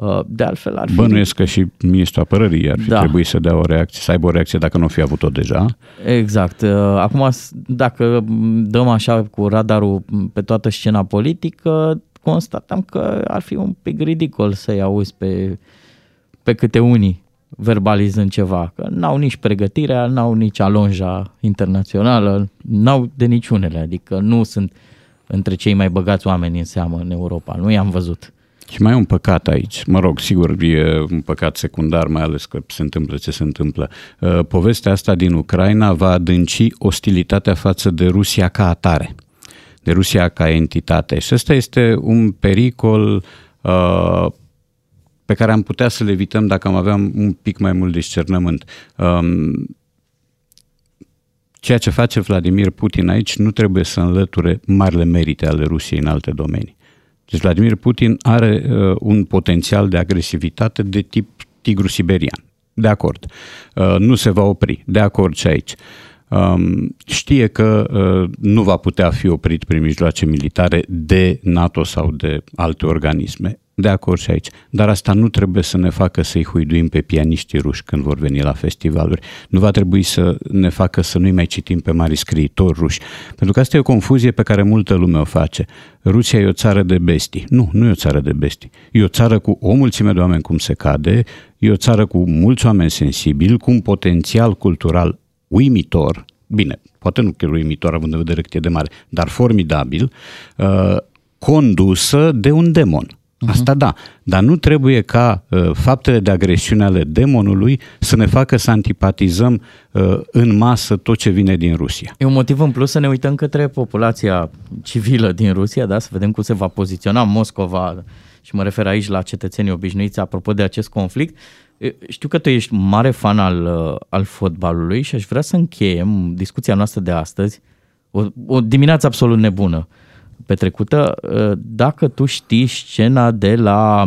Uh, De altfel ar fi... Bănuiesc că și ministrul apărării ar fi Da. trebuit să dea o reacție, să aibă o reacție dacă nu o fi avut-o deja. Exact. Uh, Acum, s- dacă dăm așa cu radarul pe toată scena politică, constatăm că ar fi un pic ridicol să-i auzi pe, pe câte unii verbalizând ceva, că n-au nici pregătirea, n-au nici alonja internațională, n-au de niciunele, adică nu sunt între cei mai băgați oameni în seamă în Europa, nu i-am văzut. Și mai e un păcat aici. Mă rog, sigur, e un păcat secundar, mai ales că se întâmplă ce se întâmplă. Uh, povestea asta din Ucraina va adânci ostilitatea față de Rusia ca atare, de Rusia ca entitate. Și ăsta este un pericol uh, pe care am putea să le evităm dacă am avea un pic mai mult discernământ. Um, ceea ce face Vladimir Putin aici nu trebuie să înlăture marile merite ale Rusiei în alte domenii. Deci Vladimir Putin are uh, un potențial de agresivitate de tip tigru siberian. De acord. Uh, nu se va opri. De acord și aici. Um, știe că uh, nu va putea fi oprit prin mijloace militare de NATO sau de alte organisme de acord și aici. Dar asta nu trebuie să ne facă să-i huiduim pe pianiștii ruși când vor veni la festivaluri. Nu va trebui să ne facă să nu-i mai citim pe mari scriitori ruși. Pentru că asta e o confuzie pe care multă lume o face. Rusia e o țară de bestii. Nu, nu e o țară de bestii. E o țară cu o mulțime de oameni cum se cade, e o țară cu mulți oameni sensibili, cu un potențial cultural uimitor, bine, poate nu chiar uimitor având în vedere cât e de mare, dar formidabil, uh, condusă de un demon. Uh-huh. Asta da, dar nu trebuie ca uh, faptele de agresiune ale demonului să ne facă să antipatizăm uh, în masă tot ce vine din Rusia. E un motiv în plus să ne uităm către populația civilă din Rusia, da? să vedem cum se va poziționa Moscova și mă refer aici la cetățenii obișnuiți apropo de acest conflict. Știu că tu ești mare fan al, uh, al fotbalului și aș vrea să încheiem discuția noastră de astăzi, o, o dimineață absolut nebună, petrecută, uh, dacă tu știi scena de la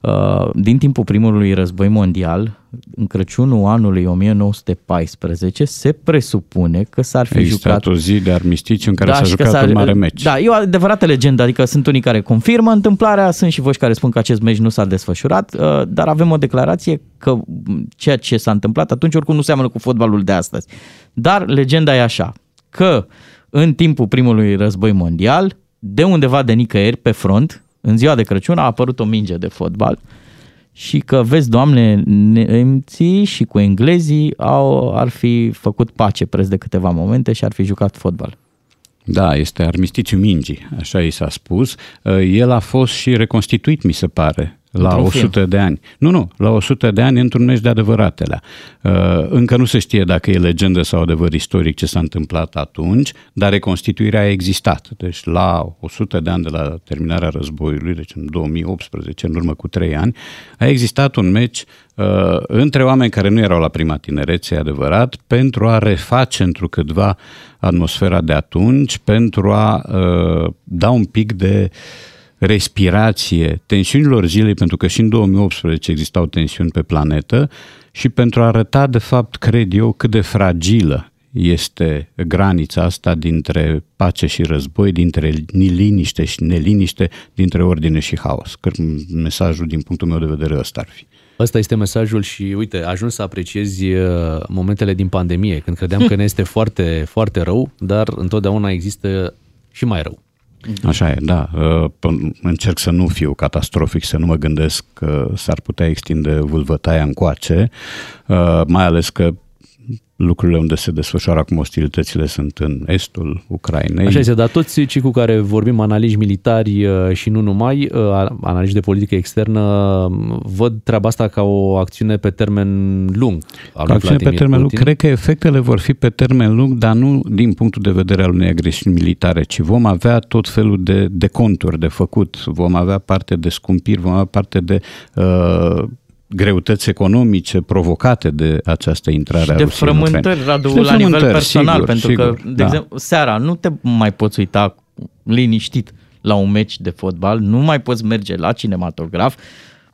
uh, din timpul primului război mondial, în Crăciunul anului 1914, se presupune că s-ar fi Existat jucat... o zi de armistițiu în care da, s-a jucat s-ar... un mare meci. Da, e o adevărată legendă, adică sunt unii care confirmă întâmplarea, sunt și voci care spun că acest meci nu s-a desfășurat, uh, dar avem o declarație că ceea ce s-a întâmplat atunci oricum nu seamănă cu fotbalul de astăzi. Dar legenda e așa, că în timpul primului război mondial, de undeva de nicăieri, pe front, în ziua de Crăciun, a apărut o minge de fotbal și că, vezi, doamne, nemții și cu englezii au, ar fi făcut pace preț de câteva momente și ar fi jucat fotbal. Da, este armistițiu mingii, așa i s-a spus. El a fost și reconstituit, mi se pare, la Într-un 100 film. de ani. Nu, nu, la 100 de ani într-un meci de adevăratele. Uh, încă nu se știe dacă e legendă sau adevăr istoric ce s-a întâmplat atunci, dar reconstituirea a existat. Deci la 100 de ani de la terminarea războiului, deci în 2018, în urmă cu 3 ani, a existat un meci uh, între oameni care nu erau la prima tinerețe, adevărat, pentru a reface întrucâtva atmosfera de atunci, pentru a uh, da un pic de uh, respirație tensiunilor zilei, pentru că și în 2018 existau tensiuni pe planetă și pentru a arăta, de fapt, cred eu, cât de fragilă este granița asta dintre pace și război, dintre liniște și neliniște, dintre ordine și haos. Că mesajul, din punctul meu de vedere, ăsta ar fi. Ăsta este mesajul și, uite, ajuns să apreciezi uh, momentele din pandemie, când credeam că ne este foarte, foarte rău, dar întotdeauna există și mai rău. Așa e, da. Uh, încerc să nu fiu catastrofic, să nu mă gândesc că s-ar putea extinde vâlvătaia încoace, uh, mai ales că lucrurile unde se desfășoară acum ostilitățile sunt în estul Ucrainei. Așa este, dar toți cei cu care vorbim, analiști militari uh, și nu numai, uh, analiști de politică externă, văd treaba asta ca o acțiune pe termen lung. Ca acțiune pe termen lung. Cred că efectele vor fi pe termen lung, dar nu din punctul de vedere al unei agresiuni militare, ci vom avea tot felul de, de conturi de făcut, vom avea parte de scumpiri, vom avea parte de uh, greutăți economice provocate de această intrare și a de Rusiei frământări, Radu, de la nivel personal, sigur, pentru sigur, că, de da. exemplu, seara nu te mai poți uita liniștit la un meci de fotbal, nu mai poți merge la cinematograf,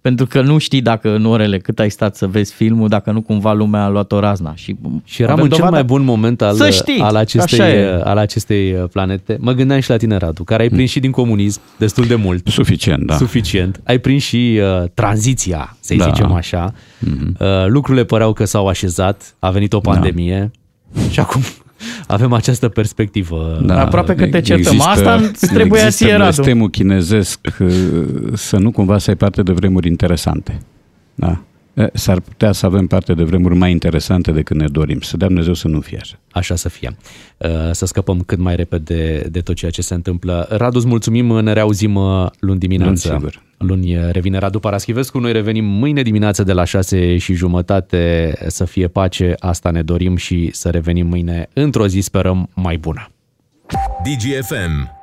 pentru că nu știi dacă în orele cât ai stat să vezi filmul, dacă nu cumva lumea a luat o razna. Și, și eram în cel mai bun moment al, știi, al, acestei, al acestei uh, planete. Mă gândeam și la tine, Radu, care ai prins mm. și din comunism destul de mult. Suficient, da. Suficient. Ai prins și uh, tranziția, să-i da. zicem așa. Mm-hmm. Uh, lucrurile păreau că s-au așezat, a venit o da. pandemie da. și acum avem această perspectivă. Da, Aproape că te certăm. Există, Asta trebuia ție, Radu. Sistemul chinezesc uh, să nu cumva să ai parte de vremuri interesante. Da. S-ar putea să avem parte de vremuri mai interesante decât ne dorim. Să dea Dumnezeu să nu fie așa. Așa să fie. Să scăpăm cât mai repede de tot ceea ce se întâmplă. Radu, îți mulțumim, ne reauzim luni dimineața. Luni, sigur. Luni revine Radu Paraschivescu, noi revenim mâine dimineață de la 6 și jumătate să fie pace, asta ne dorim și să revenim mâine într-o zi, sperăm, mai bună. DGFM